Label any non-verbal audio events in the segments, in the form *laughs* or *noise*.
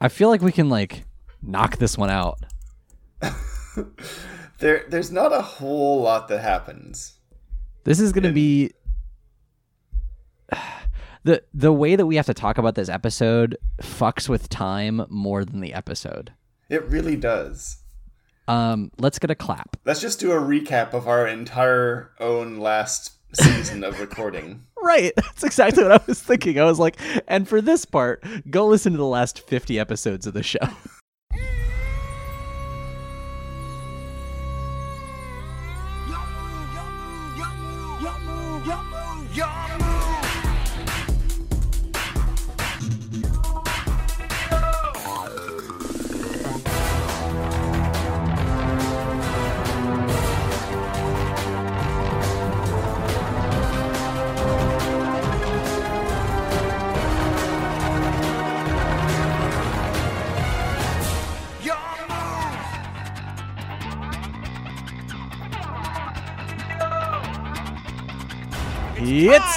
I feel like we can like knock this one out. *laughs* there, there's not a whole lot that happens. This is gonna be *sighs* the the way that we have to talk about this episode fucks with time more than the episode. It really does. Um, let's get a clap. Let's just do a recap of our entire own last season of recording. *laughs* Right. That's exactly what I was thinking. I was like, and for this part, go listen to the last 50 episodes of the show. *laughs*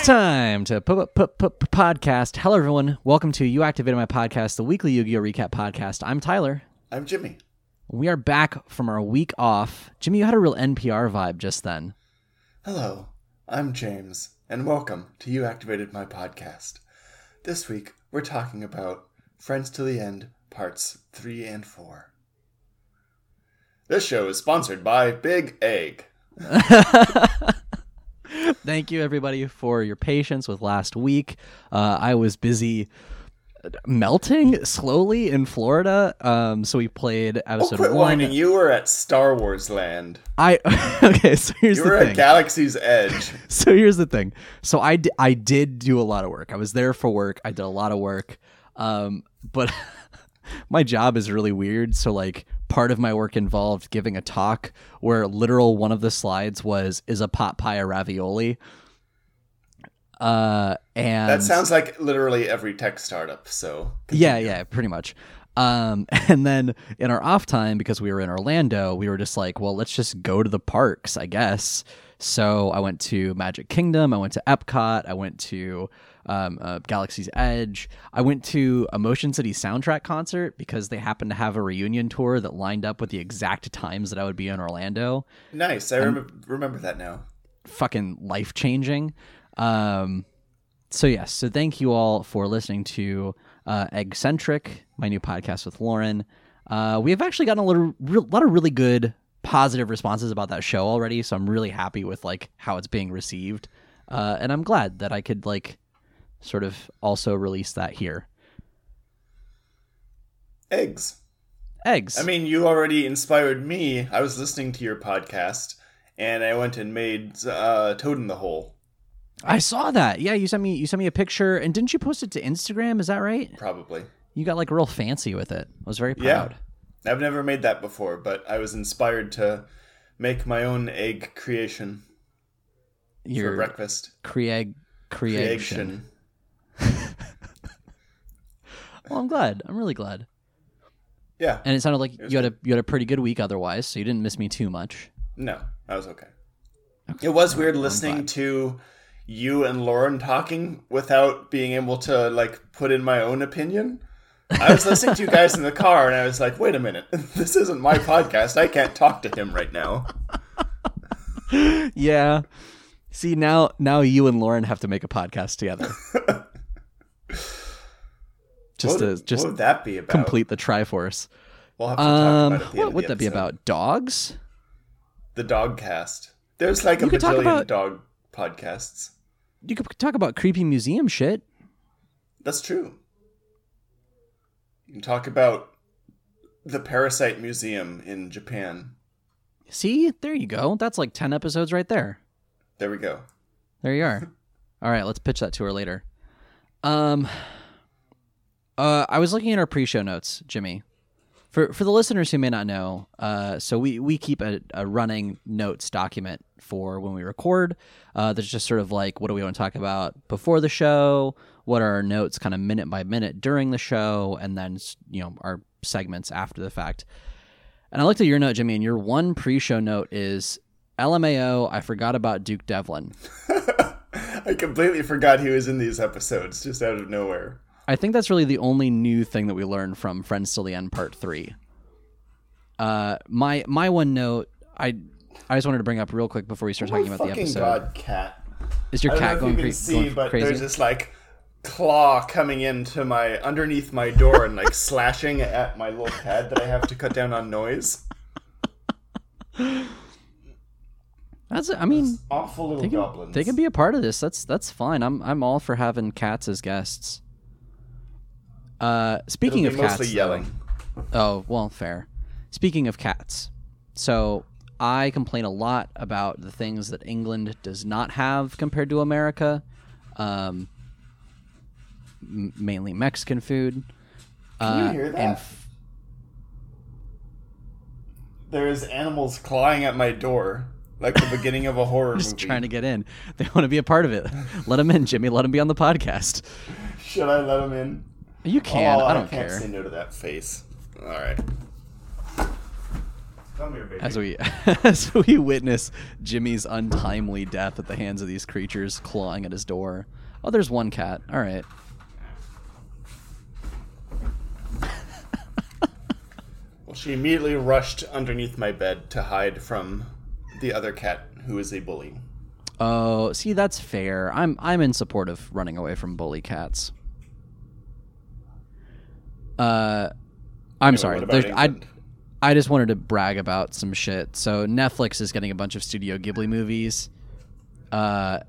It's time to put put put podcast. Hello, everyone. Welcome to You Activated My Podcast, the weekly Yu Gi Oh recap podcast. I'm Tyler. I'm Jimmy. We are back from our week off. Jimmy, you had a real NPR vibe just then. Hello, I'm James, and welcome to You Activated My Podcast. This week, we're talking about Friends to the End, parts 3 and 4. This show is sponsored by Big Egg. *laughs* *laughs* Thank you, everybody, for your patience with last week. Uh, I was busy melting slowly in Florida. Um, so we played Oh, episode one. whining. You were at Star Wars Land. I *laughs* okay. So here's the thing. You the were thing. at Galaxy's Edge. *laughs* so here's the thing. So I, d- I did do a lot of work. I was there for work. I did a lot of work. Um, but *laughs* my job is really weird. So like part of my work involved giving a talk where literal one of the slides was is a pot pie a ravioli. Uh, and That sounds like literally every tech startup, so. yeah, yeah, pretty much. Um, *laughs* and then in our off time, because we were in Orlando, we were just like, well, let's just go to the parks, I guess. So I went to Magic Kingdom, I went to Epcot, I went to um, uh, Galaxy's Edge, I went to a Motion City soundtrack concert because they happened to have a reunion tour that lined up with the exact times that I would be in Orlando. Nice. I rem- remember that now. Fucking life changing. Um, so yes, so thank you all for listening to uh, Eggcentric, my new podcast with Lauren. Uh, we have actually gotten a little, re- lot of really good positive responses about that show already, so I'm really happy with like how it's being received, uh, and I'm glad that I could like sort of also release that here. Eggs. Eggs. I mean, you already inspired me. I was listening to your podcast, and I went and made uh, Toad in the Hole. I saw that. Yeah, you sent me you sent me a picture, and didn't you post it to Instagram? Is that right? Probably. You got like real fancy with it. I was very proud. Yeah. I've never made that before, but I was inspired to make my own egg creation for Your breakfast. creag creation. Creation. Well, I'm glad. I'm really glad. Yeah. And it sounded like was you had a you had a pretty good week otherwise, so you didn't miss me too much. No, I was okay. It was weird listening to you and Lauren talking without being able to like put in my own opinion. I was listening to you guys in the car and I was like, wait a minute, *laughs* this isn't my podcast. I can't talk to him right now. *laughs* Yeah. See now now you and Lauren have to make a podcast together. *laughs* just what, to just what would that be about? complete the Triforce. We'll have to talk Um, about the end what would that be about? Dogs? The dog cast. There's like a You talk bajillion about- dog podcasts. You could talk about creepy museum shit. That's true. You can talk about the Parasite Museum in Japan. See, there you go. That's like ten episodes right there. There we go. There you are. *laughs* All right, let's pitch that to her later. Um, uh, I was looking at our pre-show notes, Jimmy. For for the listeners who may not know, uh, so we we keep a, a running notes document for when we record. Uh, that's just sort of like what do we want to talk about before the show, what are our notes kind of minute by minute during the show, and then you know our segments after the fact. And I looked at your note, Jimmy, and your one pre-show note is LMAO. I forgot about Duke Devlin. *laughs* I completely forgot he was in these episodes just out of nowhere. I think that's really the only new thing that we learned from Friends Till the End Part Three. Uh, my my one note, I I just wanted to bring up real quick before we start talking oh about the episode. god, cat! Is your I cat going, you can see, going but crazy? there's this like claw coming into my underneath my door and like slashing at my little pad that I have to cut down on noise. That's I mean, Awful little they can, goblins. they can be a part of this. That's that's fine. I'm I'm all for having cats as guests. Uh, It'll speaking be of mostly cats, though- yelling. Oh, well, fair. Speaking of cats, so I complain a lot about the things that England does not have compared to America, um, m- mainly Mexican food. Can you Uh, hear that? And f- There's animals clawing at my door, like the beginning of a horror *laughs* just movie. trying to get in. They want to be a part of it. *laughs* Let them in, Jimmy. Let them be on the podcast. Should I let them in? You can. oh, I don't can't care. say no to that face. All right. Come here, baby. As we *laughs* as we witness Jimmy's untimely death at the hands of these creatures clawing at his door. Oh, there's one cat. All right. *laughs* Well, she immediately rushed underneath my bed to hide from the other cat, who is a bully. Oh, see, that's fair. I'm I'm in support of running away from bully cats. Uh, I'm Anyway, sorry. I I just wanted to brag about some shit. So Netflix is getting a bunch of Studio Ghibli movies. Uh,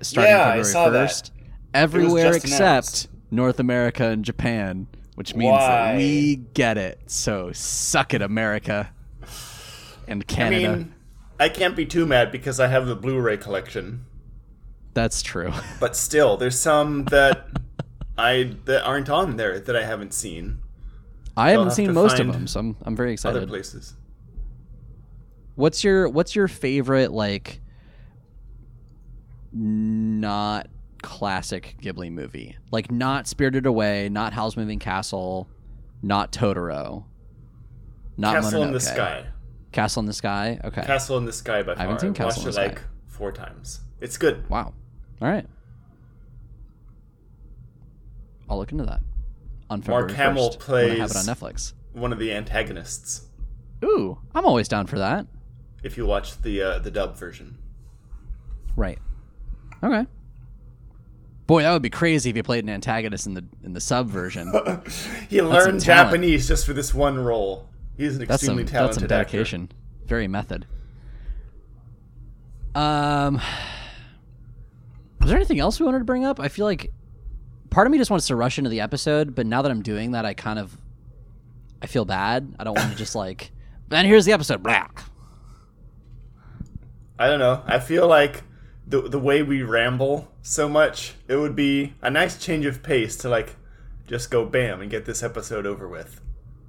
starting Yeah, February first, everywhere except announced. North America and Japan, which means Why? that we get it. So suck it, America and Canada. I mean, I can't be too mad because I have the Blu-ray collection. That's true. *laughs* But still, there's some that I that aren't on there that I haven't seen. I haven't have seen most of them, so I'm I'm very excited. Other places. What's your What's your favorite like not classic Ghibli movie? Like not Spirited Away, not Howl's Moving Castle, not Totoro, not Castle in the Sky. Castle in the Sky. Okay. Castle in the Sky by far. haven't seen I've Castle in the it Sky. like four times. It's good. wow. All right. I'll look into that. On February Mark Hamill 1st, when I have it plays- on Netflix. One of the antagonists. Ooh, I'm always down for that. If you watch the uh, the dub version. Right. Okay. Boy, that would be crazy if you played an antagonist in the in the sub version. *laughs* He learned. Japanese just for this one role. He's an That's some extremely that's some dedication. Very method. Um, *sighs* was there anything else we wanted to bring up? I feel like part of me just wants to rush into the episode, but now that I'm doing that, I kind of I feel bad. I don't want to just like. And here's the episode. Blah. I don't know. I feel like the the way we ramble so much, it would be a nice change of pace to like just go bam and get this episode over with.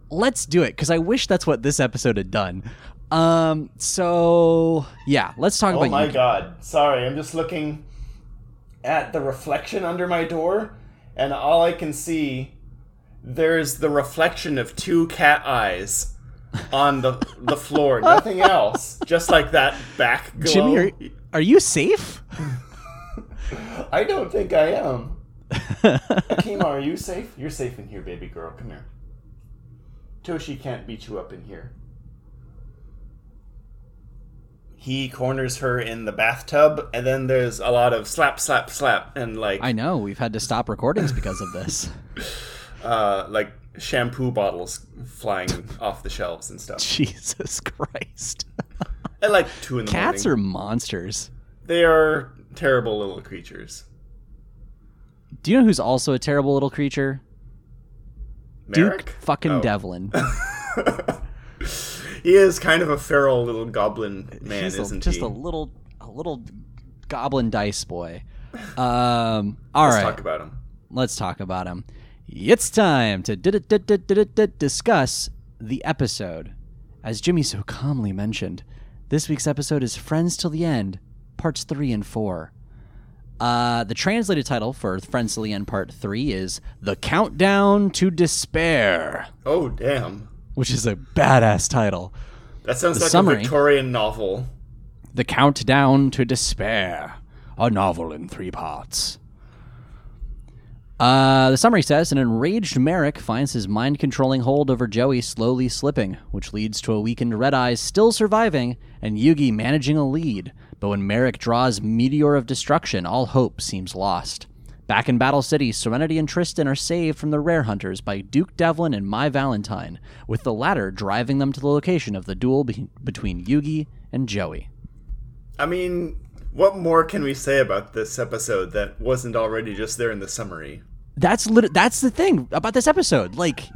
let's do it because I wish that's what this episode had done. Um, so yeah, let's talk Oh about my you. god. Sorry, I'm just looking at the reflection under my door, and all I can see there's the reflection of two cat eyes on the the floor. *laughs* Nothing else. Just like that back glow. Jimmy, are, are you safe? *laughs* I don't think I am. *laughs* Akima, are you safe? You're safe in here, baby girl. Come here. Toshi can't beat you up in here. He corners her in the bathtub, and then there's a lot of slap, slap, slap, and like I know we've had to stop recordings because of this. *laughs* uh, like shampoo bottles flying off the shelves and stuff. Jesus Christ. *laughs* At like two in the Cats morning. are monsters. They are terrible little creatures. Do you know who's also a terrible little creature? Marik? Duke fucking Oh. Devlin. *laughs* He is kind of a feral little goblin man, He's a- isn't just he? a little a little goblin dice boy. *laughs* Um all Let's right. talk about him. let's talk about him. It's time to di- di- di- di- di- discuss the episode. As Jimmy so calmly mentioned, this week's episode is Friends Till the End, parts 3 and 4. Uh, the translated title for Friends Till the End Part 3 is The Countdown to Despair, Oh, damn. Which is a badass title. That sounds The like summary. a Victorian novel. The Countdown to Despair, a novel in three parts. Uh, the summary says an enraged Marik finds his mind controlling hold over Joey slowly slipping, which leads to a weakened Red Eyes still surviving and Yugi managing a lead. But when Marik draws Meteor of Destruction, all hope seems lost. Back in Battle City, Serenity and Tristan are saved from the Rare Hunters by Duke Devlin and Mai Valentine, with the latter driving them to the location of the duel be- between Yugi and Joey. I mean, what more can we say about this episode that wasn't already just there in the summary? That's lit- that's the thing about this episode. Like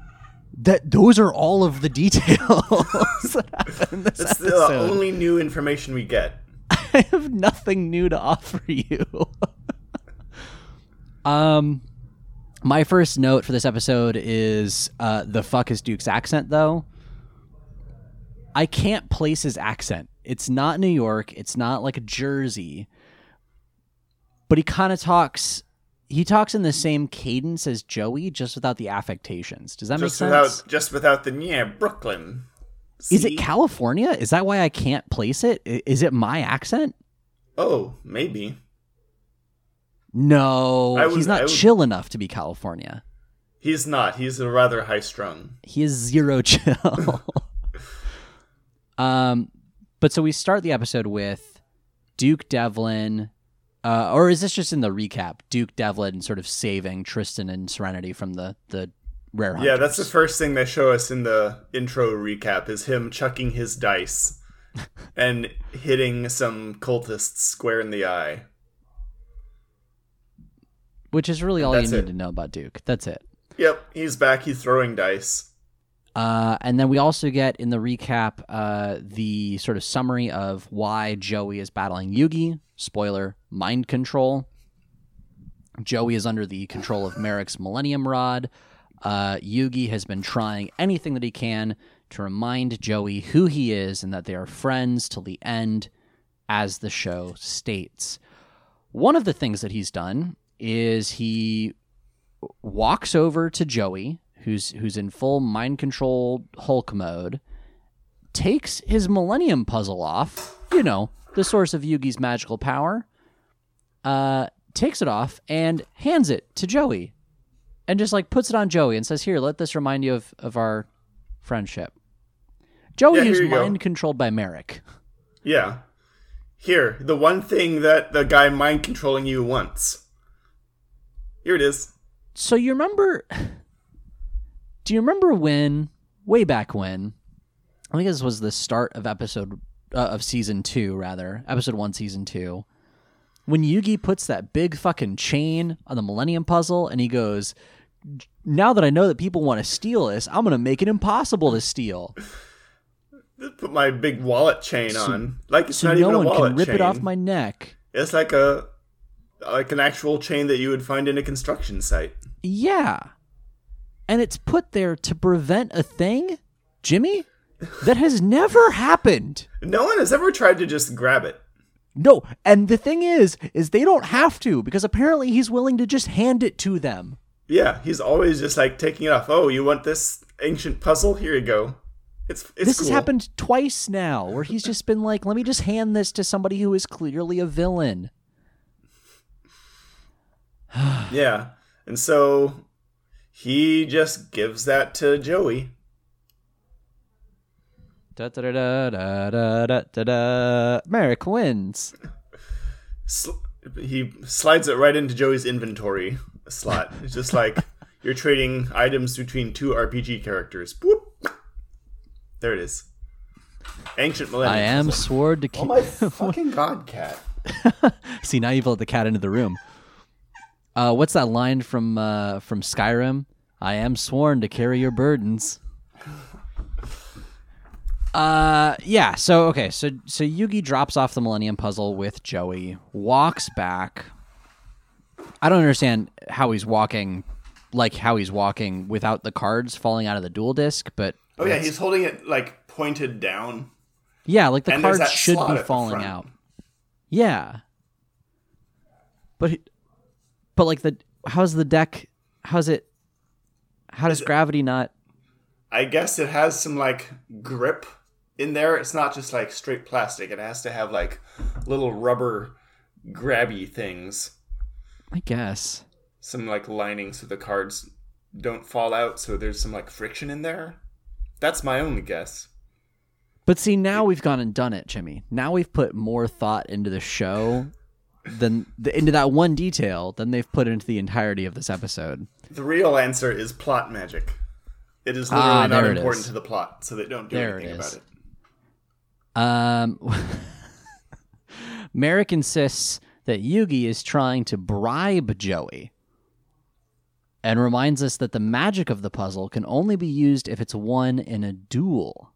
that those are all of the details *laughs* that happen in this It's the only new information we get. *laughs* I have nothing new to offer you. *laughs* um, my first note for this episode is uh, the fuck is Duke's accent though. I can't place his accent. It's not New York. It's not like a Jersey. But he kind of talks. He talks in the same cadence as Joey, just without the affectations. Does that Just make sense? without just without the yeah, Brooklyn. Is it California? Is that why I can't place it? Is it my accent? Oh, maybe. No, would- he's not would- chill enough to be California. He's not. He's a rather high strung. He is zero *laughs* chill. um, but so we start the episode with Duke Devlin, uh, or is this just in the recap? Duke Devlin sort of saving Tristan and Serenity from the the rare. Yeah, that's the first thing they show us in the intro recap is him chucking his dice *laughs* and hitting some cultists square in the eye. Which is really all you That's need it. to know about Duke. That's it. Yep, he's back. He's throwing dice. Uh, and then we also get in the recap uh, the sort of summary of why Joey is battling Yugi. Spoiler: mind control. Joey is under the control of Marik's Millennium Rod. Uh, Yugi has been trying anything that he can to remind Joey who he is and that they are friends till the end, as the show states. One of the things that he's done is he walks over to Joey, who's who's in full mind control Hulk mode, takes his Millennium Puzzle off, you know, the source of Yugi's magical power, uh, takes it off and hands it to Joey, and just like puts it on Joey and says, "Here, let this remind you of of our friendship." Joey Yeah, is you go. mind controlled by Marik. Yeah. Here, the one thing that the guy mind controlling you wants. Here it is. So you remember? Do you remember when, way back when? I think this was the start of episode uh, of season two, rather episode one, season two. When Yugi puts that big fucking chain on the Millennium Puzzle, and he goes, "Now that I know that people want to steal this, I'm gonna make it impossible to steal, Put my big wallet chain on. Like it's so not no even a one wallet can rip chain. it off my neck." It's like a like an actual chain that you would find in a construction site. Yeah. And it's put there to prevent a thing, Jimmy, that has never happened. No one has ever tried to just grab it. No, and the thing is, is they don't have to because apparently he's willing to just hand it to them. Yeah, he's always just like taking it off. Oh, you want this ancient puzzle? Here you go. It's it's this cool. has happened twice now, where he's just been like, "Let me just hand this to somebody who is clearly a villain." *sighs* Yeah, and so he just gives that to Joey. Da da da da da da da da. Marik wins. Sl- he slides it right into Joey's inventory slot. It's just like *laughs* you're trading items between two RPG characters. Boop. There it is. Ancient Millennium. I am Puzzle. sword to keep. Oh my fucking god, cat! *laughs* See, now you've let the cat into the room. Uh, what's that line from uh, from Skyrim? I am sworn to carry your burdens. Uh, yeah. So okay. So so Yugi drops off the Millennium Puzzle with Joey, walks back. I don't understand how he's walking, like how he's walking without the cards falling out of the duel disk, but Oh yeah, he's holding it like pointed down. yeah, like the And cards should be falling out. Yeah. But he- but like the how's the deck how's it how does gravity not I guess it has some like grip in there. It's not just like straight plastic. It has to have like little rubber grabby things. I guess. some like lining so the cards don't fall out. So there's some like friction in there. That's my only guess. But see, now we've gone and done it, Jimmy. Now we've put more thought into the show than the, into that one detail than they've put into the entirety of this episode. The real answer is plot magic. It is literally Ah, not important to the plot, so they don't do There anything it about it. Um, *laughs* Marik insists that Yugi is trying to bribe Joey and reminds us that the magic of the puzzle can only be used if it's won in a duel.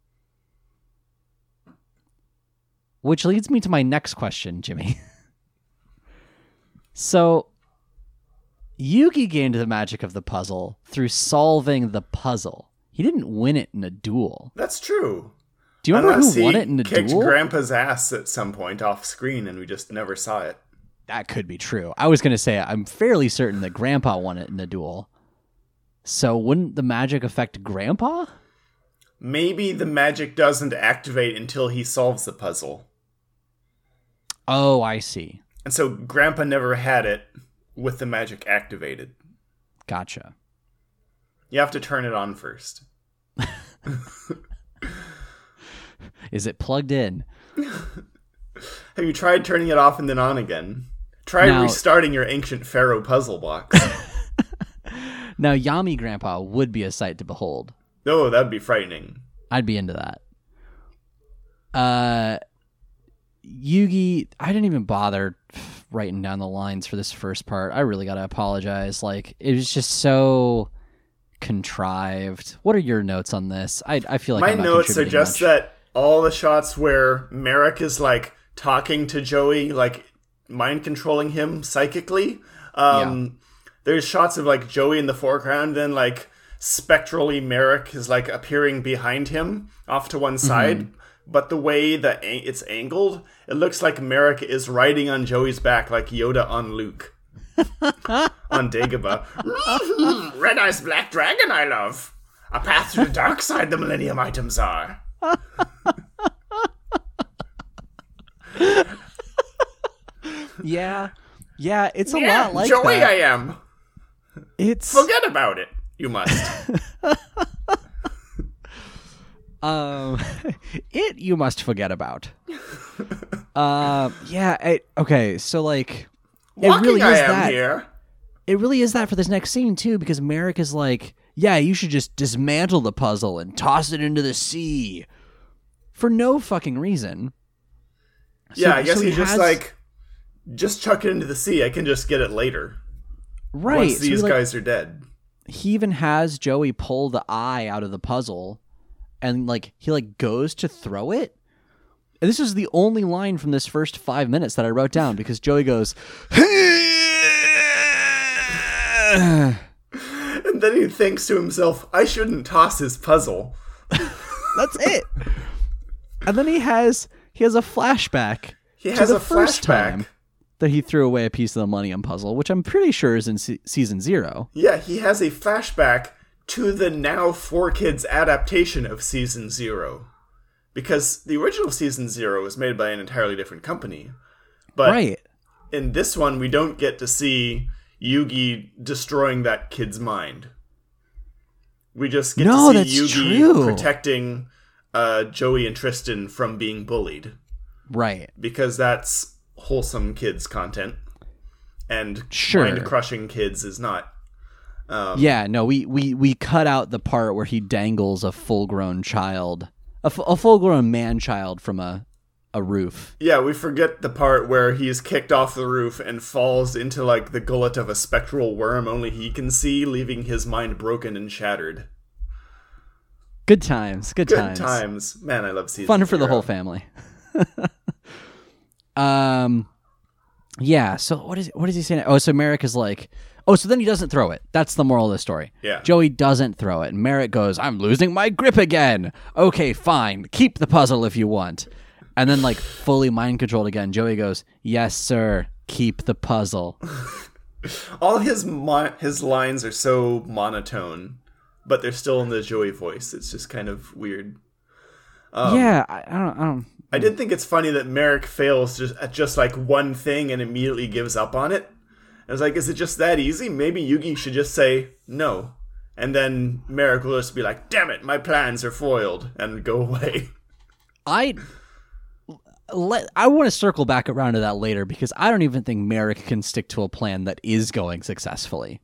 Which leads me to my next question, Jimmy. *laughs* so, Yugi gained the magic of the puzzle through solving the puzzle. He didn't win it in a duel. That's true. Do you remember Unless who won it in a kicked duel? Grandpa's ass at some point off screen, and we just never saw it. That could be true. I was going to say I'm fairly certain that Grandpa won it in a duel. So wouldn't the magic affect Grandpa? Maybe the magic doesn't activate until he solves the puzzle, Oh, I see. And so Grandpa never had it with the magic activated. Gotcha. You have to turn it on first. *laughs* Is it plugged in? *laughs* Have you tried turning it off and then on again? Try Now- restarting your ancient Pharaoh puzzle box. *laughs* Now, Yami Grandpa would be a sight to behold. oh, that'd be frightening. I'd be into that. Uh, Yugi, I didn't even bother writing down the lines for this first part. I really got to apologize. Like, it was just so contrived. What are your notes on this? I, I feel like My notes are just much. that all the shots where Marik is like talking to Joey, like mind controlling him psychically. Um, There's shots of like Joey in the foreground, then like spectrally Marik is like appearing behind him off to one side. But the way that it's angled, it looks like Marik is riding on Joey's back like Yoda on Luke. *laughs* on Dagobah. Mm-hmm. Red Eyes Black Dragon, I love. A path to the dark side the Millennium items are. Yeah. Yeah, it's a yeah, lot like Joey that. I am. it's Forget about it. You must. *laughs* um *laughs* it you must forget about. uh yeah, I, okay, so like it Walking really I is am that. here. It really is that for this next scene too because Marik is like, "Yeah, you should just dismantle the puzzle and toss it into the sea." For no fucking reason. So- yeah, I guess so he he's just has- like, just chuck it into the sea. I can just get it later. right. Once so he, these like, guys are dead. he even has Joey pull the eye out of the puzzle and like he like goes to throw it. And this is the only line from this first 5 minutes that I wrote down because Joey goes *laughs* And then he thinks to himself, I shouldn't toss his puzzle. *laughs* That's it. and then he has he has a flashback He to has the a first flashback. time that he threw away a piece of the Millennium Puzzle, which I'm pretty sure is in se- season zero. Yeah, he has a flashback to the now Four Kids adaptation of Season Zero. Because the original Season Zero was made by an entirely different company. But right. in this one, we don't get to see Yugi destroying that kid's mind. We just get No, to see Yugi true. protecting uh, Joey and Tristan from being bullied. Right. Because that's wholesome kids content. And Sure. mind crushing kids is not. Um, Yeah, no, we, we, we cut out the part where he dangles a full grown child, a, f- a full grown man child from a, a roof. Yeah, we forget the part where he's kicked off the roof and falls into like the gullet of a spectral worm only he can see, leaving his mind broken and shattered. Good times. Good, Good times. times. Man, I love season Fun for the whole family. *laughs* um, yeah. So what is what is he saying? Oh, so Marik is like, oh, so then he doesn't throw it. That's the moral of the story. Yeah. Joey doesn't throw it, and Marik goes, "I'm losing my grip again." Okay, fine. Keep the puzzle if you want. And then, like fully mind controlled again, Joey goes, "Yes, sir. Keep the puzzle." *laughs* All his mo- his lines are so monotone, but they're still in the Joey voice. It's just kind of weird. Um, yeah, I, I don't. I don't. I did think it's funny that Marik fails just at just like one thing and immediately gives up on it. I was like, is it just that easy? Maybe Yugi should just say no. And then Marik will just be like, damn it, my plans are foiled, and go away. *laughs* I let I want to circle back around to that later because I don't even think Marik can stick to a plan that is going successfully.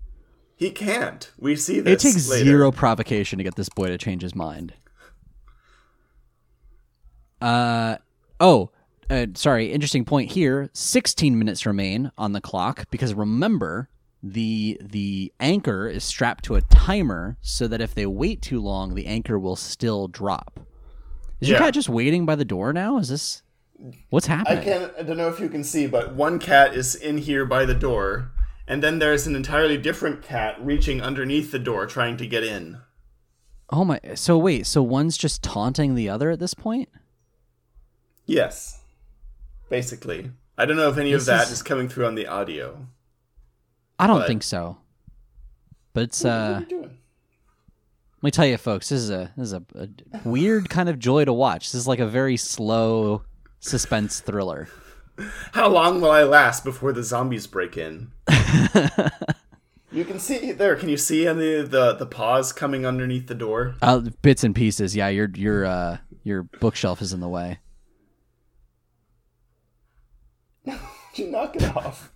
He can't. We see this. It takes later. zero provocation to get this boy to change his mind. Uh oh, uh, sorry. Interesting point here. Sixteen minutes remain on the clock because remember the the anchor is strapped to a timer so that if they wait too long, the anchor will still drop. Is your cat just waiting by the door now? Is this what's I happening? can I don't know if you can see, but one cat is in here by the door, and then there's an entirely different cat reaching underneath the door trying to get in. Oh my! So wait, so one's just taunting the other at this point? Yes. Basically. I don't know if any This of that is- is coming through on the audio. I don't But- think so. But it's uh, are you doing? let me tell you, folks, this is a this is a, a weird kind of joy to watch. This is like a very slow suspense thriller. *laughs* How long will I last before the zombies break in? *laughs* you can see there. Can you see any of the the paws coming underneath the door? Uh, bits and pieces. Yeah, your your uh your bookshelf is in the way. *laughs* You knock it off.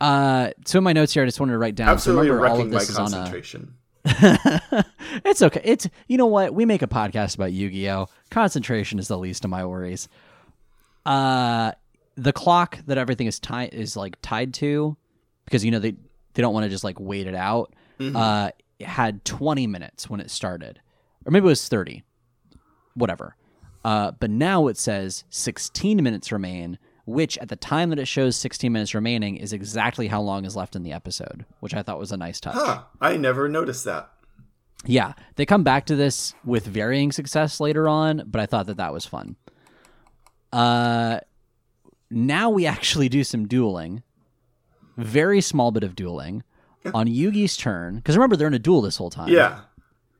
Uh, so in my notes here, I just wanted to write down. Absolutely so remember, all wrecking of my this is on a. concentration. *laughs* it's okay. It's you know what? We make a podcast about Yu-Gi-Oh. Concentration is the least of my worries. Uh the clock that everything is tied is like tied to because you know they they don't want to just like wait it out. Uh it had 20 minutes when it started. Or maybe it was 30. Whatever. Uh but now it says 16 minutes remain, which at the time that it shows 16 minutes remaining is exactly how long is left in the episode, which I thought was a nice touch. Huh. I never noticed that. Yeah, they come back to this with varying success later on, but I thought that that was fun. Uh, now we actually do some dueling. Very small bit of dueling on Yugi's turn because remember they're in a duel this whole time. Yeah.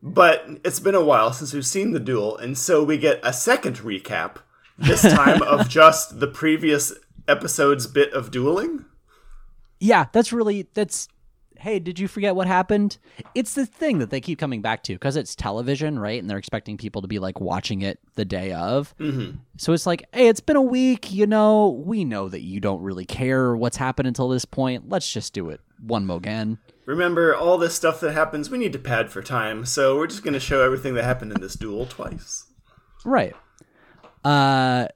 But it's been a while since we've seen the duel, and so we get a second recap, this time of *laughs* just the previous episode's bit of dueling. yeah, that's really that's. Hey, did you forget what happened? It's the thing that they keep coming back to because it's television, right? And they're expecting people to be like watching it the day of. Mm-hmm. So it's like, hey, it's been a week. You know, we know that you don't really care what's happened until this point. Let's just do it one more again. Remember, all this stuff that happens, we need to pad for time, so we're just going to show everything that happened in this duel twice. Right. Uh,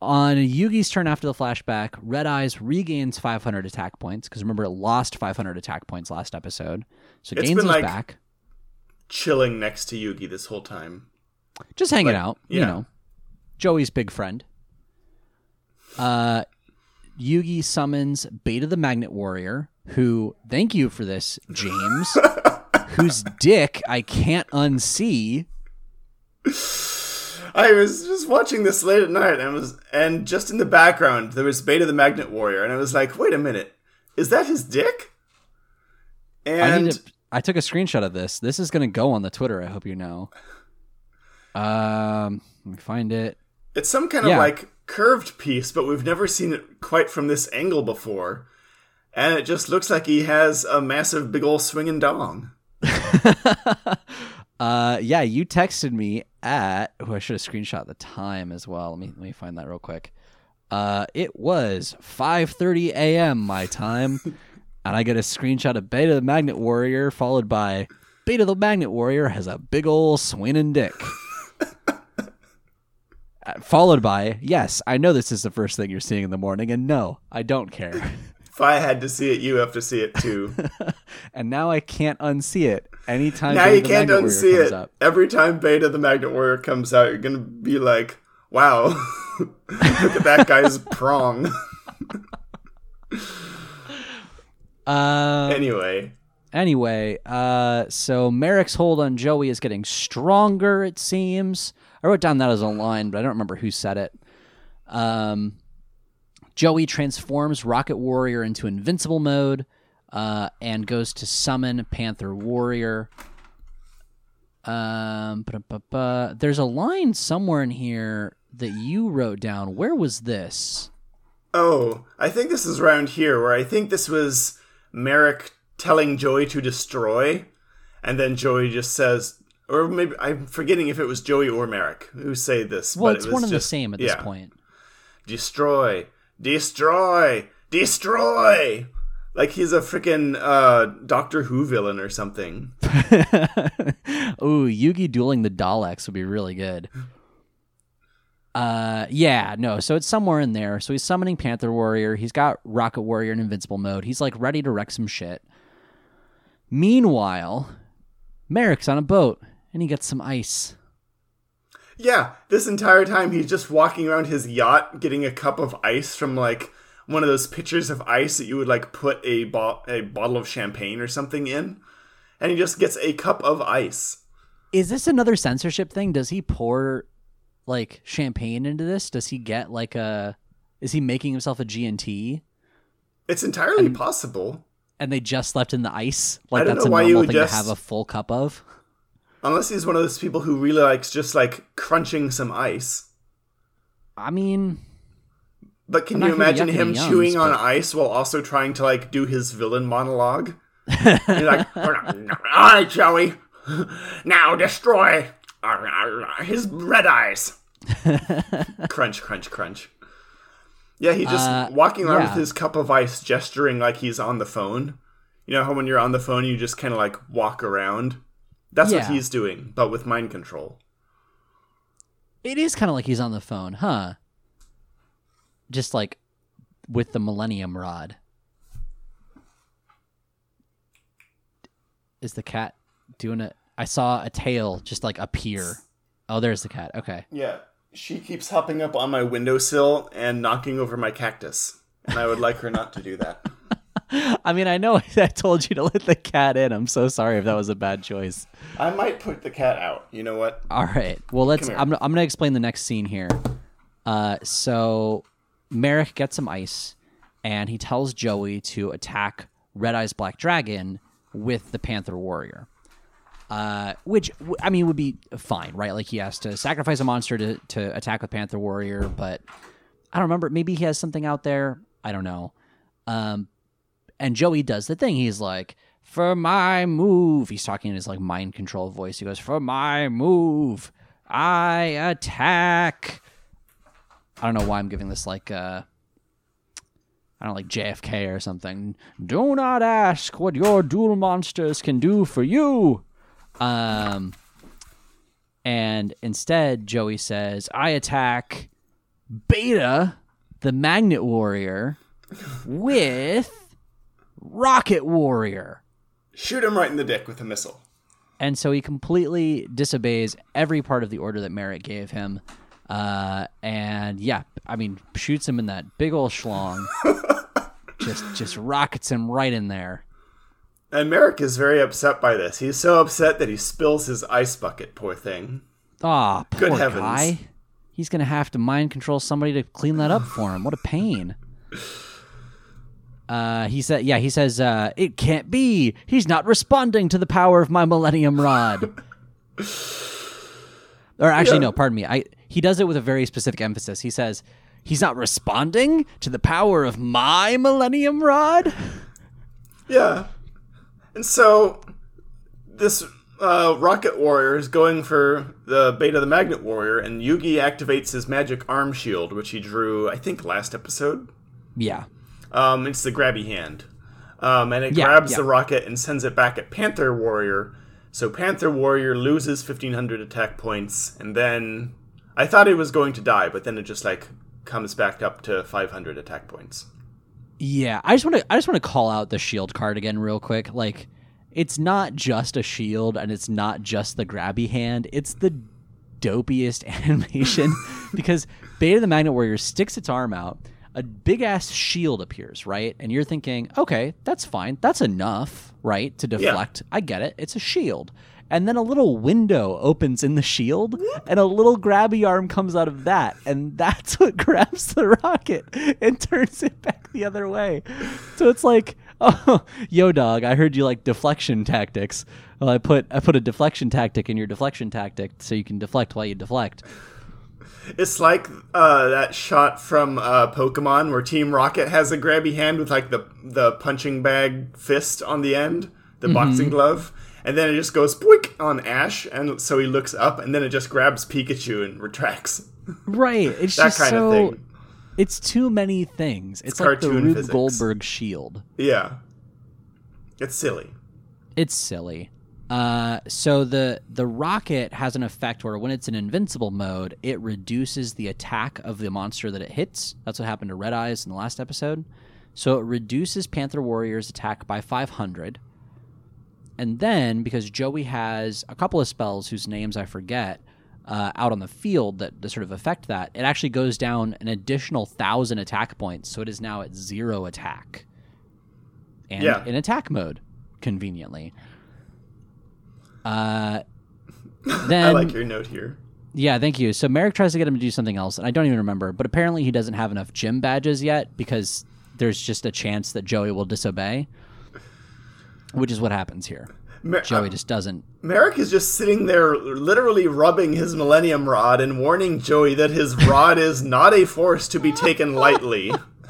on Yugi's turn after the flashback, Red Eyes regains 500 attack points because remember it lost 500 attack points last episode, so it It's gains been like- back. Chilling next to Yugi this whole time. Just hanging like, out, you know. Joey's big friend. Uh, Yugi summons Beta the Magnet Warrior, who, thank you for this, James, *laughs* whose dick I can't unsee. I was just watching this late at night, and was, and just in the background there was Beta the Magnet Warrior, and I was like, "Wait a minute, is that his dick?" And to. I took a screenshot of this. This is going to go on the Twitter. I hope you know. Um, let me find it. it's some kind of like curved piece, but we've never seen it quite from this angle before, and it just looks like he has a massive, big old swinging dong. *laughs* Uh, yeah, you texted me at. Oh, I should have screenshot the time as well. Let me let me find that real quick. Uh, it was 5:30 a.m. my time, *laughs* and I get a screenshot of Beta the Magnet Warrior followed by Beta the Magnet Warrior has a big ol' swinging dick. Followed by yes, I know this is the first thing you're seeing in the morning, and no, I don't care. *laughs* If I had to see it, you have to see it too. *laughs* and now I can't unsee it anytime. now Beta you the can't Magnet unsee it. Up. Every time Beta the Magnet Warrior comes out, you're gonna be like, "Wow, *laughs* look at that guy's prong." Uh, anyway, Anyway, uh, so Merrick's hold on Joey is getting stronger. It seems. I wrote down that as a line, but I don't remember who said it. Um, Joey transforms Rocket Warrior into invincible mode, uh, and goes to summon Panther Warrior. Um, there's a line somewhere in here that you wrote down. Where was this? Oh, I think this is around here where I think this was Marik telling Joey to destroy, and then Joey just says, or maybe I'm forgetting if it was Joey or Marik who say this. Well, but it's it was one and the same at yeah. this point. Destroy, destroy, destroy. Like he's a freaking uh, Doctor Who villain or something. *laughs* Ooh, Yugi dueling the Daleks would be really good. Uh, yeah, no. So it's somewhere in there. So he's summoning Panther Warrior. He's got Rocket Warrior in invincible mode. He's like ready to wreck some shit. Meanwhile, Marik's on a boat and he gets some ice. Yeah, this entire time he's just walking around his yacht getting a cup of ice from like one of those pitchers of ice that you would like put a, bo- a bottle of champagne or something in. And he just gets a cup of ice. Is this another censorship thing? Does he pour like champagne into this? Does he get like a? Is he making himself a G and T? It's entirely possible. And they just left in the ice. Like that's a normal would thing just- to have a full cup of. Unless he's one of those people who really likes just like crunching some ice. I mean, But can I'm you not here to imagine him yums, chewing on ice while also trying to like do his villain monologue? *laughs* He's like, all right, Joey, now destroy his red eyes. *laughs* crunch, crunch, crunch. Yeah, he's just Uh, walking around yeah. with his cup of ice, gesturing like he's on the phone. You know how when you're on the phone, you just kind of like walk around? That's what he's doing, but with mind control. it is kind of like he's on the phone, huh? Just like with the Millennium Rod. Is the cat doing it? I saw a tail just like appear. Oh, there's the cat. Okay. Yeah, she keeps hopping up on my windowsill and knocking over my cactus. And I would like her not to do that. *laughs* *laughs* I mean, I know *laughs* I told you to let the cat in. I'm so sorry if that was a bad choice. I might put the cat out. You know what? All right. Well, let's. I'm. I'm going to explain the next scene here. Uh, so Marik gets some ice, and he tells Joey to attack Red Eyes Black Dragon with the Panther Warrior. Uh, which I mean would be fine, right? Like he has to sacrifice a monster to to attack with Panther Warrior, but I don't remember. Maybe he has something out there. I don't know. Um, and Joey does the thing. He's like, "For my move," he's talking in his like mind control voice. He goes, "For my move, I attack." I don't know why I'm giving this like uh I don't know, like JFK or something. Do not ask what your duel monsters can do for you. Um and instead Joey says, "I attack Beta, the Magnet Warrior, with Rocket Warrior." Shoot him right in the dick with a missile. And so he completely disobeys every part of the order that Marik gave him. Uh, and yeah, I mean, shoots him in that big old schlong. *laughs* just just rockets him right in there. And Marik is very upset by this. He's so upset that he spills his ice bucket, poor thing. Ah, poor Good heavens. guy. He's gonna have to mind control somebody to clean that up for him. What a pain. Uh, he said, yeah, he says, uh, it can't be. He's not responding to the power of my Millennium Rod. or actually, Yeah. no, pardon me. I he does it with a very specific emphasis. He says, he's not responding to the power of my Millennium Rod. Yeah. And so this uh, Rocket Warrior is going for the Beta the Magnet Warrior, and Yugi activates his magic arm shield, which he drew, I think, last episode. Yeah. Um, it's the grabby hand. Um, and it Yeah, grabs yeah. the rocket and sends it back at Panther Warrior. So Panther Warrior loses 1500 attack points, and then I thought it was going to die, but then it just like comes back up to 500 attack points. Yeah, I just want to I just want to call out the shield card again real quick. Like it's not just a shield and it's not just the grabby hand. It's the dopiest *laughs* animation *laughs* because Beta the Magnet Warrior sticks its arm out, a big ass shield appears, right? And you're thinking, "Okay, that's fine. That's enough, right? To deflect. I get it. It's a shield." And then a little window opens in the shield, and a little grabby arm comes out of that, and that's *laughs* what grabs the rocket and turns it back the other way. So it's like, *laughs* oh, yo, dog, I heard you like deflection tactics. Well, I put I put a deflection tactic in your deflection tactic, so you can deflect while you deflect. It's like uh, that shot from uh, Pokemon where Team Rocket has a grabby hand with like the the punching bag fist on the end, the boxing glove, and then it just goes boink on Ash, and so he looks up, and then it just grabs Pikachu and retracts. *laughs* Right. It's That just kind so. of thing. It's too many things. It's, like the Rube physics. Goldberg shield. Yeah, it's silly. It's silly. Uh, so the the rocket has an effect where when it's in invincible mode, it reduces the attack of the monster that it hits. That's what happened to Red Eyes in the last episode. So it reduces Panther Warrior's attack by 500. And then because Joey has a couple of spells whose names I forget uh, out on the field that, that sort of affect that, it actually goes down an additional thousand attack points. So it is now at zero attack and Yeah. in attack mode, conveniently. Uh, then *laughs* I like your note here. yeah, thank you. So Marik tries to get him to do something else, and I don't even remember. But apparently, he doesn't have enough gym badges yet because there's just a chance that Joey will disobey, which is what happens here. Mer- Joey just doesn't. Marik is just sitting there, literally rubbing his Millennium Rod and warning Joey that his rod is not a force to be taken lightly. *laughs*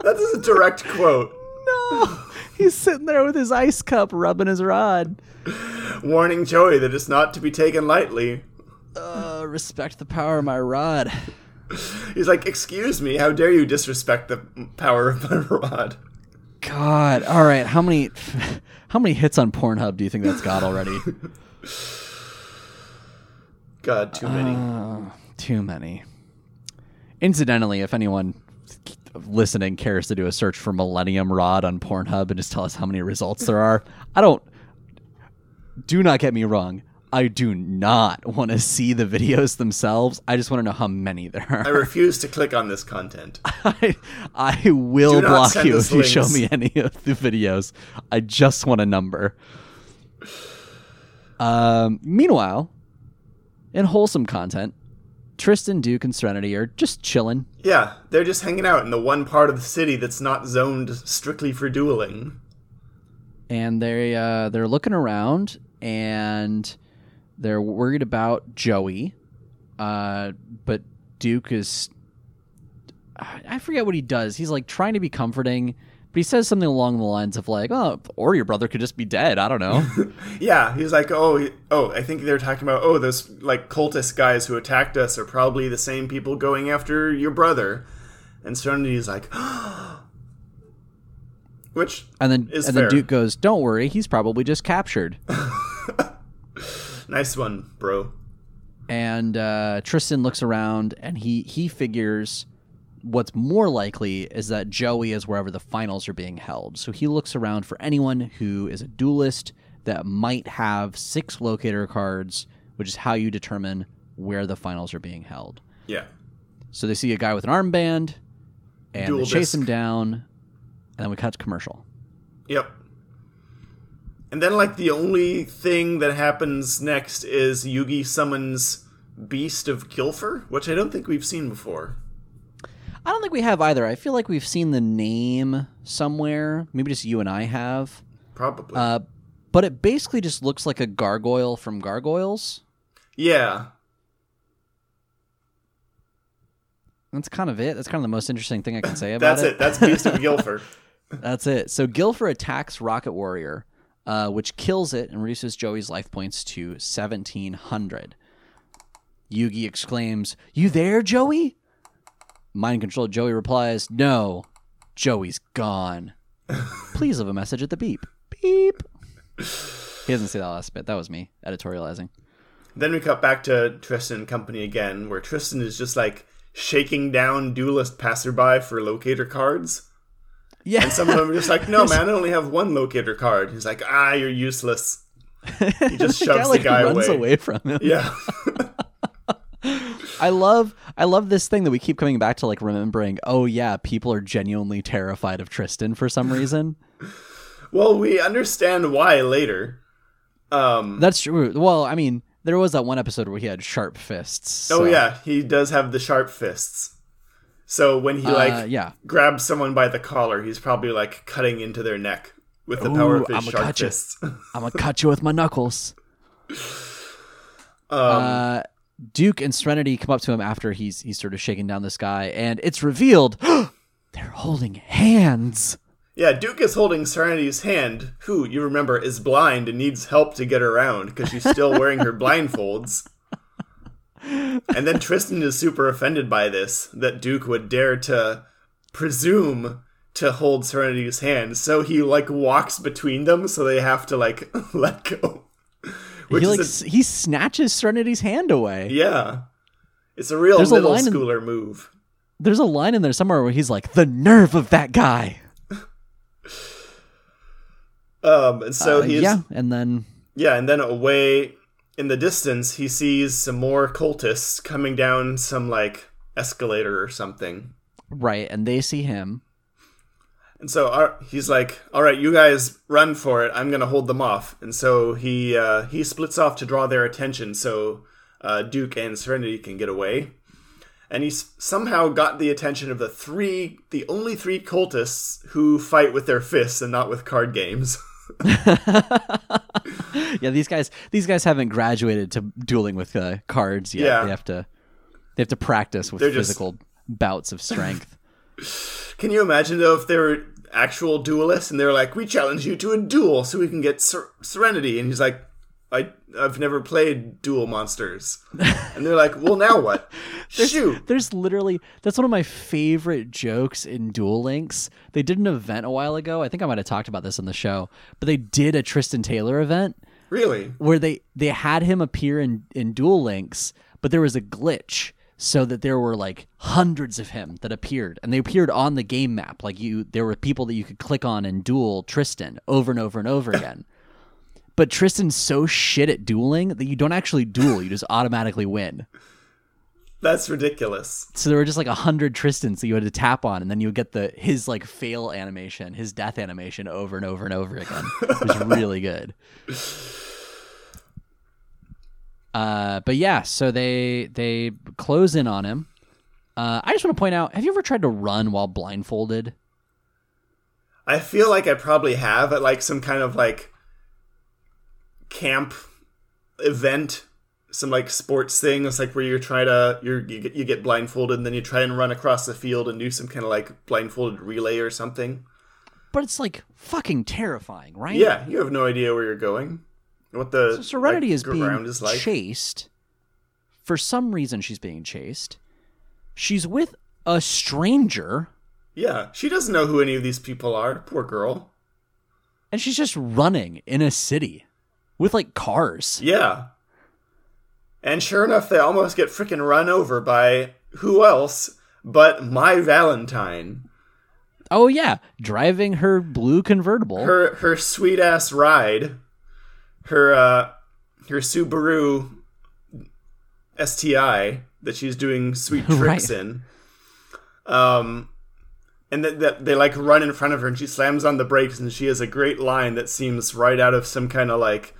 that is a direct quote. No, he's sitting there with his ice cup, rubbing his rod. Warning Joey that it's not to be taken lightly. Uh, respect the power of my rod. He's like, Excuse me, how dare you disrespect the power of my rod? God, all right. How many, how many hits on Pornhub do you think that's got already? God, too many. Uh, too many. Incidentally, if anyone listening cares to do a search for Millennium Rod on Pornhub and just tell us how many results there are, I don't. Do not get me wrong. I do not want to see the videos themselves. I just want to know how many there are. I refuse to click on this content. *laughs* I, I will block you if you show me any of the videos. I just want a number. Um, meanwhile, in wholesome content, Tristan, Duke, and Serenity are just chilling. Yeah, they're just hanging out in the one part of the city that's not zoned strictly for dueling. and they uh, they're looking around and they're worried about Joey, uh, but Duke is I I forget what he does. He's like trying to be comforting, but he says something along the lines of like, "Oh, or your brother could just be dead." I don't know. *laughs* Yeah, he's like, oh, oh, I think they're talking about, oh, those like cultist guys who attacked us are probably the same people going after your brother. And Serenity's like, *gasps* which And then Is and then. Duke goes, "Don't worry, he's probably just captured." *laughs* nice one, bro. and uh, Tristan looks around and he he figures what's more likely is that Joey is wherever the finals are being held. So he looks around for anyone who is a duelist that might have six locator cards, which is how you determine where the finals are being held. Yeah, So they see a guy with an armband and Dual they chase disc. him down, and then we cut to commercial. yep. And then like the only thing that happens next is Yugi summons Beast of Gilfer, which I don't think we've seen before. I don't think we have either. I feel like we've seen the name somewhere. Maybe just you and I have. Probably. Uh, but it basically just looks like a gargoyle from Gargoyles. yeah. That's kind of it. That's kind of the most interesting thing I can say *laughs* about it. That's it. That's Beast of *laughs* Gilfer. That's it. So Gilfer attacks Rocket Warrior, uh, which kills it and reduces Joey's life points to 1700. Yugi exclaims, You there, Joey? Mind controlled Joey replies, No, Joey's gone. *laughs* Please leave a message at the beep. Beep. He doesn't say that last bit. That was me editorializing. Then we cut back to Tristan and company again, where Tristan is just like shaking down duelist passerby for locator cards. Yeah. And some of them are just like, no, *laughs* man, I only have one locator card. He's like, ah, you're useless. He just *laughs* The shoves guy, like, the guy runs away. away from him. Yeah. I love I love this thing that we keep coming back to like remembering, oh yeah, people are genuinely terrified of Tristan for some reason. *laughs* well, we understand why later. Um, That's true. Well, I mean, there was that one episode where he had sharp fists. oh, yeah, he does have the sharp fists. So when he Uh, like yeah. grabs someone by the collar, he's probably like cutting into their neck with the power of his I'ma sharp fists. *laughs* I'm gonna cut you with my knuckles. um, uh Duke and Serenity come up to him after he's he's sort of shaking down this guy, and it's revealed *gasps* they're holding hands. Yeah, Duke is holding Serenity's hand, who you remember is blind and needs help to get around because she's still wearing her blindfolds. *laughs* And then Tristan is super offended by this that Duke would dare to presume to hold Serenity's hand. So he like walks between them so they have to like *laughs* let go. He like a, he snatches Serenity's hand away. Yeah. It's a real There's middle a schooler in, move. There's a line in there somewhere where he's like, "The nerve of that guy." *laughs* Um, and so uh, he's yeah, and then yeah, and then away in the distance, he sees some more cultists coming down some like escalator or something. Right, and they see him. And so uh, he's like, "All right, you guys run for it. I'm gonna hold them off." And so he uh, he splits off to draw their attention so uh, Duke and Serenity can get away. And he's somehow got the attention of the three, the only three cultists who fight with their fists and not with card games. *laughs* *laughs* yeah, these guys these guys haven't graduated to dueling with uh, cards yet. Yeah. They have to they have to practice with They're physical just... bouts of strength. *laughs* Can you imagine though if they were actual duelists and they're like, "We challenge you to a duel so we can get ser- Serenity," and he's like, I I've never played Duel Monsters, *laughs* and they're like, well, now what? *laughs* there's, Shoot! There's literally that's one of my favorite jokes in Duel Links. They did an event a while ago. I think I might have talked about this on the show, but they did a Tristan Taylor event. Really? Where they they had him appear in in Duel Links, but there was a glitch so that there were like hundreds of him that appeared and they appeared on the game map like you there were people that you could click on and duel Tristan over and over and over *coughs* again but Tristan's so shit at dueling that you don't actually duel; you just automatically win. That's ridiculous. So there were just like a hundred Tristans that you had to tap on, and then you would get the his like fail animation, his death animation over and over and over again. It was really good. *laughs* Uh, but yeah, so they they close in on him. Uh, I just want to point out: Have you ever tried to run while blindfolded? I feel like I probably have at like some kind of like camp event some like sports thing it's like where you're trying to you get, you get blindfolded and then you try and run across the field and do some kind of like blindfolded relay or something but it's like fucking terrifying right yeah you have no idea where you're going what the so serenity like, is being is like. chased for some reason she's being chased she's with a stranger yeah she doesn't know who any of these people are poor girl and she's just running in a city with like cars. Yeah. And sure enough, they almost get freaking run over by who else but Mai Valentine. Oh yeah, driving her blue convertible. Her her sweet ass ride. Her uh her Subaru STI that she's doing sweet *laughs* tricks right. in. Um and that, that they like run in front of her and she slams on the brakes and she has a great line that seems right out of some kind of like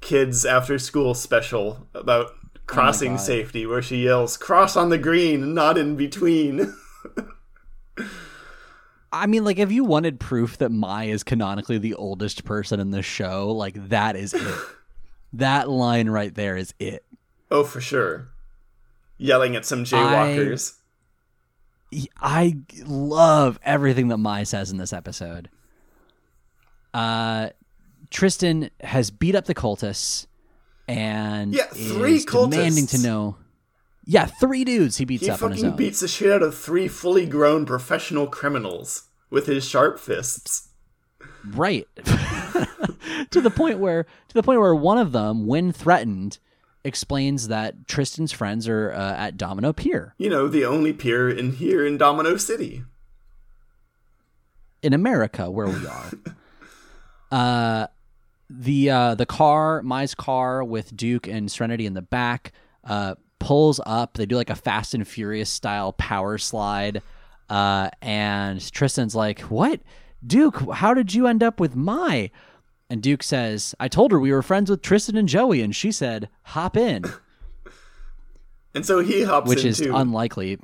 kids after school special about oh crossing oh safety where she yells cross on the green not in between *laughs* I mean, like, if you wanted proof that Mai is canonically the oldest person in the show, like, that is it. *laughs* that line right there is it. Oh, for sure. Yelling at some jaywalkers. I, I love everything that Mai says in this episode. Uh, Tristan has beat up the cultists and yeah, three is cultists. demanding to know. Yeah, three dudes he beats he up on his own. beats the shit out of three fully grown professional criminals with his sharp fists. Right. *laughs* to the point where to the point where one of them, when threatened, explains that Tristan's friends are uh, at Domino Pier. You know, the only pier in here in Domino City. In America, where we are. *laughs* uh the uh, the car, Mai's car with Duke and Serenity in the back, uh, pulls up. They do like a Fast and Furious style power slide, uh, and Tristan's like, "What, Duke? How did you end up with Mai?" And Duke says, "I told her we were friends with Tristan and Joey, and she said hop in." *laughs* and so he hops, in, which is too. unlikely.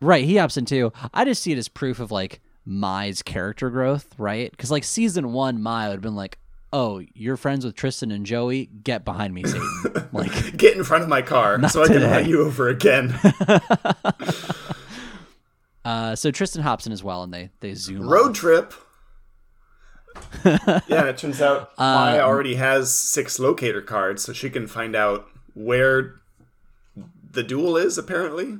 Right, he hops in too. I just see it as proof of like Mai's character growth, right? Because like season one, Mai would have been like, "Oh, you're friends with Tristan and Joey? Get behind me, Satan!" *laughs* like, Get in front of my car so I can today. run you over again. *laughs* *laughs* uh, so Tristan hops in as well, and they they zoom. Road trip. yeah, and it turns out Um, Mai already has six locator cards, so she can find out where the duel is. Apparently,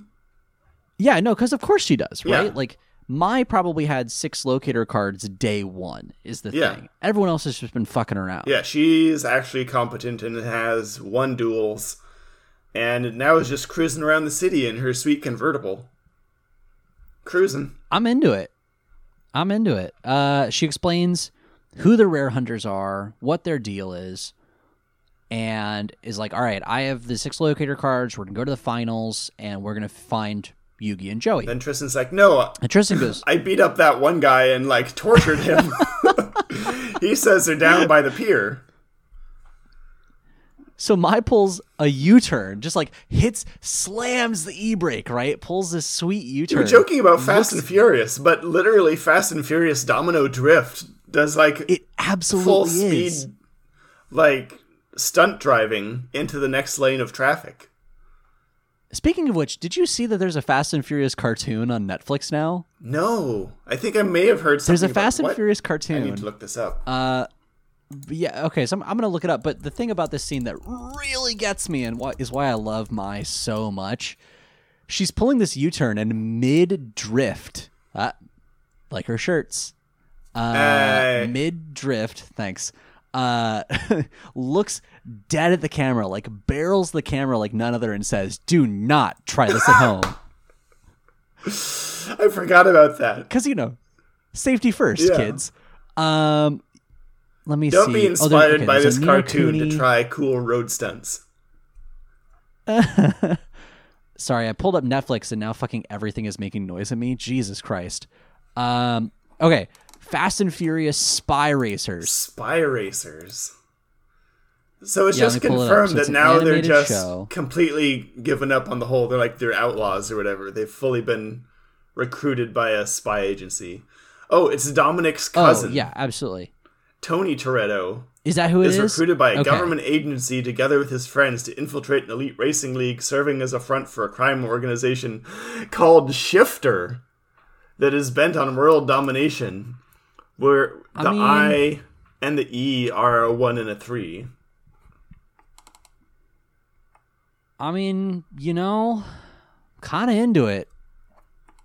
Yeah, no, because of course she does, right? Yeah. Like Mai probably had six locator cards day one is the Yeah. thing. Everyone else has just been fucking around. yeah, she's actually competent and has won duels, and now is just cruising around the city in her sweet convertible. Cruising. I'm into it. I'm into it. Uh, she explains who the rare hunters are, what their deal is, and is like, "All right, I have the six locator cards. We're gonna go to the finals, and we're gonna find Yugi and Joey." Then Tristan's like, "No, uh, And Tristan goes, *laughs* I beat up that one guy and like tortured him." *laughs* he says they're down by the pier. So Mai pulls a U-turn, just like hits, slams the e-brake, right? Pulls this sweet U-turn. We're joking about Fast and Furious, but literally Fast and Furious Domino Drift does like It absolutely full absolutely speed, is. like stunt driving into the next lane of traffic. Speaking of which, did you see that there's a Fast and Furious cartoon on Netflix now? No, I think I may have heard something. There's a Fast and what? Furious cartoon. I need to look this up. Uh, yeah, okay, so I'm, I'm gonna look it up. But the thing about this scene that really gets me and what is why I love Mai so much, she's pulling this U-turn and mid drift, uh, like her shirts, uh, Hey. mid drift. Thanks. Uh, *laughs* looks dead at the camera, like barrels the camera like none other, and says, "Do not try this at home." *laughs* I forgot about that. because you know, safety first, Yeah. kids. Um, let me Don't see. be Oh, inspired okay, by this cartoon Cooney- to try cool road stunts. *laughs* Sorry, I pulled up Netflix and now fucking everything is making noise at me. Jesus Christ. Um, okay, Fast and Furious Spy Racers. Spy Racers. So it's Yeah, just pull it confirmed So that now they're just show. completely given up on the whole. They're like they're outlaws or whatever. They've fully been recruited by a spy agency. Oh, it's Dominic's Oh cousin, yeah, absolutely. Tony Toretto, Is that who it is is? recruited by a Okay. government agency together with his friends to infiltrate an elite racing league serving as a front for a crime organization called Shifter that is bent on world domination, where I the mean- I and the E are a 1 and a 3. I mean, you know, kind of into it.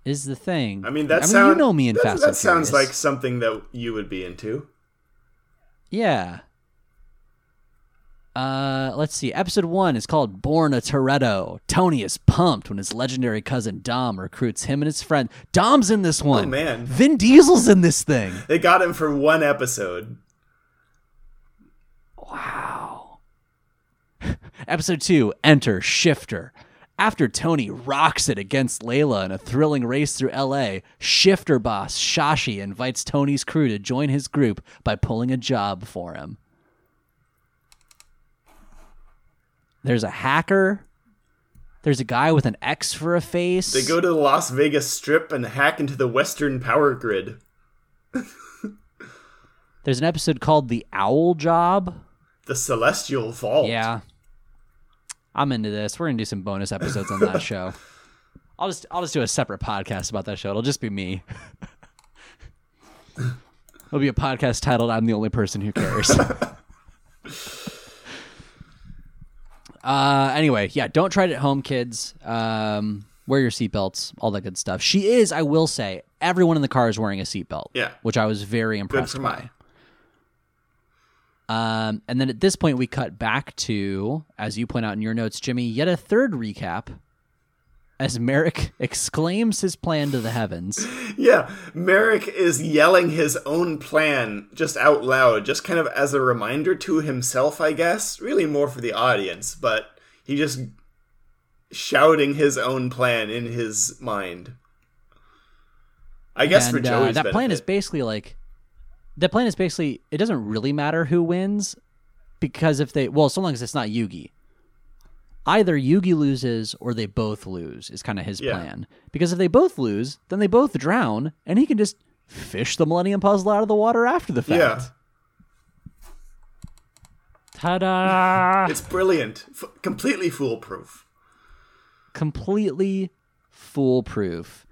Is the thing. I mean, that I mean, you know me in Fast that sounds like something that you would be into. Yeah. Uh, let's see. Episode one is called "Born a Toretto." Tony is pumped when his legendary cousin Dom recruits him and his friend. Dom's in this one. Oh, man. Vin Diesel's in this thing. They got him for one episode. Wow. Episode two. Enter Shifter. After Tony rocks it against Layla in a thrilling race through LA, Shifter boss Shashi invites Tony's crew to join his group by pulling a job for him. There's a hacker. There's a guy with an X for a face. They go to the Las Vegas Strip and hack into the Western power grid. There's an episode called The Owl Job. The Celestial Vault. Yeah. I'm into this. We're gonna do some bonus episodes on that show. *laughs* I'll just I'll just do a separate podcast about that show. It'll just be me. It'll be a podcast titled "I'm the only person who cares." *laughs* uh, anyway, yeah, don't try it at home, kids. Um, wear your seatbelts, all that good stuff. She is, I will say, everyone in the car is wearing a seatbelt. Yeah. which I was very impressed by. Um, and then at this point, we cut back to, as you point out in your notes, Jimmy, yet a third recap as Marik *laughs* exclaims his plan to the heavens. Yeah, Marik is yelling his own plan just out loud, just kind of as a reminder to himself, I guess. Really more for the audience, but he just shouting his own plan in his mind. I guess for and uh, Joey's that plan is basically like, the plan is basically, it doesn't really matter who wins because if they, well, so long as it's not Yugi. Either Yugi loses or they both lose is kind of his Yeah. plan. Because if they both lose, then they both drown, and he can just fish the Millennium Puzzle out of the water after the fact. Yeah. Ta-da! It's brilliant, F- completely foolproof. Completely foolproof.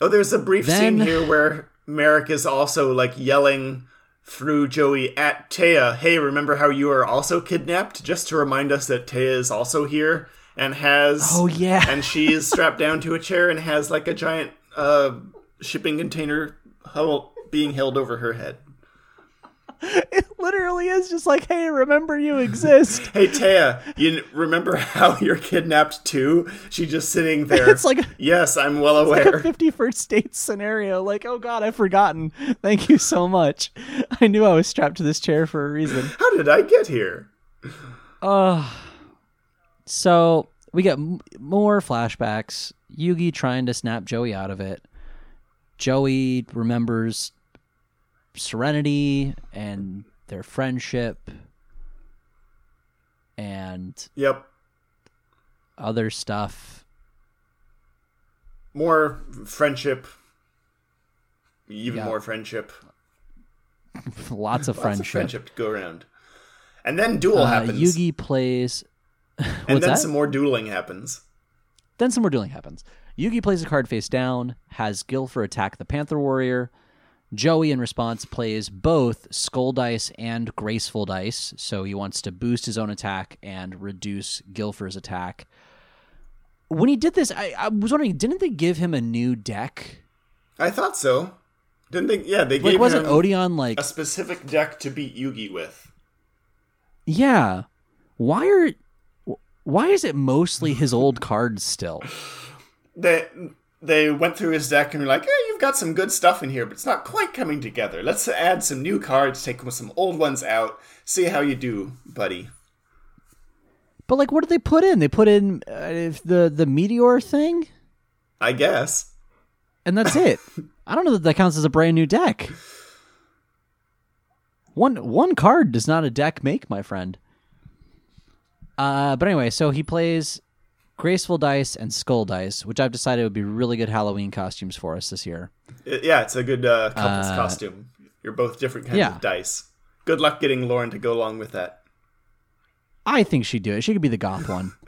Oh, there's a brief Then- scene here where Marik is also like yelling through Joey at Taya, "Hey, remember how you are also kidnapped?" Just to remind us that Taya is also here and has Oh yeah. and she is strapped down to a chair and has like a giant uh, shipping container being held over her head. *laughs* it literally is just like, hey, remember you exist. *laughs* Hey Taya, you remember how *laughs* you're kidnapped too? She's just sitting there. It's like yes, I'm well aware. 51st dates scenario. Like, oh god, I've forgotten. Thank you so much. I knew I was strapped to this chair for a reason. How did I get here? So we get m- more flashbacks. Yugi trying to snap Joey out of it. Joey remembers Serenity and their friendship and Yep, other stuff. more friendship. Even Yeah. more friendship. *laughs* Lots of Lots of friendship. friendship to go around. And then duel Uh, happens. Yugi plays. *laughs* and then that? some more dueling happens. Then some more dueling happens. Yugi plays a card face down, has Gilfer attack the Panther Warrior. Joey, in response, plays both Skull Dice and Graceful Dice, so he wants to boost his own attack and reduce Gilfer's attack. When he did this, I, I was wondering, didn't they give him a new deck? I thought so. Didn't they? Yeah, they Like, gave wasn't him Odion like, a specific deck to beat Yugi with. yeah? Why are, why is it mostly his old cards still? They they went through his deck and were like, "Yeah, you've got some good stuff in here, but it's not quite coming together. Let's add some new cards, take some old ones out, see how you do, buddy." But like, what did they put in? They put in uh, the the meteor thing. I guess. and that's *laughs* it. I don't know that that counts as a brand new deck. One one card does not a deck make, my friend. Uh, but anyway, so he plays graceful dice and skull dice, which I've decided would be really good Halloween costumes for us this year. Yeah, it's a good uh, couple's Uh, costume. You're both different kinds yeah. of dice. Good luck getting Lauren to go along with that. I think she'd do it. She could be the goth one. *laughs*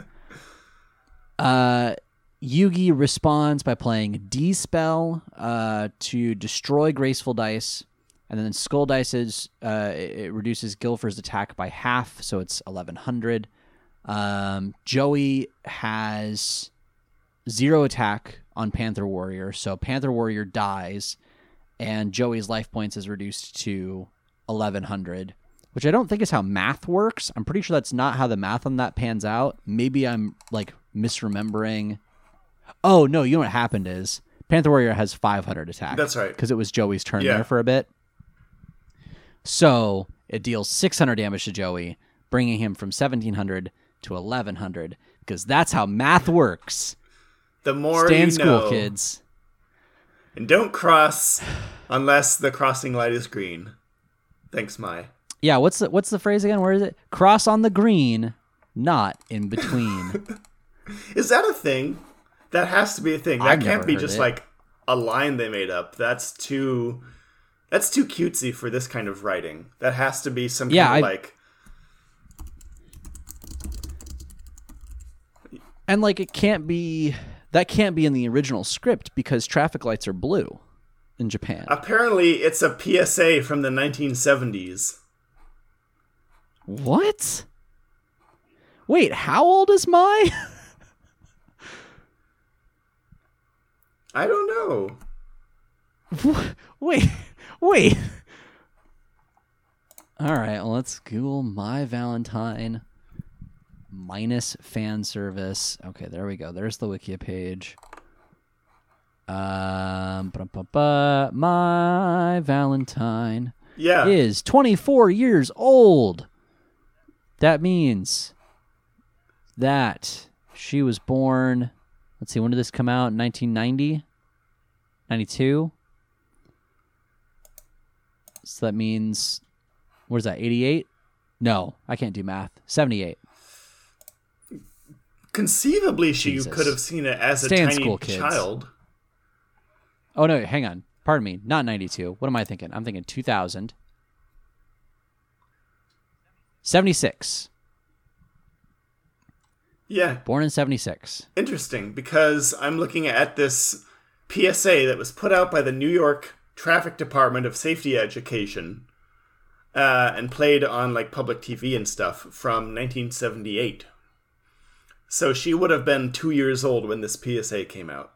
Uh, Yugi responds by playing De-Spell uh, to destroy graceful dice, and then skull dices uh, it, it reduces Gilfer's attack by half, so it's eleven hundred. Um, Joey has zero attack on Panther Warrior, so Panther Warrior dies, and Joey's life points is reduced to eleven hundred which I don't think is how math works. I'm pretty sure that's not how the math on that pans out. Maybe I'm like misremembering. Oh no, you know what happened is Panther Warrior has 500 attack. That's right. because it was Joey's turn Yeah. there for a bit. So it deals 600 damage to Joey, bringing him from 1700 to 1100 because that's how math works. The more Stay in school, know. kids. And don't cross unless the crossing light is green. Thanks, Mai. Yeah, what's the what's the phrase again? Where is it? Cross on the green, not in between. *laughs* Is that a thing? That has to be a thing. That I've can't be just it. like a line they made up. That's too that's too cutesy for this kind of writing. That has to be some Yeah, kind of I- like And like it can't be that can't be in the original script because traffic lights are blue in Japan. apparently it's a PSA from the 1970s. what? Wait, how old is Mai? *laughs* I don't know. wait, wait. All right, well, let's Google Mai Valentine minus fan service. Okay, there we go. There's the Wikia page. Um, Mai Valentine. Yeah. is 24 years old. That means that she was born. Let's see, when did this come out? 1990? 92? So that means, what is that, 88? No, I can't do math. 78. Conceivably she Jesus. could have seen it as a Stay in tiny school, child. Oh, no, hang on. Pardon me. Not 92. What am I thinking? I'm thinking 2000. 76. Yeah, Born in 76. interesting because I'm looking at this PSA that was put out by the New York Traffic Department of Safety Education uh, and played on like public TV and stuff from 1978. So she would have been two years old when this PSA came out.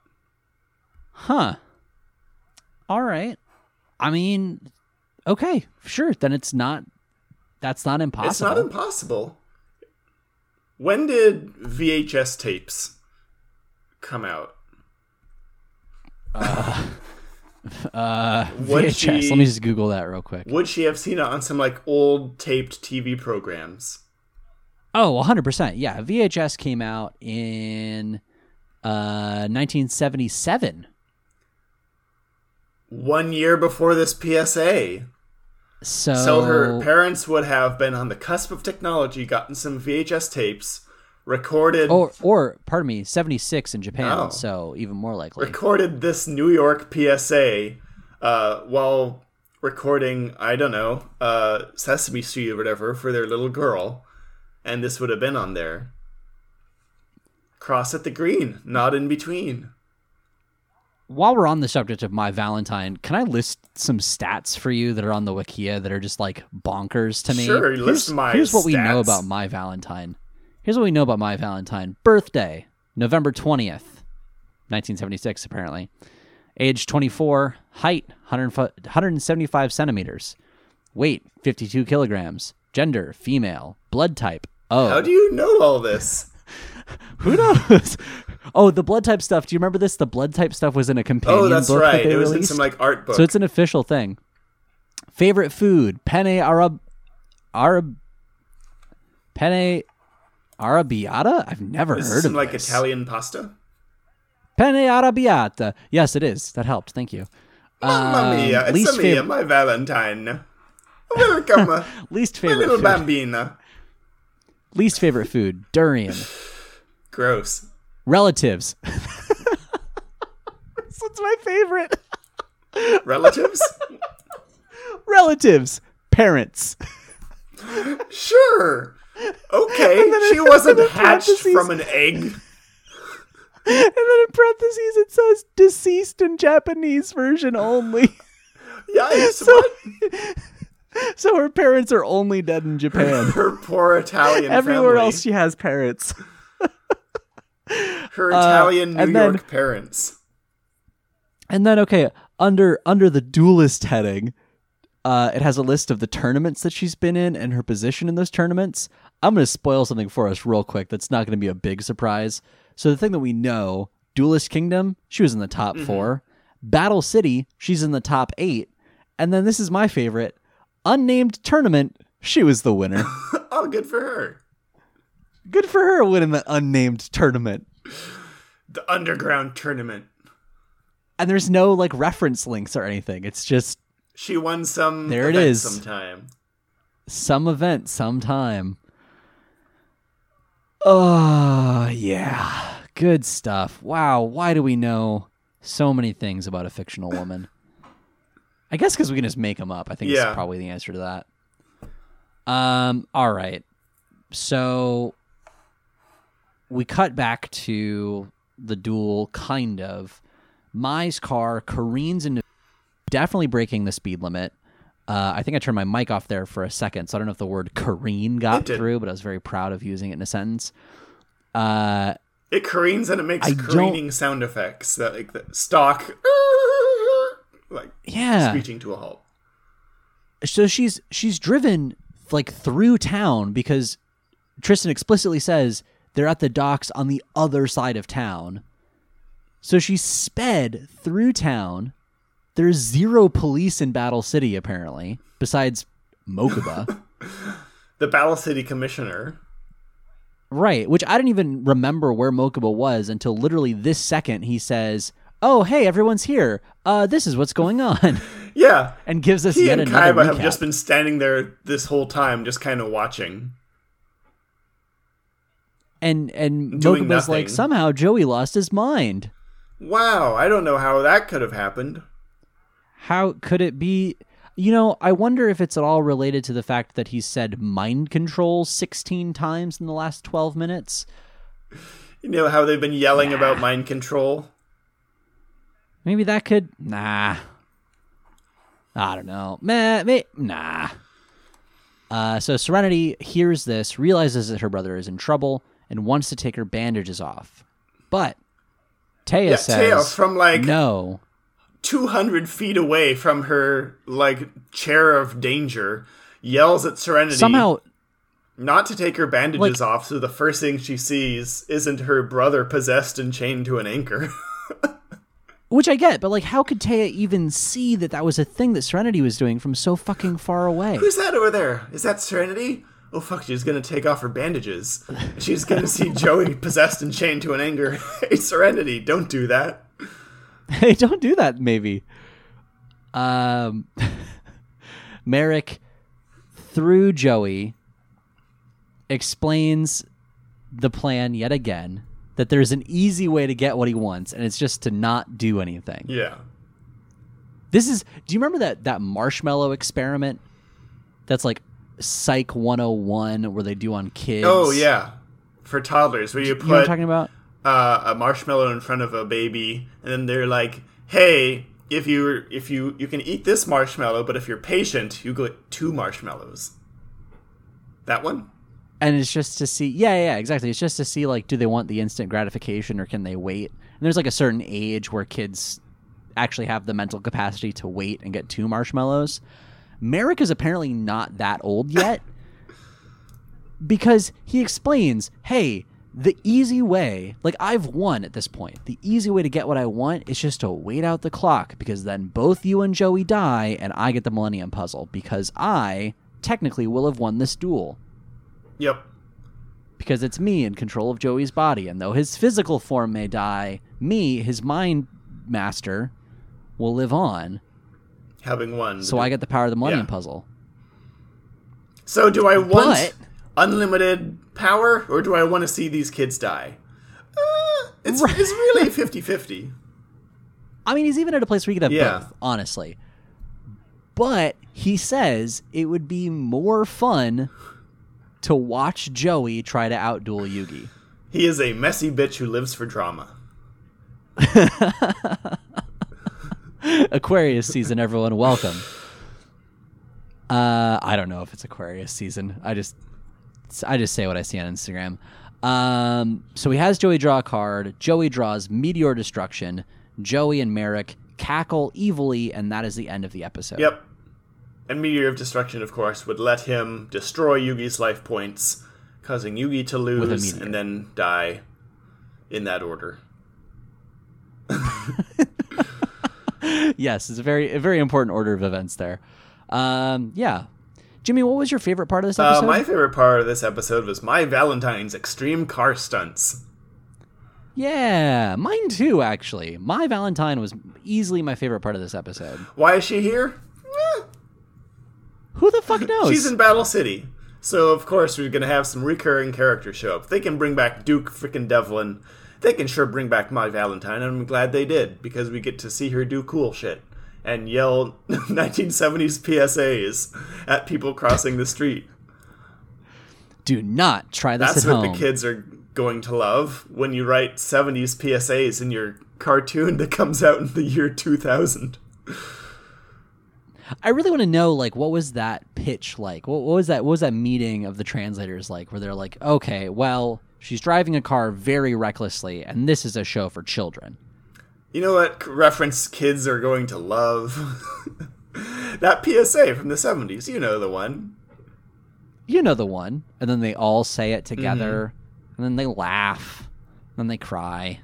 Huh. All right. I mean, okay, sure. Then it's not. That's not impossible. It's not impossible. When did VHS tapes come out? uh, *laughs* Would VHS. she- Let me just Google that real quick. Would she have seen it on some like old taped TV programs? Oh, 100%. Yeah. VHS came out in uh, 1977. One year before this PSA. So, So her parents would have been on the cusp of technology, gotten some VHS tapes, recorded or, or, pardon me, 76 in Japan. Oh. So even more likely. recorded this New York PSA uh, while recording, I don't know, uh, Sesame Street or whatever for their little girl, and this would have been on there. Cross at the green, not in between. While we're on the subject of Mai Valentine, can I list some stats for you that are on the Wikia that are just like bonkers to me? Sure, list here's, my Here's what we know about Mai Valentine. Here's what we know about Mai Valentine. Birthday, November 20th, 1976, apparently. Age 24. Height, 100 175 centimeters. Weight, 52 kilograms. Gender, female. Blood type, O. How do you know all this? *laughs* *laughs* Who knows? oh, the blood type stuff. Do you remember this? The blood type stuff was in a companion Oh, that's book that right. they It was in some like art book. So it's an official thing. Favorite food: penne arab, arab, penne arrabbiata. I've never Is heard of like this. Italian pasta? Penne arrabbiata. Yes, it is. That helped. Thank you. Mamma Um, mia, it's a mia, Mai Valentine. Welcome, *laughs* least favorite little food. bambina. Least favorite food: durian. *sighs* Gross. Relatives. *laughs* this one's my favorite. Relatives? *laughs* Relatives. Parents. sure. Okay, she wasn't hatched from an egg. And then in parentheses it says deceased in Japanese version only. Yikes, So- what? *laughs* so her parents are only dead in Japan. Her poor Italian *laughs* Everywhere family. else she has parents. Her Italian New and then- York parents. And then okay, under under the duelist heading, uh, it has a list of the tournaments that she's been in and her position in those tournaments. I'm going to spoil something for us real quick. That's not going to be a big surprise. So the thing that we know, Duelist Kingdom, she was in the top four. Battle City, she's in the top eight. And then this is my favorite, unnamed tournament. She was the winner. *laughs* Oh, good for her. Good for her winning the unnamed tournament. The underground tournament. And there's no like reference links or anything. It's just She won some There it event is. sometime. some event sometime. Oh, yeah. Good stuff. Wow. Why do we know so many things about a fictional woman? I guess because we can just make them up. I think Yeah. that's probably the answer to that. Um. All right. So we cut back to the duel, kind of. Mai's car careens into definitely breaking the speed limit. Uh, I think I turned my mic off there for a second, so I don't know if the word careen got through, but I was very proud of using it in a sentence. Uh, It careens and it makes I careening sound effects that like the stock like yeah. screeching to a halt. so she's she's driven like through town because Tristan explicitly says they're at the docks on the other side of town. So she sped through town. There's zero police in Battle City apparently, besides Mokuba. *laughs* The Battle City Commissioner. right, which I didn't even remember where Mokuba was until literally this second he says, "Oh, hey, everyone's here. Uh this is what's going on." *laughs* Yeah. and gives us He yet and another Kaiba have just been standing there this whole time, just kind of watching. and and Doing Mokuba's like somehow Joey lost his mind. Wow, I don't know how that could have happened. How could it be? You know, I wonder if it's at all related to the fact that he said mind control 16 times in the last 12 minutes. You know how they've been yelling about mind control? Maybe that could. Nah. I don't know. Meh, meh, nah. Uh, so Serenity hears this, realizes that her brother is in trouble, and wants to take her bandages off. But Taya Yeah, says, Taya from like no. 200 feet away from her like chair of danger yells at Serenity Somehow, not to take her bandages Like- off so the first thing she sees isn't her brother possessed and chained to an anchor. *laughs* which I get, but like, how could Taya even see that that was a thing that Serenity was doing from so fucking far away? Who's that over there? Is that Serenity? Oh fuck, she's gonna take off her bandages. She's gonna see *laughs* Joey possessed and chained to an anger. *laughs* hey Serenity, don't do that. *laughs* Hey, don't do that, maybe. Um, Marik, through Joey, explains the plan yet again that there's an easy way to get what he wants, and it's just to not do anything. Yeah. This is. Do you remember that that marshmallow experiment? That's like Psych 101, where they do on kids. Oh yeah. For toddlers, where you You know put talking about? uh, a marshmallow in front of a baby, and then they're like, "Hey, if you if you you can eat this marshmallow, but if you're patient, you get two marshmallows." That one? And it's just to see yeah yeah exactly. It's just to see like do they want the instant gratification or can they wait? And there's like a certain age where kids actually have the mental capacity to wait and get two marshmallows. Marik is apparently not that old yet *laughs* because he explains hey the easy way like i've won at this point. The easy way to get what i want is just to wait out the clock because then both you and joey die and i get the millennium puzzle because i technically will have won this duel Yep. because it's me in control of Joey's body. And though his physical form may die, me, his mind master, will live on. Having won. So I get the power of the Millennium Yeah. Puzzle. So do I want But- unlimited power, or do I want to see these kids die? Uh, it's, Right. it's really *laughs* 50-50. I mean, he's even at a place where he could have Yeah. both, honestly. But he says it would be more fun to watch Joey try to outduel Yugi. He is a messy bitch who lives for drama. *laughs* Aquarius season, everyone, welcome. Uh, I don't know if it's Aquarius season. I just, I just say what I see on Instagram. Um, so he has Joey draw a card. Joey draws Meteor Destruction. Joey and Marik cackle evilly, and that is the end of the episode. Yep. And Meteor of Destruction, of course, would let him destroy Yugi's life points, causing Yugi to lose and then die in that order. Yes, it's a very, a very important order of events there. Um, yeah, Jimmy, what was your favorite part of this Uh, episode? my favorite part of this episode was Mai Valentine's extreme car stunts. yeah, mine too. Actually, Mai Valentine was easily my favorite part of this episode. Why is she here? Eh, Who the fuck *laughs* knows? She's in Battle City. So, of course, we're going to have some recurring characters show up. They can bring back Duke frickin' Devlin. They can sure bring back Mai Valentine, and I'm glad they did, because we get to see her do cool shit and yell *laughs* 1970s PSAs at people crossing the street. Do not try this That's at what home. the kids are going to love when you write 70s PSAs in your cartoon that comes out in the year 2000. *laughs* I really want to know, like, what was that pitch like? What, what was that? What was that meeting of the translators like? Where they're like, okay, well, she's driving a car very recklessly, and this is a show for children. You know what reference kids are going to love? *laughs* that PSA from the 70s. You know the one. You know the one. And then they all say it together, Mm-hmm. and then they laugh, and then they cry.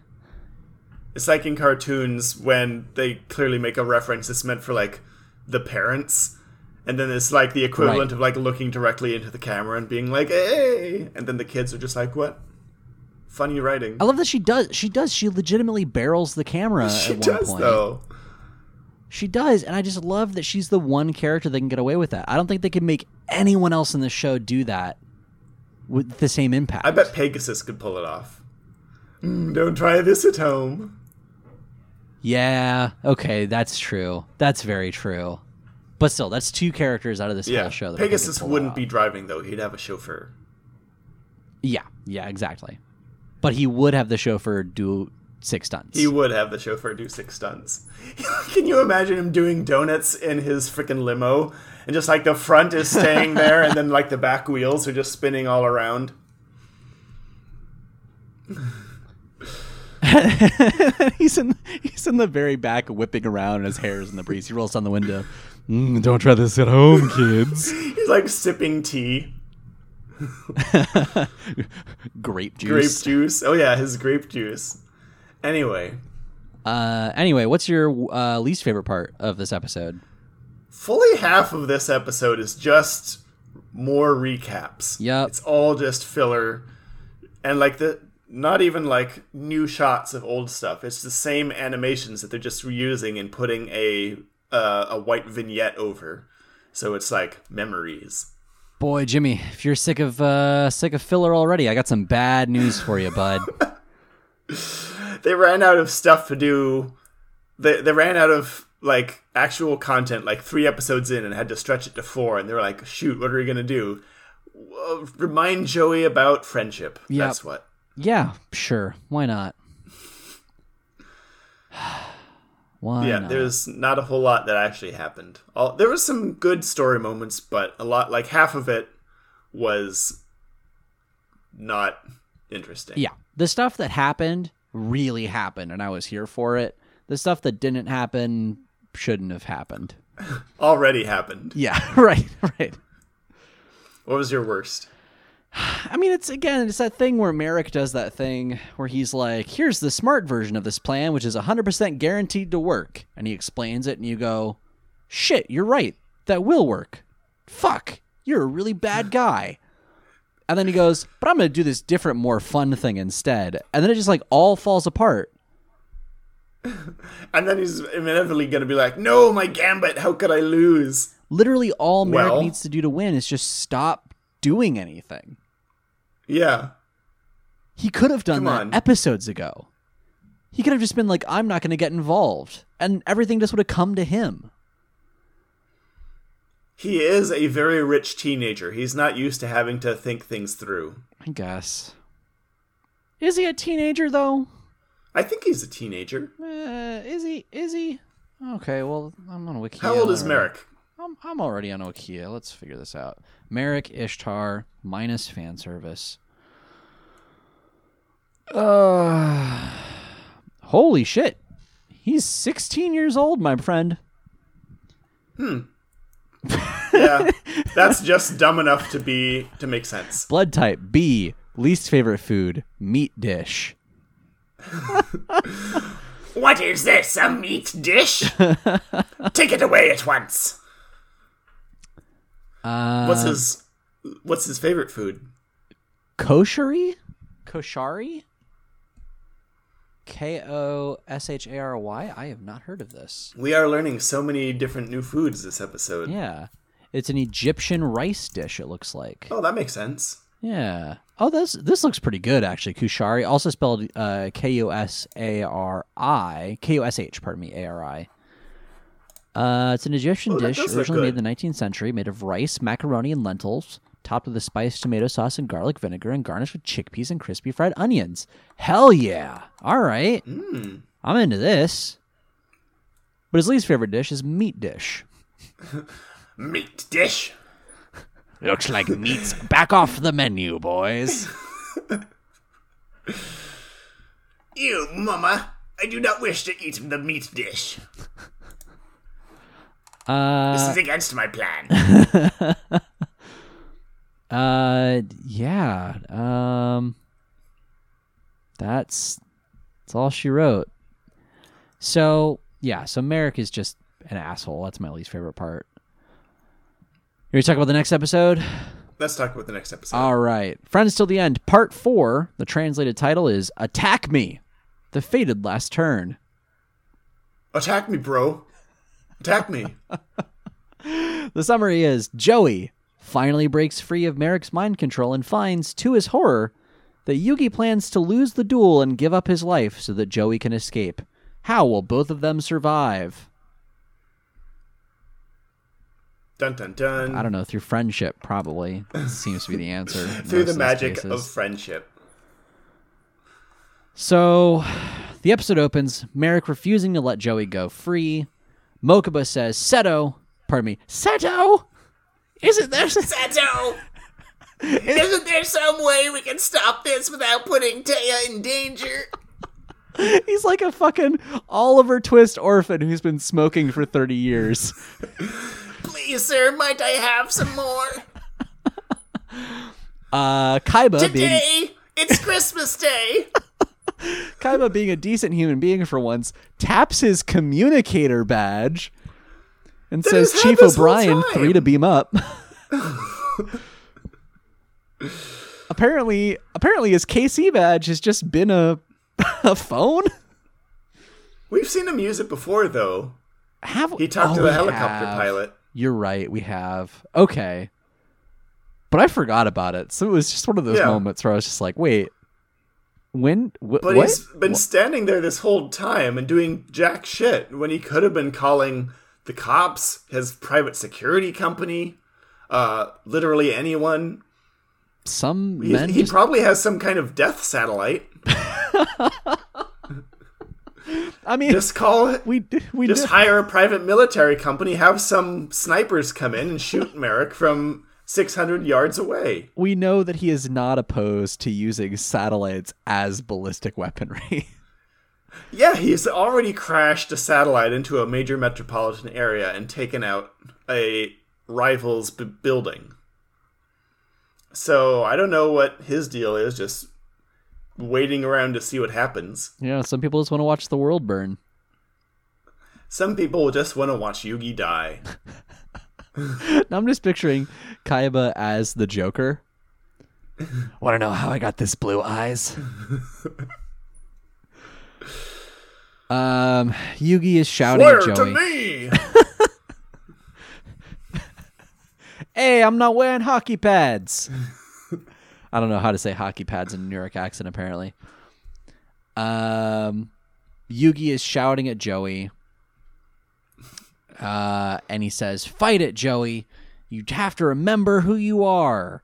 It's like in cartoons when they clearly make a reference that's meant for like the parents. And then it's like the equivalent Right. of like looking directly into the camera and being like, hey! And then the kids are just like, what? Funny writing. I love that she does. She does. She legitimately barrels the camera *laughs* she at one does, point. though. She does, and I just love that she's the one character that can get away with that. I don't think they could make anyone else in the show do that with the same impact. I bet Pegasus could pull it off. Mm, don't try this at home. Yeah. Okay, that's true. That's very true. But still, that's two characters out of this Yeah, whole show. That Pegasus wouldn't out. be driving though; he'd have a chauffeur. Yeah, yeah, exactly. But he would have the chauffeur do six stunts. He would have the chauffeur do six stunts. *laughs* Can you imagine him doing donuts in his freaking limo, and just like the front is staying *laughs* there, and then like the back wheels are just spinning all around? *laughs* *laughs* he's in he's in the very back, whipping around, and his hair's in the breeze. He rolls down the window. Mm, don't try this at home, kids. *laughs* He's like sipping tea, *laughs* Grape juice. grape juice. juice. Oh yeah, his grape juice. Anyway, Uh, anyway, what's your uh, least favorite part of this episode? fully half of this episode is just more recaps. Yeah, It's all just filler and like the not even like new shots of old stuff. It's the same animations that they're just reusing and putting a uh, a white vignette over. So it's like memories. Boy, Jimmy, if you're sick of uh, sick of filler already, I got some bad news for you, bud. *laughs* They ran out of stuff to do. They they ran out of like actual content like 3 episodes in and had to stretch it to 4 and they were like, "Shoot, what are we going to do?" Well, remind Joey about friendship. Yep. That's what. Yeah, sure. Why not? *sighs* Why yeah, not? there's not a whole lot that actually happened. All, there was some good story moments, but a lot, like half of it, was not interesting. Yeah. The stuff that happened really happened, and I was here for it. The stuff that didn't happen shouldn't have happened. *laughs* already happened. Yeah, *laughs* right, right. What was your worst? I mean, it's again, it's that thing where Marik does that thing where he's like, here's the smart version of this plan, which is 100% guaranteed to work. And he explains it, and you go, shit, you're right. That will work. Fuck, you're a really bad *sighs* guy. And then he goes, but I'm going to do this different, more fun thing instead. And then it just like all falls apart. *laughs* And then he's inevitably going to be like, "No, my gambit. How could I lose?" Literally, all Marik Well- needs to do to win is just stop doing anything. Yeah, He could have done Come that on. episodes ago. He could have just been like, I'm not going to get involved. And everything just would have come to him. he is a very rich teenager. He's not used to having to think things through. I guess. Is he a teenager, though? I think he's a teenager. Uh, is he? Is he? Okay, well, I'm on Wikia. How old is already. Marik? I'm, I'm already on Wikia. Let's figure this out. Marik Ishtar minus fan service. Uh, *sighs* holy shit. He's 16 years old, my friend. Hmm. *laughs* yeah, that's just dumb enough to be to make sense. Blood type B. Least favorite food meat dish. *laughs* What is this? A meat dish? *laughs* Take it away at once. Uh, What's his What's his favorite food? koshari? Koshari? K O S H A R Y? I have not heard of this. We are learning so many different new foods this episode. Yeah. It's an Egyptian rice dish, it looks like. Oh, that makes sense. Yeah. Oh, this this looks pretty good actually. Kushari, also spelled uh, K U S A R I, K U S H, pardon me, A R I. Uh, it's an Egyptian Oh, dish originally made in the 19th century, made of rice, macaroni, and lentils, topped with a spiced tomato sauce and garlic vinegar, and garnished with chickpeas and crispy fried onions. Hell yeah! All right, Mm. I'm into this. But his least favorite dish is meat dish. *laughs* Meat dish. Looks like meat's *laughs* back off the menu, boys. *laughs* Ew, Mama. I do not wish to eat the meat dish. Uh, This is against my plan. *laughs* Uh, yeah. Um, that's that's all she wrote. So yeah, so Marik is just an asshole. That's my least favorite part. You ready to talk about the next episode? Let's talk about the next episode. All right, friends till the end. Part four. The translated title is "Attack Me," the fated last turn. Attack me, bro. Attack me. *laughs* The summary is Joey finally breaks free of Marik's mind control and finds, to his horror, that Yugi plans to lose the duel and give up his life so that Joey can escape. How will both of them survive? Dun dun dun. I don't know through friendship probably seems to be the answer *laughs* Through the magic cases. of friendship. So the episode opens, Marik refusing to let Joey go free. Mokuba says, Seto, pardon me, Seto, isn't there? Seto? Isn't there some way we can stop this without putting Taya in danger? He's like a fucking Oliver Twist orphan who's been smoking for 30 years. Please, sir, might I have some more? Uh, Kaiba being, Today, it's Christmas Day. *laughs* Kaiba being a decent human being for once, taps his communicator badge and says, Chief O'Brien, three to beam up. *laughs* apparently, apparently his KC badge has just been a, a phone. We've seen him use it before, though. Have He talked oh, to the helicopter have. pilot. You're right, we have. Okay. But I forgot about it. So it was just one of those Yeah. moments where I was just like, wait, when? Wh- But what? he's been standing there this whole time and doing jack shit when he could have been calling the cops, his private security company, uh, literally anyone. Some He, men he just, probably has some kind of death satellite. *laughs* I mean, Just call it. we we Just did- hire a private military company, have some snipers come in and shoot Marik from 600 yards away. we know that he is not opposed to using satellites as ballistic weaponry. *laughs* Yeah, he's already crashed a satellite into a major metropolitan area and taken out a rival's b- building. So I don't know what his deal is, just waiting around to see what happens. Yeah, some people just want to watch the world burn. Some people just want to watch Yugi die. *laughs* Now I'm just picturing Kaiba as the Joker. Want to know how I got this blue eyes? um, Yugi is shouting Swear at to me! *laughs* Hey, I'm not wearing hockey pads. I don't know how to say hockey pads in a New York accent. Apparently, um, Yugi is shouting at Joey, uh, and he says, "Fight it, Joey! You have to remember who you are."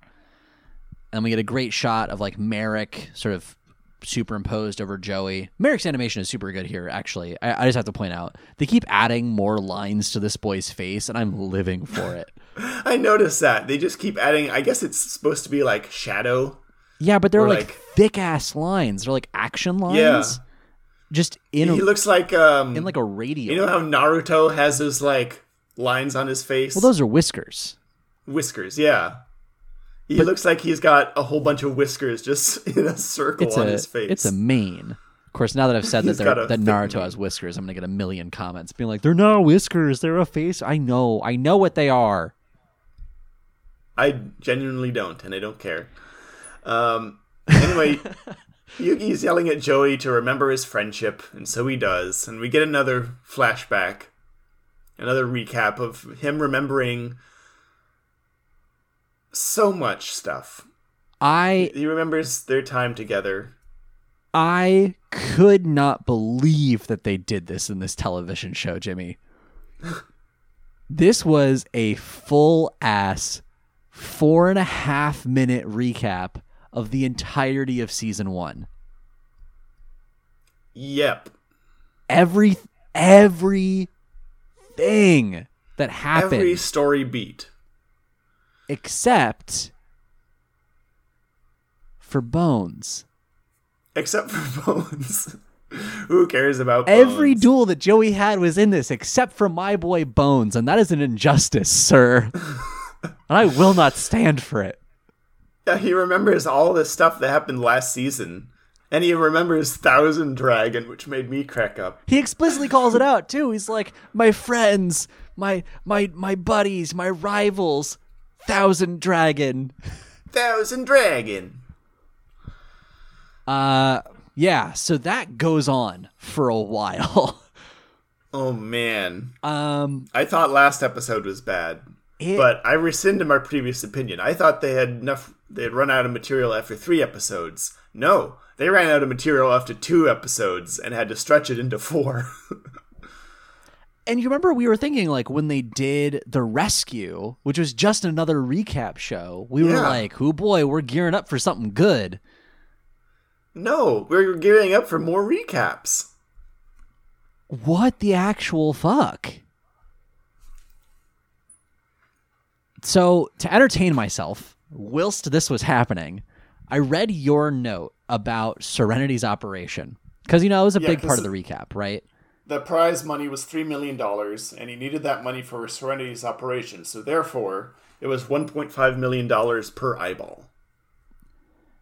And we get a great shot of like Marik sort of superimposed over Joey. Marik's animation is super good here, actually. I, I just have to point out they keep adding more lines to this boy's face, and I'm living for it. *laughs* I noticed that. They just keep adding, I guess it's supposed to be like shadow. Yeah, but they're like, like- thick ass lines. They're like action lines. Yeah. Just in a, He looks like, um, in like a radio. you know how Naruto has those like lines on his face? well, those are whiskers. whiskers, yeah. He looks like he's got a whole bunch of whiskers just *laughs* in a circle on a his face. it's a mane. Of course, now that I've said that they're, that Naruto has whiskers, I'm gonna get a million comments being like, "They're not whiskers. They're a face." I know. I know what they are. I genuinely don't, and I don't care. Um, anyway, *laughs* Yugi's yelling at Joey to remember his friendship, and so he does. And we get another flashback, another recap of him remembering so much stuff. I He remembers their time together. I could not believe that they did this in this television show, Jimmy. *laughs* this was a full ass four and a half minute recap of the entirety of season one. Yep. Every every thing that happened Every story beat. except for Bones. Except for *laughs* Bones. Who cares about Bones? Every duel that Joey had was in this, except for my boy Bones, and that is an injustice, sir. *laughs* and I will not stand for it. Yeah, he remembers all the stuff that happened last season. And he remembers Thousand Dragon, which made me crack up. He explicitly calls it out too. He's like, "My friends, my my my buddies, my rivals, Thousand Dragon." Thousand Dragon. Uh, yeah. So that goes on for a while. *laughs* Oh man. um, I thought last episode was bad. It, But I rescind my previous opinion. I thought they had enough they had run out of material after three episodes. No. They ran out of material after two episodes and had to stretch it into four. *laughs* and you remember we were thinking like when they did the rescue, which was just another recap show, we were like, "Oh boy, we're gearing up for something good." No, we're gearing up for more recaps. What the actual fuck? So, to entertain myself, whilst this was happening, I read your note about Serenity's operation. Because, you know, it was a Yeah, big part of the recap, right? The prize money was $3 million, and he needed that money for Serenity's operation, so therefore, it was $1.5 million per eyeball.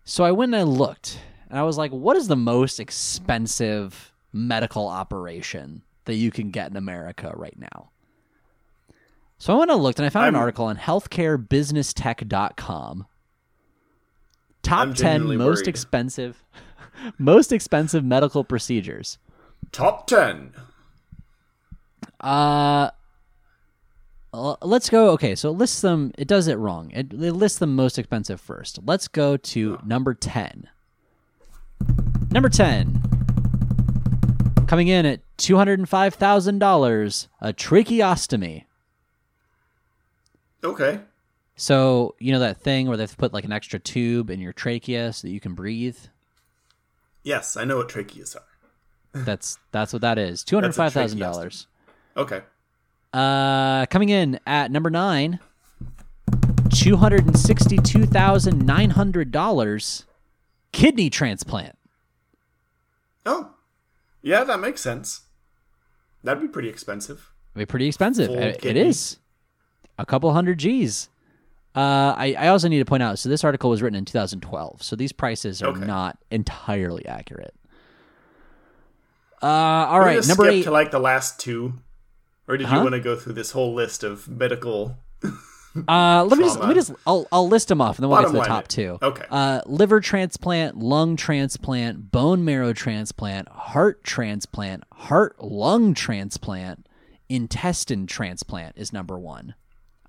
So, I went and I looked, and I was like, what is the most expensive medical operation that you can get in America right now? So, I went and looked, and I found an I'm- article on healthcarebusinesstech.com. Top I'm 10 most worried. expensive *laughs* most expensive medical procedures. Top 10. Uh let's go okay, so it lists them it does it wrong. It, it lists them most expensive first. Let's go to number 10. Number 10. Coming in at $205,000, a tracheostomy. Okay. So, you know that thing where they've put like an extra tube in your trachea so that you can breathe? Yes, I know what tracheas are. *laughs* That's that's what that is. $205,000. Okay. Uh, coming in at number nine, two hundred and sixty-two thousand nine hundred dollars, kidney transplant. Oh. Yeah, that makes sense. That'd be pretty expensive. It'd be pretty expensive. Full It- it kidney. is a couple hundred G's. Uh, I, I also need to point out. So this article was written in 2012. So these prices are Okay. not entirely accurate. Uh, all We're right, number skip eight. to like the last two, or did Huh? you want to go through this whole list of medical? Uh, let me just let me just I'll I'll list them off and then we'll Bottom get to the top it. two. Okay. Uh, liver transplant, lung transplant, bone marrow transplant, heart transplant, heart lung transplant, intestine transplant is number one.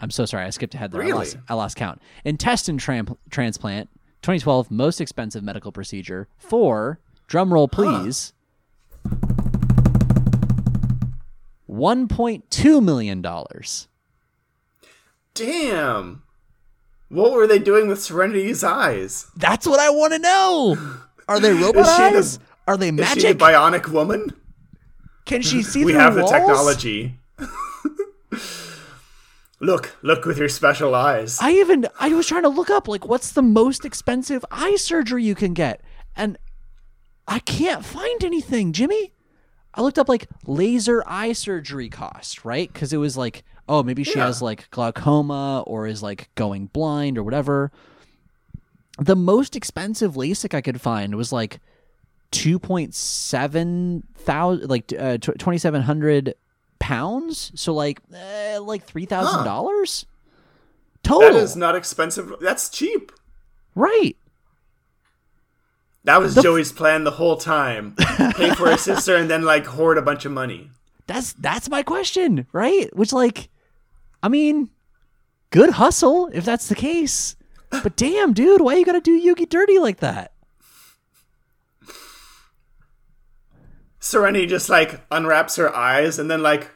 I'm so sorry, I skipped ahead there. I lost, I lost count. Intestine tram- transplant, 2012, most expensive medical procedure. Four, drum roll please. $1.2 million. Damn. What were they doing with Serenity's eyes? That's what I want to know. Are they *laughs* robot she the- eyes? Are they Is she a magic? bionic woman? Can she see We through have the technology. Look, look with your special eyes. I even I was trying to look up like what's the most expensive eye surgery you can get, and I can't find anything, Jimmy. I looked up like laser eye surgery cost, right? Because it was like, oh, maybe she Yeah. has like glaucoma or is like going blind or whatever. The most expensive LASIK I could find was like two point seven thousand, like uh, twenty seven hundred pounds. So like, uh, like three thousand dollars total. that is not expensive. That's cheap. right. That was Joey's plan the whole time. Pay for his *laughs* sister and then like hoard a bunch of money. That's that's my question, right? Which like, I mean, good hustle if that's the case. But damn, dude, why you gotta do Yugi dirty like that? Serenity just like unwraps her eyes and then like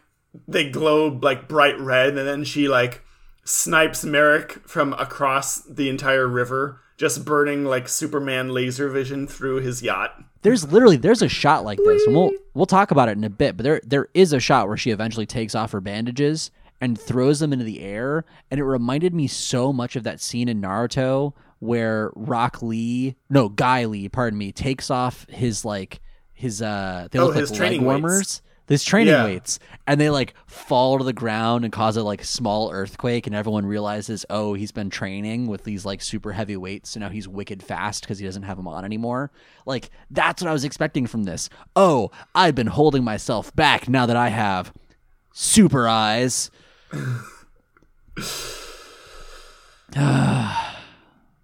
they glow like bright red and then she like snipes Marik from across the entire river, just burning like Superman laser vision through his yacht. There's literally there's a shot like this, and we'll we'll talk about it in a bit. But there there is a shot where she eventually takes off her bandages and throws them into the air, and it reminded me so much of that scene in Naruto where Rock Lee, no Guy Lee, pardon me, takes off his like his uh they Oh, look like leg training weights. warmers. This training Yeah. weights, and they like fall to the ground and cause a like small earthquake, and everyone realizes, oh, he's been training with these like super heavy weights, so now he's wicked fast because he doesn't have them on anymore. Like that's what I was expecting from this. Oh, I've been holding myself back now that I have super eyes. *sighs* *sighs*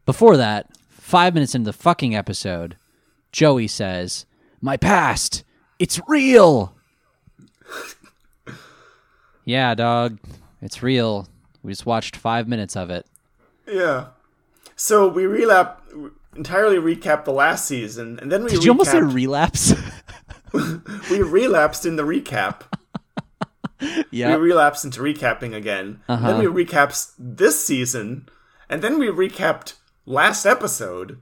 Before that, five minutes into the fucking episode, Joey says, "My past, it's real." *laughs* yeah, dog, it's real. We just watched five minutes of it. Yeah. So we relap entirely recap the last season and then we Did you almost say relapse? *laughs* we relapsed in the recap. Yeah. *laughs* We relapse into recapping again. Then Uh-huh. we recaps this season, and then we recapped last episode.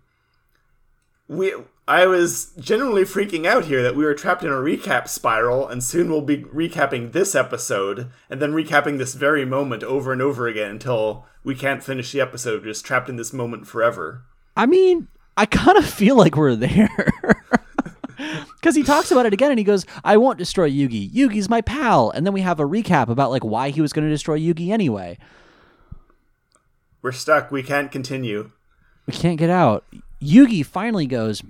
We I was genuinely freaking out here that we were trapped in a recap spiral, and soon we'll be recapping this episode, and then recapping this very moment over and over again until we can't finish the episode, just trapped in this moment forever. I mean, I kind of feel like we're there. *laughs* Because he talks about it again and he goes, I won't destroy Yugi. Yugi's my pal. And then we have a recap about like why he was going to destroy Yugi anyway. We're stuck. We can't continue. We can't get out. Yugi finally goes,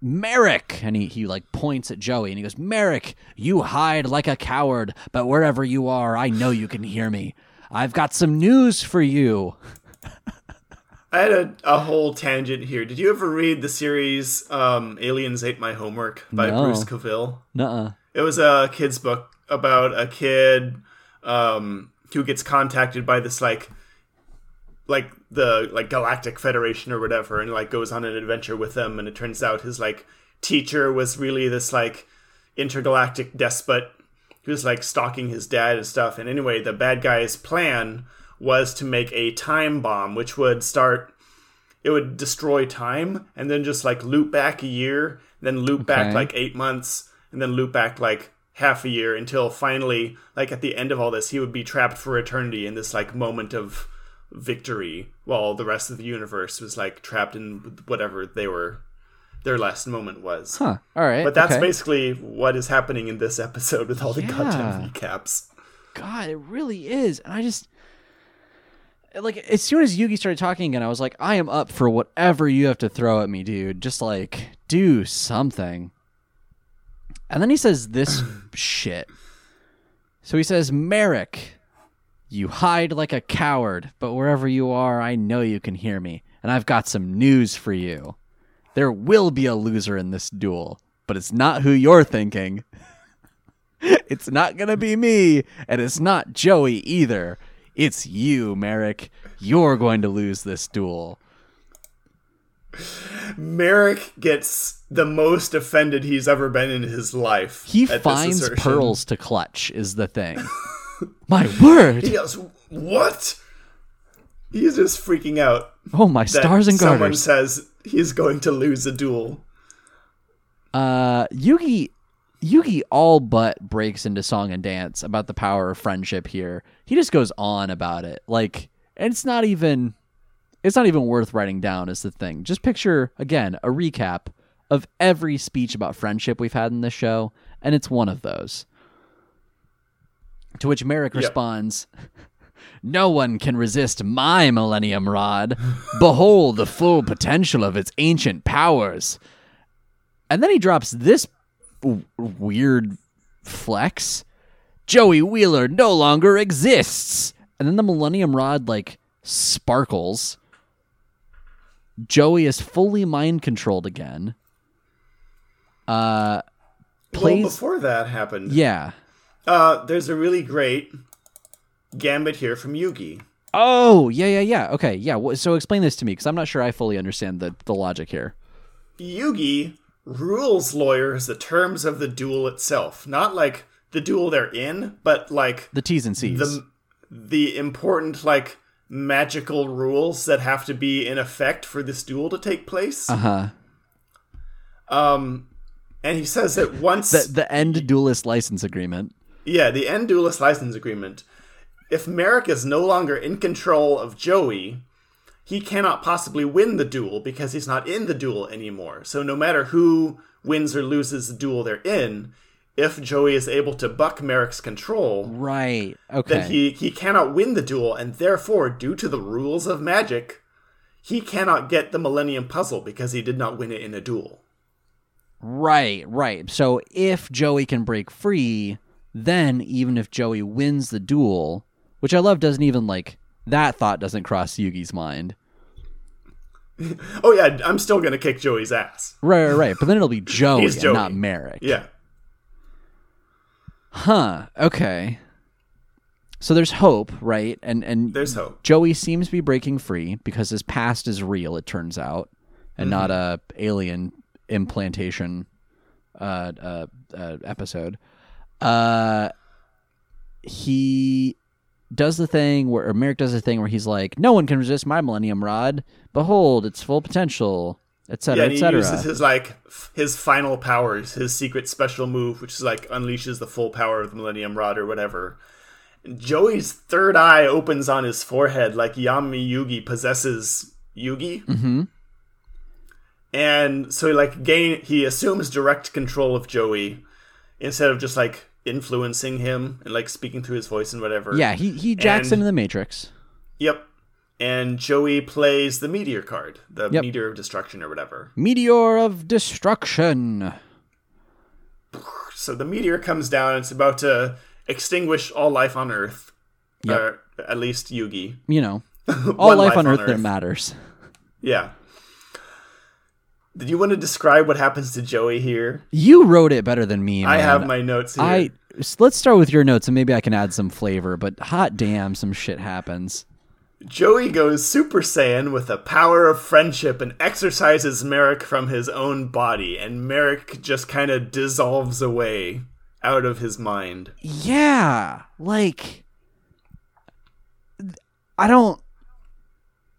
Marik! And he, he like points at Joey and he goes, Marik, you hide like a coward, but wherever you are, I know you can hear me. I've got some news for you. *laughs* I had a, a whole tangent here. Did you ever read the series um, Aliens Ate My Homework by No. Bruce Coville? Nuh-uh. It was a kid's book about a kid um, who gets contacted by this like like the like Galactic Federation or whatever and like goes on an adventure with them and it turns out his like teacher was really this like intergalactic despot who was like stalking his dad and stuff. And anyway the bad guy's plan was to make a time bomb which would start it would destroy time and then just like loop back a year then loop back like 8 months and then loop back like half a year until finally like at the end of all this he would be trapped for eternity in this like moment of victory while the rest of the universe was like trapped in whatever they were their last moment was Huh. All right. but that's okay. basically what is happening in this episode with all the Yeah. goddamn recaps God, it really is. And I just like as soon as Yugi started talking again, I was like, I am up for whatever you have to throw at me, dude. Just like do something. And then he says this *clears throat* shit. So he says, Marik, you hide like a coward, but wherever you are, I know you can hear me. And I've got some news for you. There will be a loser in this duel, but it's not who you're thinking. *laughs* It's not going to be me, and it's not Joey either. It's you, Marik. You're going to lose this duel. marik gets the most offended he's ever been in his life He finds pearls to clutch, is the thing. *laughs* My word. he goes what he's just freaking out Oh, my stars and someone garters. says he's going to lose a duel Uh, Yugi. Yugi all but breaks into song and dance about the power of friendship here. He just goes on about it. Like, and it's not even it's not even worth writing down is the thing. Just picture again a recap of every speech about friendship we've had in this show, and it's one of those. To which Marik Yep. responds, No one can resist my Millennium Rod. Behold the full potential of its ancient powers. And then he drops this w- weird flex. Joey Wheeler no longer exists. And then the Millennium Rod like sparkles. Joey is fully mind controlled again. Uh well before that happened Yeah. Uh there's a really great gambit here from yugi Oh, yeah, yeah, yeah. Okay, yeah. So explain this to me because I'm not sure I fully understand the, the logic here. Yugi rules lawyers the terms of the duel itself, not like the duel they're in, but like The T's and C's. the the important like magical rules that have to be in effect for this duel to take place. uh huh. Um, and he says that once The the end duelist license agreement. Yeah, the end duelist license agreement. If Marik is no longer in control of Joey, he cannot possibly win the duel because he's not in the duel anymore. So no matter who wins or loses the duel they're in, if Joey is able to buck Marik's control, Right. Okay. then he, he cannot win the duel, and therefore, due to the rules of magic, he cannot get the Millennium Puzzle because he did not win it in a duel. Right, right. So if Joey can break free, then even if Joey wins the duel, which I love doesn't even like that thought doesn't cross Yugi's mind. *laughs* Oh yeah, I'm still gonna kick Joey's ass. Right, right, right. But then it'll be *laughs* Joey, He's and not Marik. Yeah. Huh. Okay. So there's hope, right? And and There's hope. Joey seems to be breaking free because his past is real, it turns out, and not a alien implantation uh, uh, uh, episode. Uh, he does the thing where or Marik does the thing where he's like, "No one can resist my Millennium Rod. Behold, its full potential." Etc. Yeah, Etc. uses his like his final powers, his secret special move, which is like unleashes the full power of the Millennium Rod or whatever. Joey's third eye opens on his forehead like Yami Yugi possesses Yugi. Mm-hmm. And so he like gain he assumes direct control of Joey instead of just like influencing him and like speaking through his voice and whatever. Yeah, he he jacks And- into the Matrix. Yep. And Joey plays the meteor card, the Yep. meteor of destruction or whatever. Meteor of destruction. So the meteor comes down. It's about to extinguish all life on Earth, Yep. or at least Yugi. You know, *laughs* all One life on Earth, that matters. Yeah. Did you want to describe what happens to Joey here? You wrote it better than me. I have my notes here. I let's start with your notes and maybe I can add some flavor. But hot damn, some shit happens. Joey goes Super Saiyan with the power of friendship and exorcises Marik from his own body, and Marik just kind of dissolves away out of his mind. Yeah, like I don't.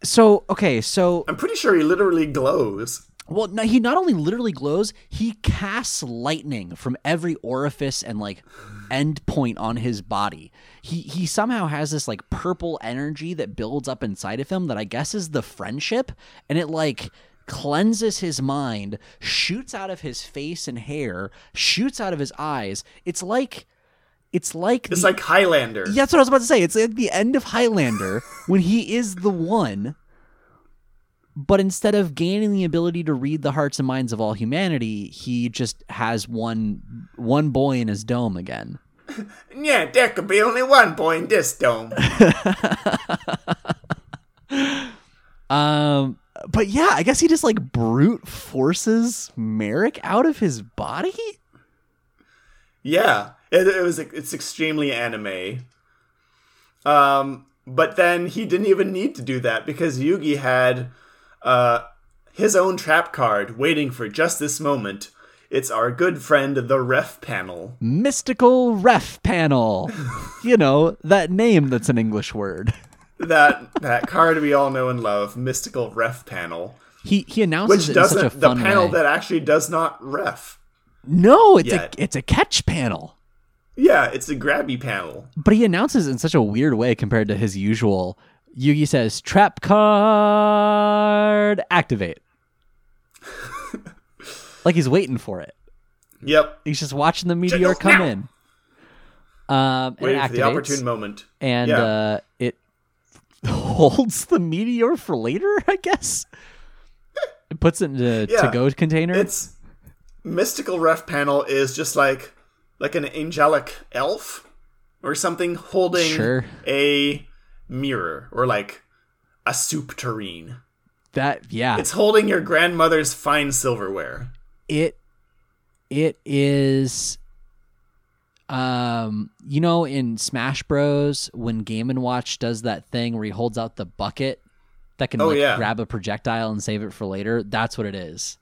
So okay, so I'm pretty sure he literally glows. Well, no, he not only literally glows, he casts lightning from every orifice and like end point on his body. He he somehow has this like purple energy that builds up inside of him that I guess is the friendship, and it like cleanses his mind, shoots out of his face and hair, shoots out of his eyes. It's like it's like It's the- like Highlander. yeah, that's what I was about to say. It's like the end of Highlander when he is the one, but instead of gaining the ability to read the hearts and minds of all humanity, he just has one one boy in his dome again. *coughs* Yeah, there could be only one boy in this dome. *laughs* Um, but yeah, I guess he just like brute forces Marik out of his body. Yeah, it, it was. It's extremely anime. Um, but then he didn't even need to do that because Yugi had uh his own trap card waiting for just this moment. It's our good friend the ref panel. Mystical ref panel. *laughs* you know that name that's an English word. That that card we all know and love, mystical ref panel, He he announces which it in such a doesn't the panel way. that actually does not ref. no, it's yet. a it's a catch panel. Yeah, it's a grabby panel. But he announces it in such a weird way compared to his usual. Yugi says, "Trap card activate." *laughs* like he's waiting for it. Yep, He's just watching the meteor Jiggles come now. in. Um, waiting for the opportune moment. and Yeah. uh, it *laughs* holds the meteor for later. I guess it puts it in a Yeah. to-go container. It's mystical ref panel is just like like an angelic elf or something holding Sure. a mirror or like a soup tureen. that yeah. It's holding your grandmother's fine silverware. it it is um you know in smash bros when game and watch does that thing where he holds out the bucket that can Oh, like yeah. grab a projectile and save it for later that's what it is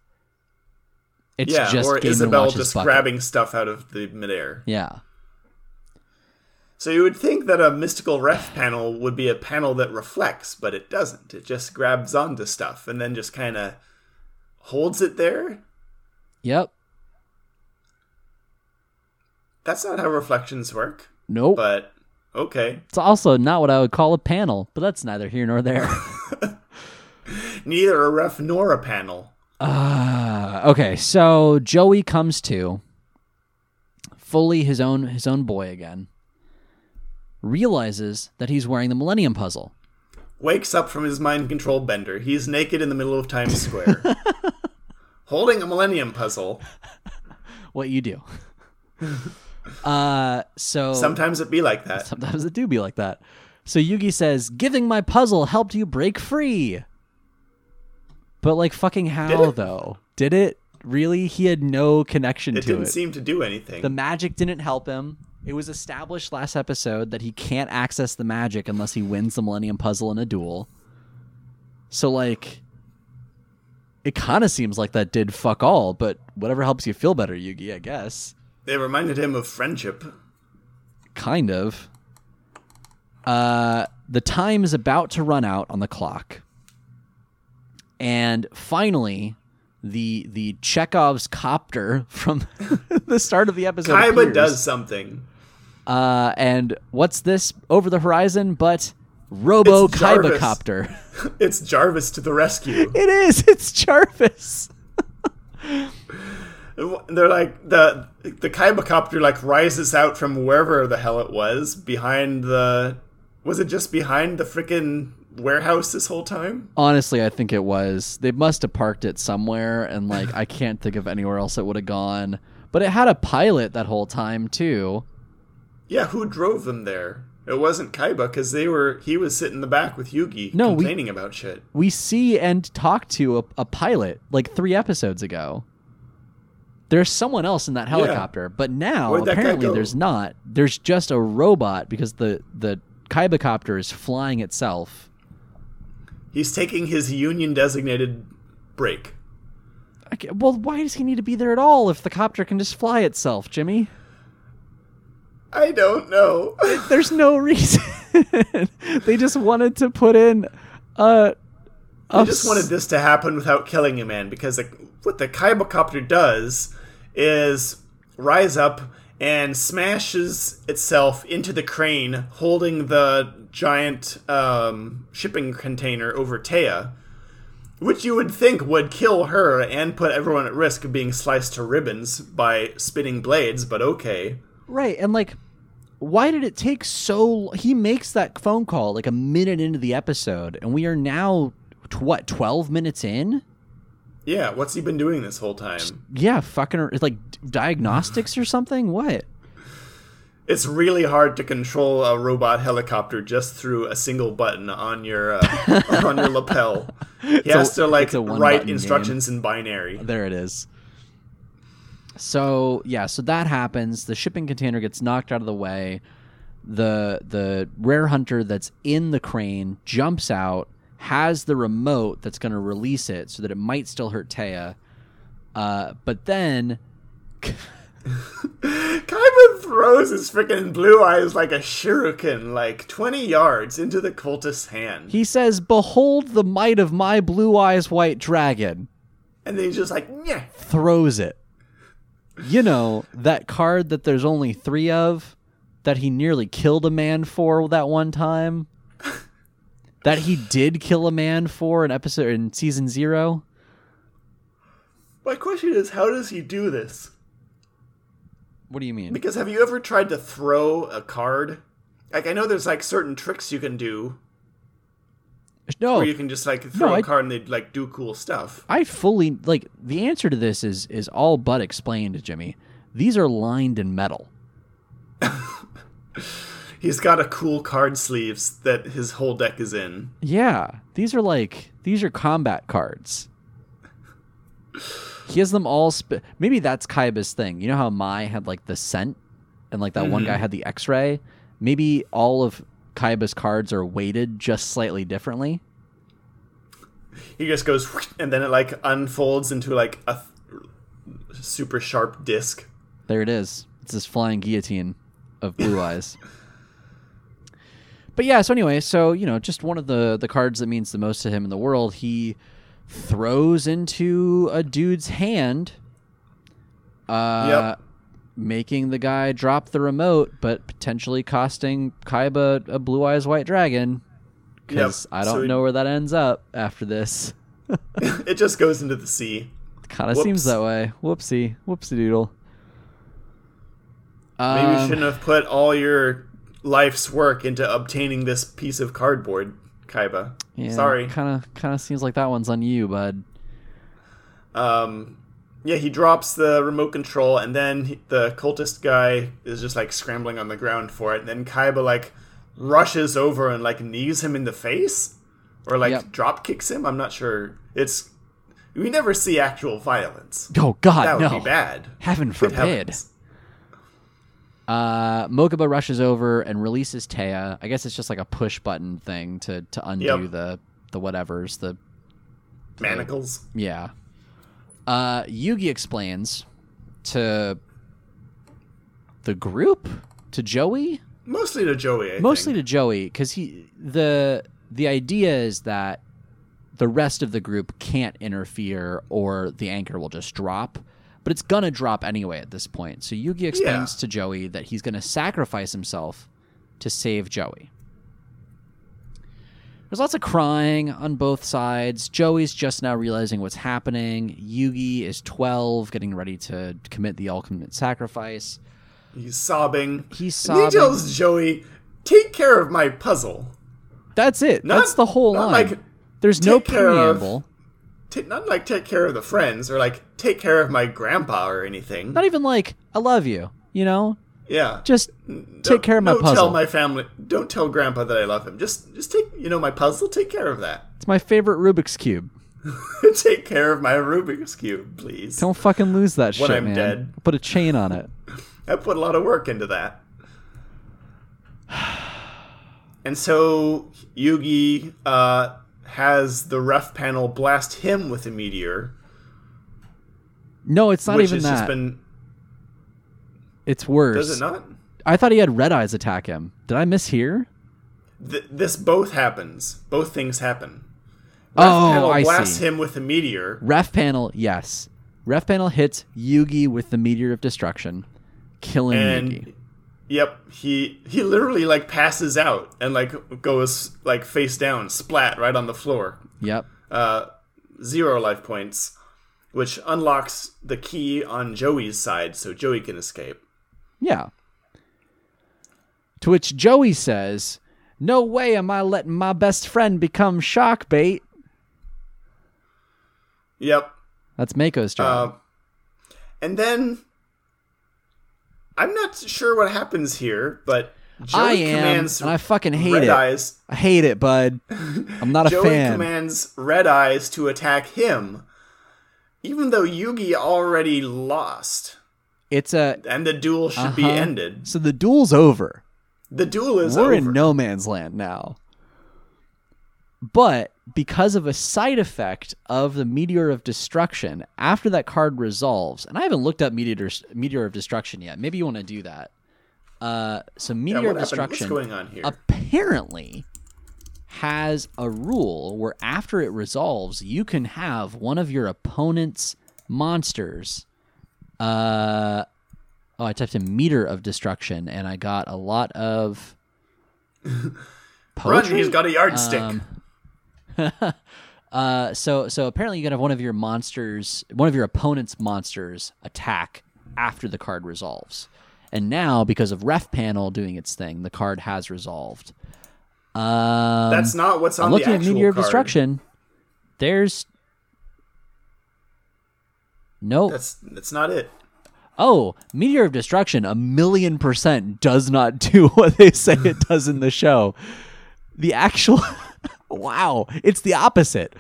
it's yeah, just or game and Isabel just bucket. grabbing stuff out of the midair. yeah So you would think that a mystical ref panel would be a panel that reflects, but it doesn't. It just grabs onto stuff and then just kind of holds it there. yep That's not how reflections work, nope but okay. it's also not what i would call a panel but that's neither here nor there *laughs* *laughs* Neither a ref nor a panel. Uh, okay, so Joey comes to fully his own his own boy again. Realizes that he's wearing the Millennium Puzzle. Wakes up from his mind control bender. He's naked in the middle of Times Square. *laughs* holding a millennium puzzle. What you do? *laughs* uh, so Sometimes it be like that. sometimes it do be like that. So Yugi says, "Giving my puzzle helped you break free." But like fucking how Did though? Did it really? He had no connection It to it. It didn't seem to do anything. The magic didn't help him. It was established last episode that he can't access the magic unless he wins the Millennium Puzzle in a duel. So, like, it kind of seems like that did fuck all, but whatever helps you feel better, Yugi, I guess. They reminded him of friendship. kind of. Uh, the time is about to run out on the clock, and finally, the the Chekhov's copter from *laughs* the start of the episode. Kaiba appears. does something. Uh, and what's this over the horizon? But Robo It's Jarvis. Kaiba *laughs* copter. It's Jarvis to the rescue. *laughs* it is. It's Jarvis. *laughs* They're like the the Kaiba copter like rises out from wherever the hell it was behind the was it just behind the freaking warehouse this whole time? Honestly, I think it was. They must have parked it somewhere, and like I can't think of anywhere else it would have gone. But it had a pilot that whole time too. Yeah, who drove them there? It wasn't Kaiba because they were he was sitting in the back with Yugi No, we- complaining about shit. We see and talk to a, a pilot like three episodes ago. There's someone else in that helicopter, but now Where'd that guy apparently there's not. There's just a robot because the the Kaiba copter is flying itself. He's taking his union designated break. Okay, well, why does he need to be there at all if the copter can just fly itself, Jimmy? I don't know. *laughs* There's no reason. *laughs* they just wanted to put in a. I just wanted this to happen without killing a man because like, what the Kaiba copter does is rise up and smashes itself into the crane holding the giant um, shipping container over Taya, which you would think would kill her and put everyone at risk of being sliced to ribbons by spinning blades, but okay. Right, and like, why did it take so? He makes that phone call like a minute into the episode, and we are now t- what twelve minutes in? Yeah, what's he been doing this whole time? Yeah, fucking it's like diagnostics or something. What? It's really hard to control a robot helicopter just through a single button on your uh, *laughs* on your lapel. He has a- to like it's write game. instructions in binary. There it is. So yeah, so that happens. The shipping container gets knocked out of the way. The the rare hunter that's in the crane jumps out, has the remote that's going to release it so that it might still hurt Taya. Uh, but then *laughs* Kaiba throws his freaking blue eyes like a shuriken, like twenty yards into the cultist's hand, he says, "Behold the might of my blue eyes, white dragon." and then he's just like, yeah. Throws it. You know that card that there's only three of, that he nearly killed a man for that one time. that he did kill a man for an episode in season zero. My question is, how does he do this? What do you mean? Because have you ever tried to throw a card? Like I know there's like certain tricks you can do No, where you can just like throw No, a I- card and they like do cool stuff. I fully like the answer to this is is all but explained, Jimmy. These are lined in metal. *laughs* He's got a cool card sleeves that his whole deck is in. Yeah, these are like these are combat cards. He has them all. Sp- Maybe that's Kaiba's thing. You know how Mai had like the scent, and like that one guy mm-hmm. had the X-ray. Maybe all of Kaiba's cards are weighted just slightly differently. He just goes and then it like unfolds into like a th- super sharp disc. There it is. It's this flying guillotine of blue *laughs* eyes. But yeah, so anyway, so you know, just one of the the cards that means the most to him in the world, he throws into a dude's hand, uh, Yep. Making the guy drop the remote, but potentially costing Kaiba a blue eyes white dragon. Because Yep, I don't so know where that ends up after this. *laughs* *laughs* it just goes into the sea. Kind of seems that way. Whoopsie, whoopsie doodle. Maybe you Um, shouldn't have put all your life's work into obtaining this piece of cardboard, Kaiba. Yeah, Sorry. Kind of, kind of seems like that one's on you, bud. Um, yeah, he drops the remote control, and then he, the cultist guy is just like scrambling on the ground for it. And then Kaiba like rushes over and like knees him in the face, or like Yep. drop kicks him. I'm not sure. It's we never see actual violence. Oh God, That would no! be bad. Heaven forbid. Uh, Mokuba rushes over and releases Taya. I guess it's just like a push button thing to to undo Yep. the the whatevers. The Manacles. yeah. Uh, Yugi explains to the group to Joey Mostly to Joey. I mostly think. to Joey because he the the idea is that the rest of the group can't interfere or the anchor will just drop. But it's gonna drop anyway at this point. So Yugi explains Yeah. to Joey that he's gonna sacrifice himself to save Joey. There's lots of crying on both sides. Joey's just now realizing what's happening. Yugi is 12, getting ready to commit the ultimate sacrifice. He's sobbing. He's And he tells Joey, "Take care of my puzzle. That's it. Not- That's the whole line. like, There's no care of- preamble. Ta not like take care of the friends or like take care of my grandpa or anything. Not even like I love you. You know, yeah, just Don't- take care of my don't puzzle. Tell my family. Don't tell grandpa that I love him. Just just take you know my puzzle. Take care of that. it's my favorite Rubik's cube. *laughs* take care of my Rubik's cube, please. Don't fucking lose that When shit, I'm man. dead. Put a chain on it. *laughs* I put a lot of work into that. *sighs* And so Yugi uh, has the ref panel blast him with a meteor, No, it's not even that. just been. It's worse. Does it not? I thought he had red eyes attack him. Did I miss here? Th- this both happens. Both things happen. Ref Oh, panel I blasts see. him with a meteor, Ref panel, yes. Ref panel hits Yugi with the meteor of destruction, killing and Yugi. yep, he he literally like passes out and like goes like face down, splat right on the floor. Yep. uh, zero life points, which unlocks the key on Joey's side so Joey can escape. Yeah. To which Joey says, No way am I letting my best friend become shock bait. Yep. That's Mako's job. Uh, and then I'm not sure what happens here, but Joey I am, commands and I fucking hate Red it. Eyes. I hate it, bud. *laughs* I'm not a Joey fan. commands Red Eyes to attack him, even though Yugi already lost, It's a and the duel should be Uh-huh. ended. so the duel's over. The duel is over. We're over. in no man's land now. But because of a side effect of the Meteor of Destruction, after that card resolves, and I haven't looked up Meteor Meteor of Destruction yet. Maybe you want to do that. Uh, so Meteor what of? Destruction What's going on here? apparently has a rule where after it resolves, you can have one of your opponent's monsters. Uh, oh, I typed in meter of destruction, and I got a lot of *laughs* Run! He's got a yardstick. Um, *laughs* uh, so so apparently you can have one of your monsters, one of your opponent's monsters, attack after the card resolves. And now, because of Ref Panel doing its thing, the card has resolved. Um, That's not what's on I'm the looking at actual Meteor of. Destruction. There's no. That's that's not it. Oh, Meteor of Destruction, a million percent does not *laughs* do what they say it *laughs* does in the show. The actual. *laughs* wow, it's the opposite.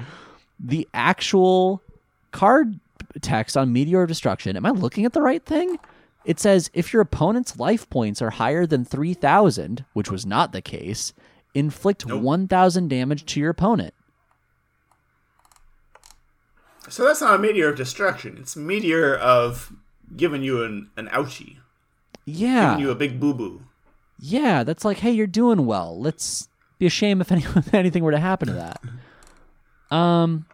The actual card text on Meteor of Destruction. Am I looking at the right thing? It says if your opponent's life points are higher than 3,000, which was not the case, inflict 1,000 damage to your opponent. So that's not a meteor of destruction. It's a meteor of giving you an, an ouchie, Yeah. giving you a big boo boo. Yeah, that's like, hey, you're doing well. Let's be a shame if, any, *laughs* if anything were to happen to that. Um,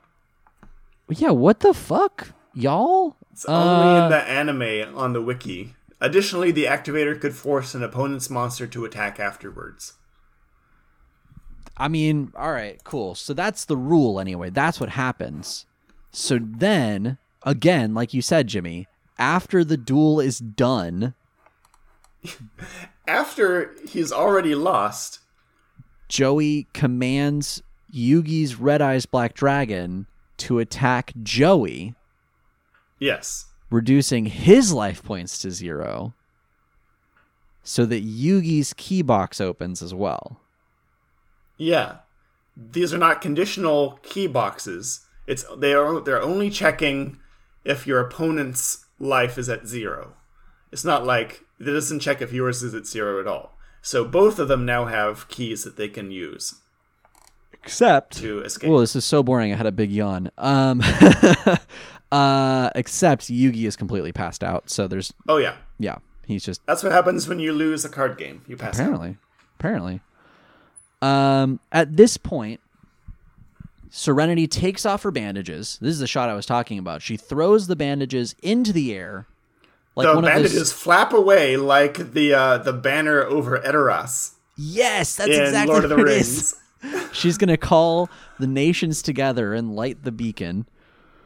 yeah, what the fuck, y'all? It's only Uh, in the anime on the wiki. Additionally, the activator could force an opponent's monster to attack afterwards. I mean, all right, cool. So that's the rule anyway. That's what happens. So then, again, like you said, Jimmy, after the duel is done, *laughs* After he's already lost, Joey commands Yugi's Red Eyes Black Dragon to attack Joey, yes, reducing his life points to zero, so that Yugi's key box opens as well. yeah, these are not conditional key boxes. It's they are they're only checking if your opponent's life is at zero. It's not like it doesn't check if yours is at zero at all. So both of them now have keys that they can use Except to escape. Well, this is so boring. I had a big yawn. Um, *laughs* uh, except Yugi is completely passed out. So there's, oh yeah, yeah. He's just That's what happens when you lose a card game. You pass out. apparently, apparently. Um, at this point, Serenity takes off her bandages. This is the shot I was talking about. She throws the bandages into the air, like the one of bandages those. flap away like the uh, the banner over Edoras Yes, that's exactly Lord of the what it is. Rings. *laughs* She's gonna call the nations together and light the beacon.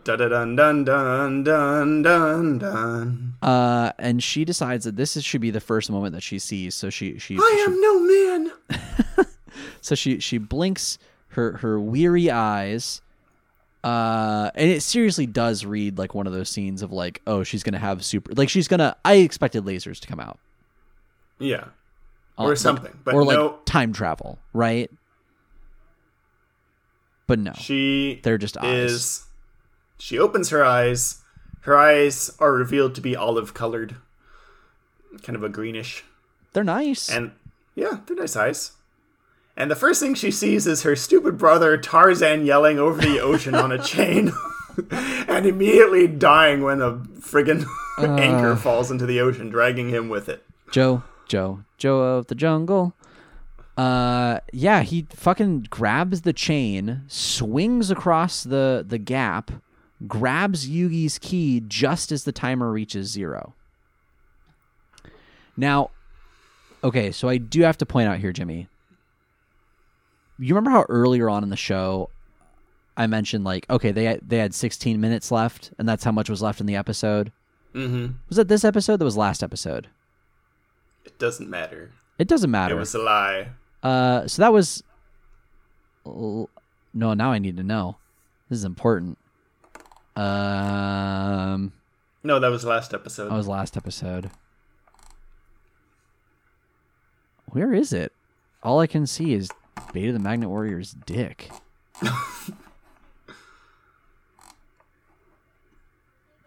Dun dun dun dun dun dun dun. Uh, and she decides that this is, should be the first moment that she sees. So she she, I she am no man. *laughs* so she she blinks her her weary eyes. Uh, and it seriously does read like one of those scenes of like, oh, she's gonna have super like she's gonna. I expected lasers to come out Yeah, Uh, or like- something, but or like no. time travel, right? But no, She they're just eyes. is. She opens her eyes. Her eyes are revealed to be olive colored, kind of a greenish. they're nice. And yeah, they're nice eyes. And the first thing she sees is her stupid brother Tarzan yelling over the ocean on a *laughs* chain *laughs* and immediately dying when a friggin' *laughs* anchor falls into the ocean, dragging him with it. Joe, Joe, Joe of the jungle. Uh, yeah, he fucking grabs the chain, swings across the the gap, grabs Yugi's key just as the timer reaches zero. Now, okay, so I do have to point out here, Jimmy. You remember how earlier on in the show I mentioned like, okay, they had, they had 16 minutes left, and that's how much was left in the episode. Mm-hmm. Was that this episode? That was last episode. It doesn't matter. It doesn't matter. It was a lie. Uh, so that was. No, now I need to know. This is important. Um, No, that was last episode. that was last episode. Where is it? All I can see is Beta the Magnet Warrior's dick.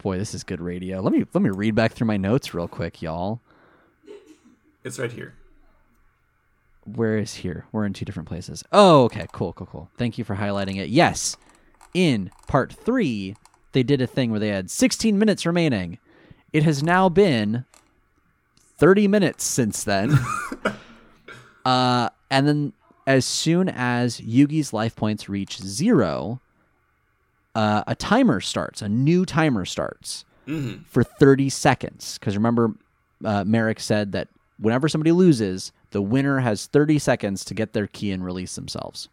Boy, this is good radio. Let me let me read back through my notes real quick, y'all. It's right here. where is here? We're in two different places. Oh, okay, cool, cool, cool. Thank you for highlighting it. Yes, in part three, they did a thing where they had 16 minutes remaining. It has now been 30 minutes since then. *laughs* uh, and then as soon as Yugi's life points reach zero, uh, a timer starts. A new timer starts Mm-hmm. for 30 seconds. Because remember, uh, Marik said that whenever somebody loses, the winner has 30 seconds to get their key and release themselves.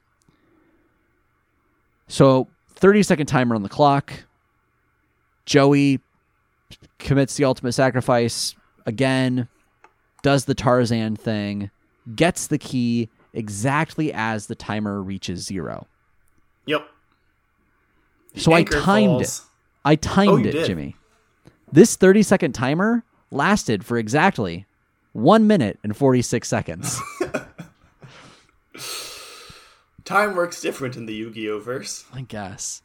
So, 30 second timer on the clock. Joey commits the ultimate sacrifice again, does the Tarzan thing, gets the key exactly as the timer reaches zero. Yep. The So I timed it. I timed Oh, it, did? Jimmy. This 30 second timer lasted for exactly one minute and 46 seconds. *laughs* Time works different in the Yu-Gi-Oh verse. I guess.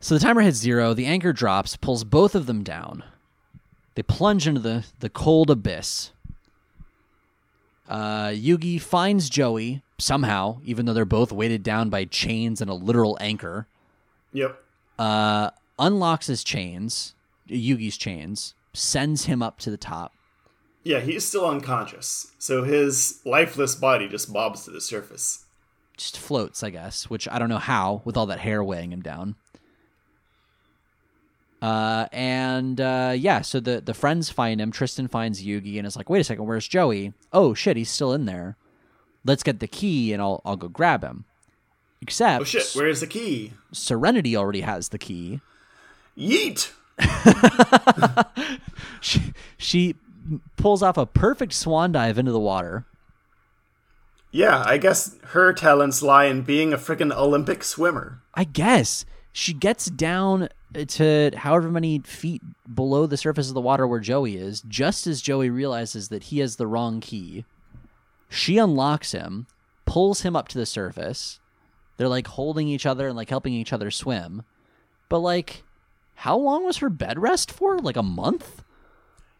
So the timer hits zero, the anchor drops, pulls both of them down. They plunge into the, the cold abyss. Uh, Yugi finds Joey somehow, even though they're both weighted down by chains and a literal anchor. Yep. uh, unlocks his chains, Yugi's chains, sends him up to the top. Yeah, he's still unconscious, so his lifeless body just bobs to the surface. Just floats, I guess, which I don't know how with all that hair weighing him down. Uh, and uh, yeah, so the the friends find him. Tristan finds Yugi and is like, "Wait a second, where's Joey? Oh shit, he's still in there. Let's get the key and I'll I'll go grab him." Except Oh shit, where's the key? Serenity already has the key. Yeet! *laughs* She she pulls off a perfect swan dive into the water. Yeah, I guess her talents lie in being a freaking Olympic swimmer. I guess she gets down to however many feet below the surface of the water where Joey is, just as Joey realizes that he has the wrong key. She unlocks him, pulls him up to the surface. They're like holding each other and like helping each other swim. But like, how long was her bed rest for? Like a month?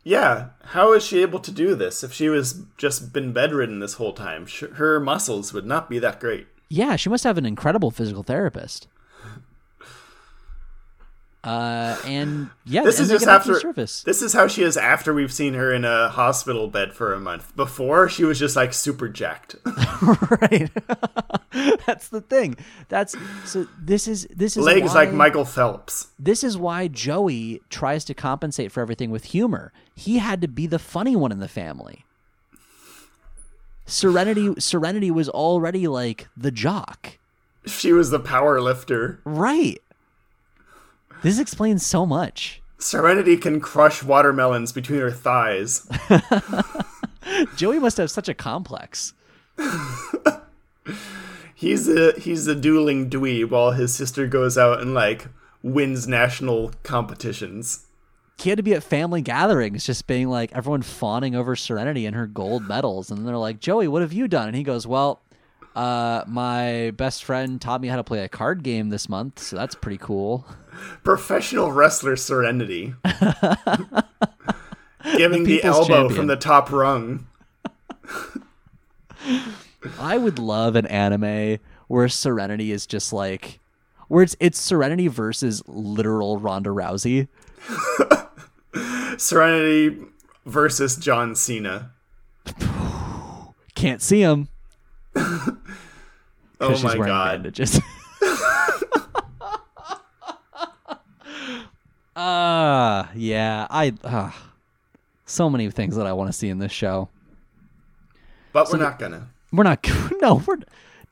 Yeah, how is she able to do this? If she was just been bedridden this whole time, her muscles would not be that great. Yeah, she must have an incredible physical therapist. Uh, and yeah, This and is just get back to the after service. this is how she is after we've seen her in a hospital bed for a month. Before she was just like super jacked. *laughs* right. *laughs* That's the thing. That's so. This is this is Legs why, like Michael Phelps. This is why Joey tries to compensate for everything with humor. He had to be the funny one in the family. Serenity Serenity was already like the jock. She was the power lifter. Right. This explains so much. Serenity can crush watermelons between her thighs. *laughs* Joey must have such a complex. *laughs* He's a he's a dueling dweeb while his sister goes out and like wins national competitions. He had to be at family gatherings just being like everyone fawning over Serenity and her gold medals. And they're like, Joey, what have you done? And he goes, Well, uh, my best friend taught me how to play a card game this month, so that's pretty cool. *laughs* Professional wrestler Serenity. *laughs* Giving the, people's elbow champion. from the top rung. I would love an anime where Serenity is just like where it's it's Serenity versus literal Ronda Rousey. *laughs* Serenity versus John Cena. Can't see him *laughs* Oh my god. bandages. Ah, yeah. I uh, so many things that I want to see in this show. But we're not gonna. We're not. *laughs* No, we're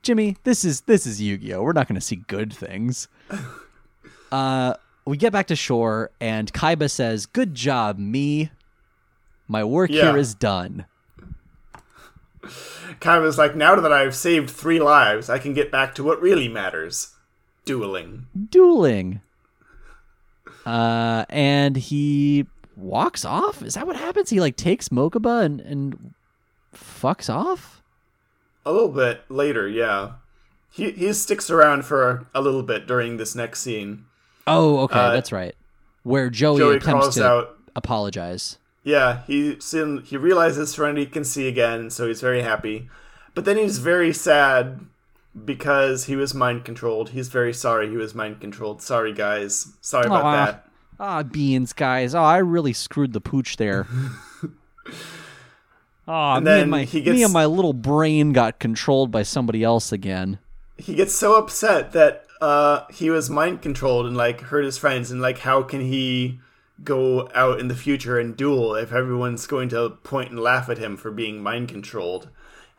Jimmy. This is this is Yu-Gi-Oh. We're not going to see good things. *laughs* Uh, we get back to shore, and Kaiba says, "Good job, me. My work Yeah. here is done." *laughs* Is like now that I've saved three lives, I can get back to what really matters. Dueling. Dueling. Uh, and he walks off. Is that what happens? He like takes Mokuba and and fucks off. A little bit later, yeah. He he sticks around for a, a little bit during this next scene. Oh, okay, Uh, that's right. Where Joey, Joey attempts to out apologize. Yeah, he he realizes Serenity can see again, so he's very happy. But then he's very sad because he was mind controlled. He's very sorry he was mind controlled. Sorry, guys. Sorry about Aw. that. Ah, beans, guys. Oh, I really screwed the pooch there. *laughs* Ah, And me and my he me gets- and my little brain got controlled by somebody else again. He gets so upset that uh, he was mind controlled and like hurt his friends, and like how can he go out in the future and duel if everyone's going to point and laugh at him for being mind controlled?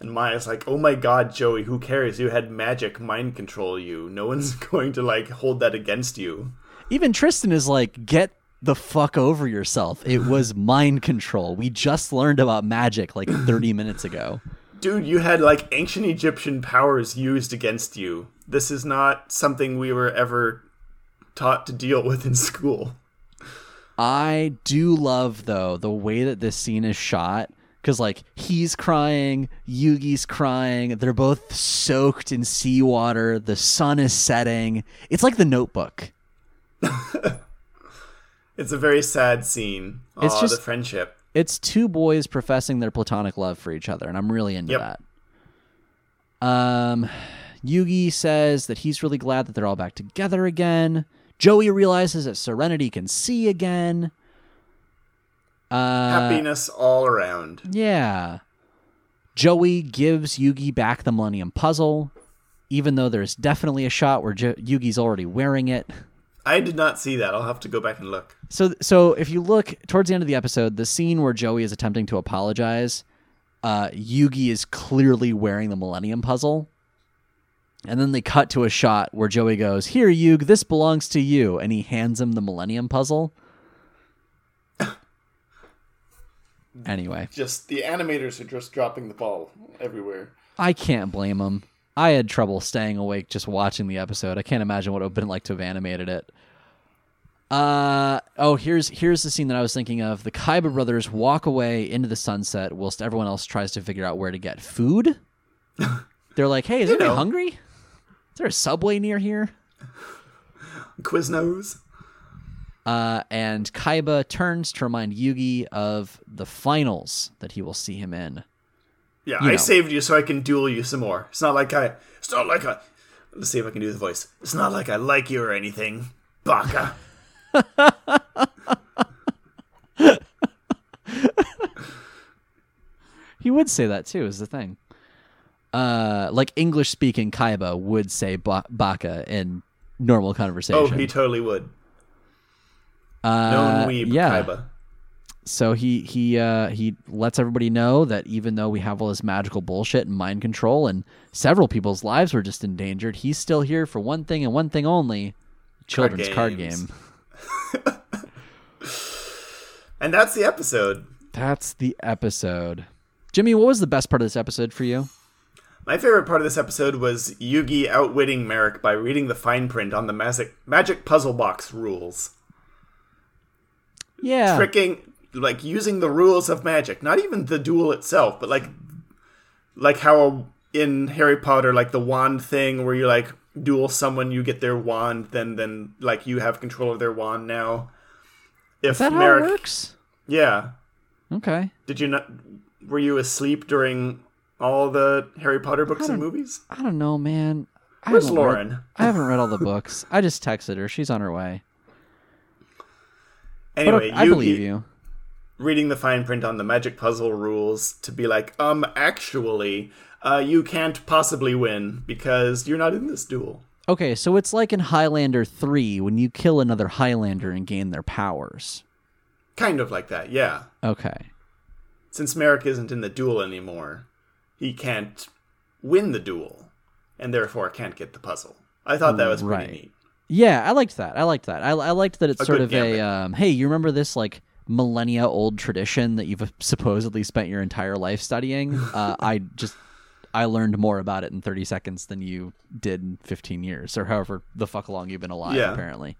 And Mai's like, "Oh my God, Joey, who cares? You had magic mind control you. No one's *laughs* going to like hold that against you." Even Tristan is like, "Get the fuck over yourself. It was *sighs* mind control. We just learned about magic like *laughs* 30 minutes ago." Dude, you had like ancient Egyptian powers used against you. This is not something we were ever taught to deal with in school. I do love though the way that this scene is shot because like he's crying, Yugi's crying. They're both soaked in seawater. The sun is setting. It's like The Notebook. *laughs* It's a very sad scene. It's just- the friendship. It's two boys professing their platonic love for each other, and I'm really into Yep. that. Um, Yugi says that he's really glad that they're all back together again. Joey realizes that Serenity can see again. Uh, Happiness all around. Yeah. Joey gives Yugi back the Millennium Puzzle, even though there's definitely a shot where jo- Yugi's already wearing it. I did not see that. I'll have to go back and look. So, so if you look towards the end of the episode, the scene where Joey is attempting to apologize, uh, Yugi is clearly wearing the Millennium Puzzle. And then they cut to a shot where Joey goes, Here, Yug, this belongs to you. And he hands him the Millennium Puzzle. Anyway. Just the animators are just dropping the ball everywhere. I can't blame them. I had trouble staying awake just watching the episode. I can't imagine what it would have been like to have animated it. Uh oh, here's here's the scene that I was thinking of. The Kaiba brothers walk away into the sunset whilst everyone else tries to figure out where to get food. *laughs* They're like, "Hey, is You anybody know. hungry? Is there a subway near here?" Quiznos. Uh, and Kaiba turns to remind Yugi of the finals that he will see him in. Yeah, You I know. saved you so I can duel you some more. It's not like I. It's not like I. Let's see if I can do the voice. It's not like I like you or anything, Baka. *laughs* he would say that too. Is the thing. Uh, like English speaking Kaiba would say ba- baka in normal conversation. Oh, he totally would. Uh, Known weeb yeah. Kaiba. So he he uh, he lets everybody know that even though we have all this magical bullshit and mind control, and several people's lives were just endangered, he's still here for one thing and one thing only: children's card, games. game. *laughs* And that's the episode. That's the episode. Jimmy, what was the best part of this episode for you? My favorite part of this episode was Yugi outwitting Marik by reading the fine print on the magic magic puzzle box rules. Yeah, Tricking like using the rules of magic, not even the duel itself, but like like how in Harry Potter like the wand thing where you like duel someone, you get their wand, then then like you have control of their wand now. If is that Marik, how it works? yeah, Okay, did you not? Were you asleep during all the Harry Potter books and movies? I don't know, man. I Where's read- Lauren? I haven't read all the books. I just texted her. She's on her way. Anyway, I Yugi believe you. reading the fine print on the magic puzzle rules to be like, um, actually, uh, you can't possibly win because you're not in this duel. Okay, so it's like in Highlander 3 when you kill another Highlander and gain their powers. Kind of like that, yeah. Okay. Since Marik isn't in the duel anymore, he can't win the duel, and therefore can't get the puzzle. I thought that was pretty Right. neat. Yeah, I liked that. I liked that. I, I liked that it's A sort of a um, hey, you remember this like millennia old tradition that you've *laughs* supposedly spent your entire life studying? *laughs* Uh, I just I learned more about it in 30 seconds than you did in 15 years or however the fuck long you've been alive Yeah. apparently.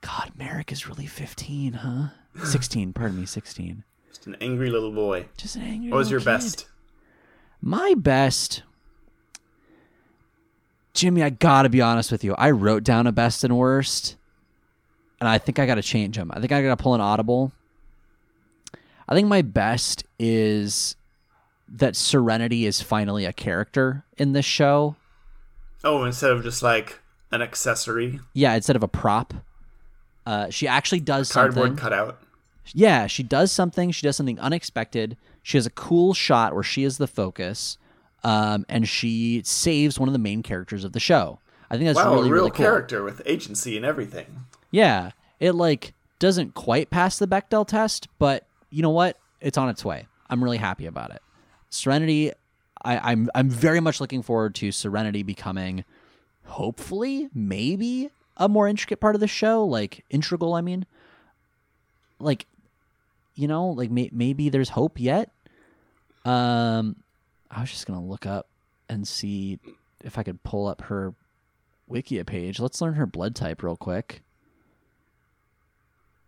God, Marik is really 15, huh? 16, pardon me, 16. Just an angry little boy. Just an angry What was your kid. best? My best. Jimmy, I gotta be honest with you. I wrote down a best and worst, and I think I gotta change them. I think I gotta pull an audible. I think my best is that Serenity is finally a character in this show. Oh, instead of just like an accessory, Yeah, instead of a prop. Uh, she actually does cardboard something. cutout. Yeah, she does something. She does something unexpected. She has a cool shot where she is the focus, um, and she saves one of the main characters of the show. I think that's Wow, really a real really cool. character with agency and everything. Yeah, it like doesn't quite pass the Bechdel test, but you know what? It's on its way. I'm really happy about it. Serenity, I, I'm I'm very much looking forward to Serenity becoming, hopefully, maybe a more intricate part of the show, like integral. I mean, like, you know, like may, maybe there's hope yet. Um, I was just gonna look up and see if I could pull up her Wikia page. Let's learn her blood type real quick.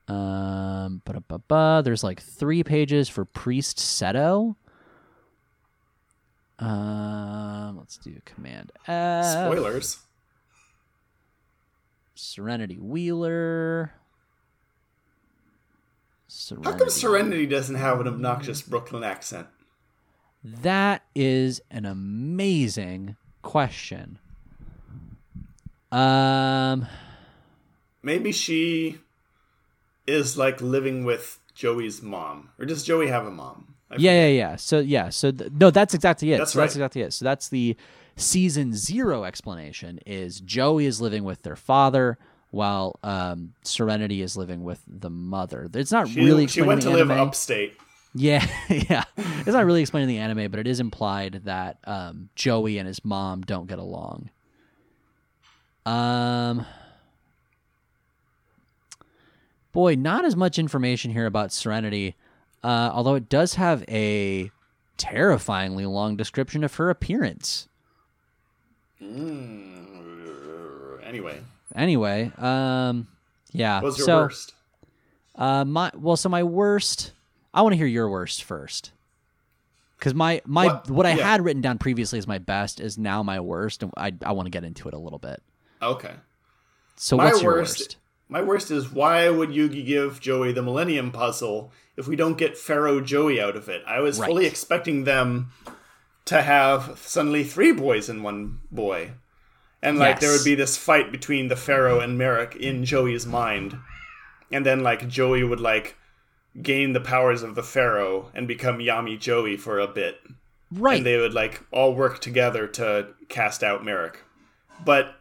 Um, ba there's like three pages for Priest Seto. Um, let's do Command F. Spoilers. Serenity Wheeler. Serenity. How come Serenity doesn't have an obnoxious Brooklyn accent? That is an amazing question. Um, Maybe she is like living with Joey's mom, or does Joey have a mom? I yeah, yeah, yeah. So yeah, so th- no, that's exactly it. That's so that's exactly it. So that's the season zero explanation. Is Joey is living with their father while um, Serenity is living with the mother. It's not She, really she went to live anime. upstate. Yeah, *laughs* yeah. It's not really explained in the anime, but it is implied that um, Joey and his mom don't get along. Um, boy, not as much information here about Serenity, uh, although it does have a terrifyingly long description of her appearance. Mm, anyway, Anyway, um, yeah. what was your so, worst? Uh, my well, so my worst. I want to hear your worst first, because my my what, What- I yeah. had written down previously as my best is now my worst, and I I want to get into it a little bit. Okay. So My what's your worst- worst? My worst is why would Yugi give Joey the Millennium Puzzle if we don't get Pharaoh Joey out of it? I was fully expecting them to have suddenly three boys and one boy. And like there would be this fight between the Pharaoh and Marik in Joey's mind. And then like Joey would like gain the powers of the Pharaoh and become Yami Joey for a bit. Right. And they would like all work together to cast out Marik. But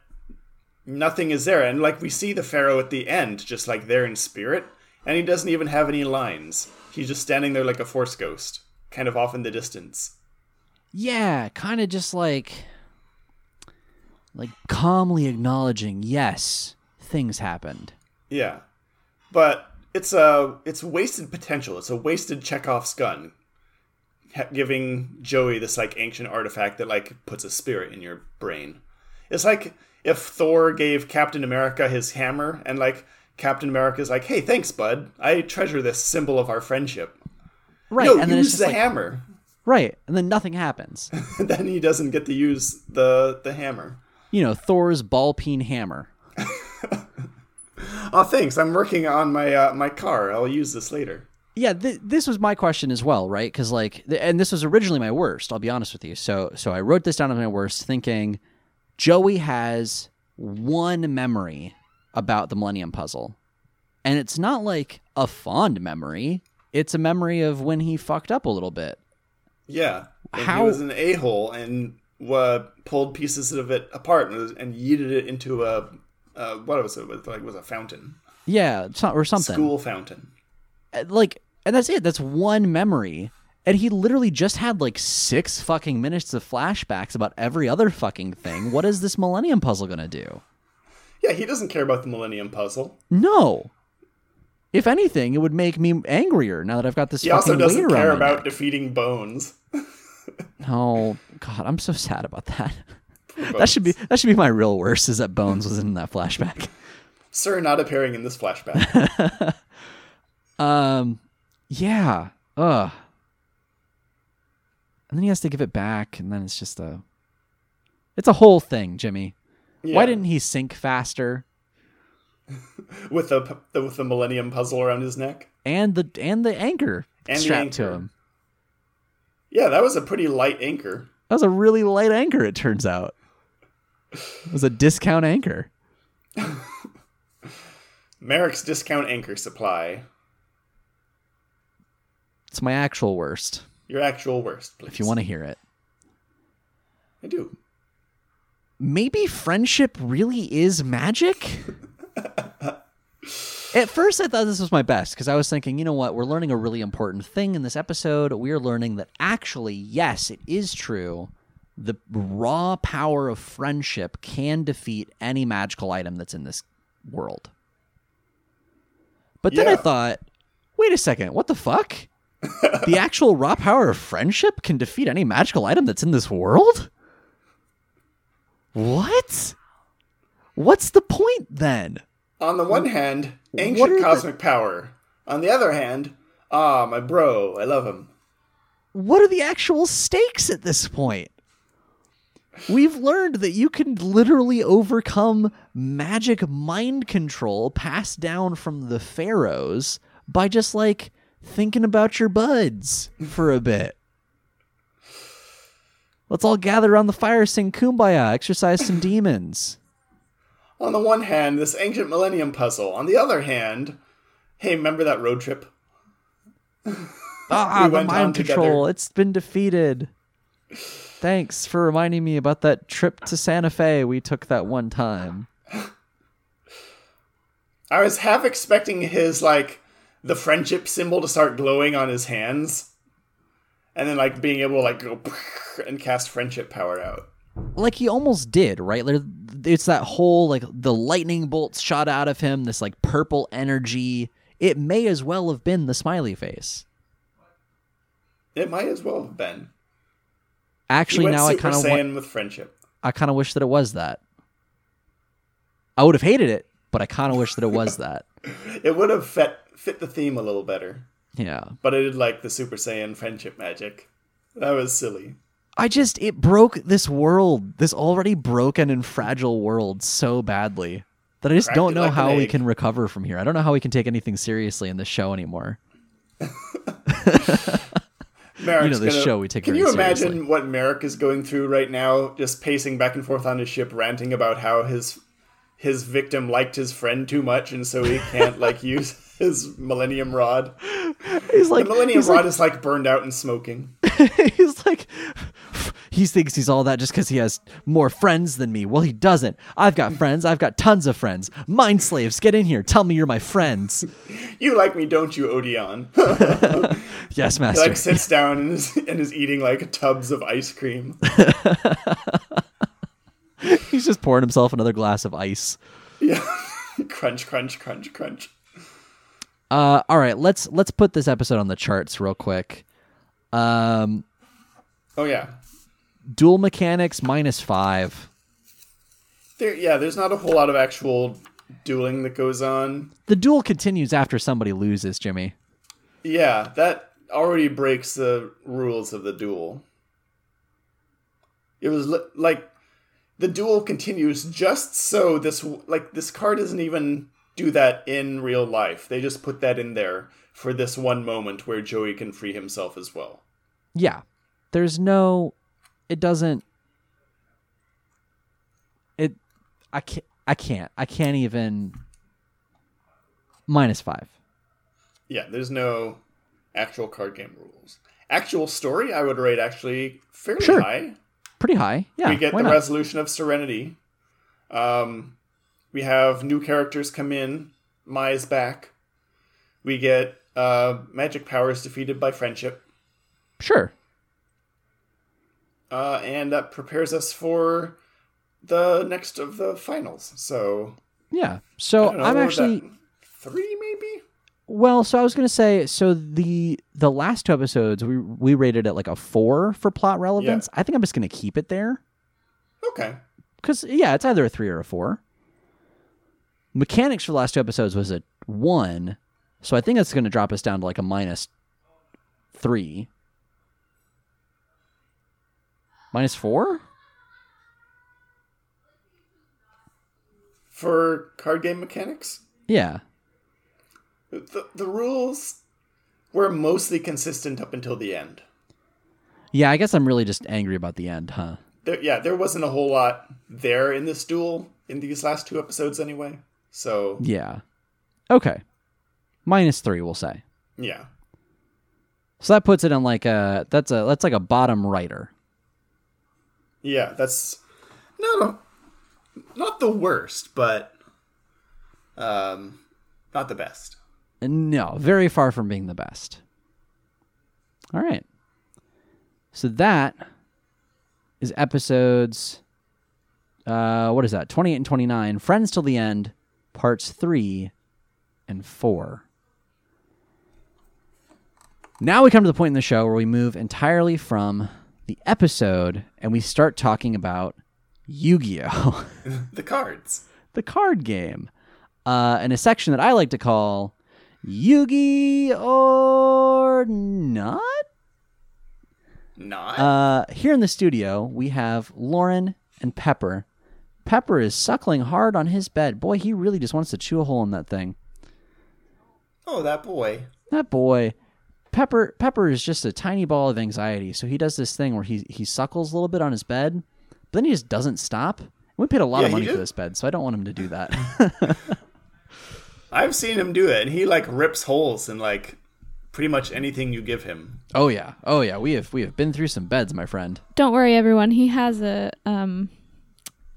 nothing is there. And like we see the Pharaoh at the end, just like there in spirit, and he doesn't even have any lines. He's just standing there like a force ghost, kind of off in the distance. yeah, kind of just like like calmly acknowledging, yes, things happened. Yeah, but it's a it's wasted potential. It's a wasted Chekhov's gun, ha- giving Joey this like ancient artifact that like puts a spirit in your brain. It's like if Thor gave Captain America his hammer, and like Captain America's like, "Hey, thanks, bud. I treasure this symbol of our friendship." Right. No, and then it's just the like hammer. right, and then nothing happens. *laughs* then he doesn't get to use the the hammer. you know, Thor's ball peen hammer. *laughs* Oh, thanks. I'm working on my uh, my car. I'll use this later. Yeah, th- this was my question as well, right? Because like, th- and this was originally my worst. I'll be honest with you. So, so I wrote this down as my worst, thinking Joey has one memory about the Millennium Puzzle, and it's not like a fond memory. It's a memory of when he fucked up a little bit. Yeah, How- he was an a hole and uh, pulled pieces of it apart and, was- and yeeted it into a uh, what was it? Like was a fountain, Yeah, so- or something. school fountain. Uh, Like, and that's it. That's one memory. And he literally just had like six fucking minutes of flashbacks about every other fucking thing. What is this Millennium Puzzle gonna do? Yeah, he doesn't care about the Millennium Puzzle. No. If anything, it would make me angrier now that I've got this He also doesn't care about neck. defeating Bones. *laughs* Oh God, I'm so sad about that. *laughs* that should be that should be my real worst. Is that Bones was in that flashback. *laughs* Sir not appearing in this flashback. *laughs* Um, yeah. Ugh. And then he has to give it back, and then it's just a. It's a whole thing, Jimmy. Why didn't he sink faster? *laughs* with the, with the Millennium Puzzle around his neck? And the and the anchor And the strapped to him. Yeah, that was a pretty light anchor. That was a really light anchor. It turns out. It was a discount anchor. Marik's discount anchor supply. It's my actual worst. Your actual worst, please. If you want to hear it. I do. maybe friendship really is magic? At first, I thought this was my best because I was thinking, you know what? We're learning a really important thing in this episode. We are learning that actually, yes, it is true. The raw power of friendship can defeat any magical item that's in this world. But then I thought, wait a second, what the fuck? *laughs* the actual raw power of friendship can defeat any magical item that's in this world? What? What's the point then? On the one hand, ancient the- cosmic power. On the other hand, ah, my bro, I love him. What are the actual stakes at this point? We've learned that you can literally overcome magic mind control passed down from the pharaohs by just like thinking about your buds for a bit. Let's all gather around the fire, sing kumbaya, exercise some demons. On the one hand, this ancient millennium puzzle. On the other hand, hey, remember that road trip? Ah, *laughs* We the mind together. control. It's been defeated. Thanks for reminding me about that trip to Santa Fe we took that one time. I was half expecting his like the friendship symbol to start glowing on his hands, and then like being able to like go *laughs* and cast friendship power out. Like he almost did, right? Like, it's that whole like the lightning bolts shot out of him, this like purple energy. It may as well have been the smiley face. It might as well have been. Actually, now I kind of Saiyan with friendship. I kind of wish that it was that. I would have hated it, but I kind of wish that it was that. *laughs* It would have fit fit the theme a little better, Yeah. but I did like the Super Saiyan friendship magic. That was silly. I just it broke this world, this already broken and fragile world so badly that I just Cracked don't know like how we can recover from here. I don't know how we can take anything seriously in this show anymore. *laughs* *laughs* Marik's you know, gonna- show we take Can you imagine seriously. what Marik is going through right now, just pacing back and forth on his ship, ranting about how his his victim liked his friend too much, and so he can't *laughs* like use his Millennium Rod. He's like, The Millennium Rod like, is like burned out and smoking. *laughs* he's like, he thinks he's all that just because he has more friends than me. Well, he doesn't. I've got friends. I've got tons of friends. Mind slaves, get in here. Tell me you're my friends. *laughs* You like me, don't you, Odion? *laughs* Yes, master. He like sits down and is, and is eating like tubs of ice cream. *laughs* He's just pouring himself another glass of ice. Yeah, crunch, crunch, crunch, crunch. Uh, all right, let's let's put this episode on the charts real quick. Um, Oh yeah, duel mechanics minus five. there. Yeah, there's not a whole lot of actual dueling that goes on. The duel continues after somebody loses, Jimmy. Yeah, that already breaks the rules of the duel. It was li- like the duel continues just so this like this card doesn't even do that in real life. They just put that in there for this one moment where Joey can free himself as well. Yeah, there's no. It doesn't. It. I can't. I can't. I can't even. Minus five. Yeah, there's no actual card game rules. Actual story, I would rate actually fairly Sure. high. Pretty high. Yeah. we get the not? resolution of serenity. Um, we have new characters come in. Mai's back. We get uh, magic powers defeated by friendship, Sure. Uh, and that prepares us for the next of the finals. So Yeah. So know, I'm actually. that? three, maybe. Well, so I was gonna say, so the the last two episodes we we rated it like a four for plot relevance. I think I'm just gonna keep it there Okay. because yeah, it's either a three or a four. Mechanics for the last two episodes was a one, so I think that's gonna drop us down to like a minus three, minus four. For card game mechanics, Yeah, the the rules were mostly consistent up until the end. yeah. I guess I'm really just angry about the end, huh? there, yeah, there wasn't a whole lot there in this duel in these last two episodes anyway. So Yeah. Okay. Minus three, we'll say. yeah, So that puts it in like a that's a that's like a bottom writer. Yeah, that's not not the worst, but um, not the best. No, very far from being the best. All right. So that is episodes uh what is that? 28 and 29, Friends till the end, parts 3 and 4. Now we come to the point in the show where we move entirely from the episode and we start talking about Yu-Gi-Oh! *laughs* *laughs* The cards. the card game, uh, in a section that I like to call Yugi or Not. Not. Uh, here in the studio, we have Lauren and Pepper. Pepper is suckling hard on his bed. Boy, he really just wants to chew a hole in that thing. oh, that boy. That boy. Pepper Pepper is just a tiny ball of anxiety, so he does this thing where he he suckles a little bit on his bed, but then he just doesn't stop. We paid a lot Yeah, of money for this bed, so I don't want him to do that. I've seen him do it, and he like rips holes in like pretty much anything you give him. Oh yeah, oh yeah. We have we have been through some beds, my friend. Don't worry, everyone. He has a um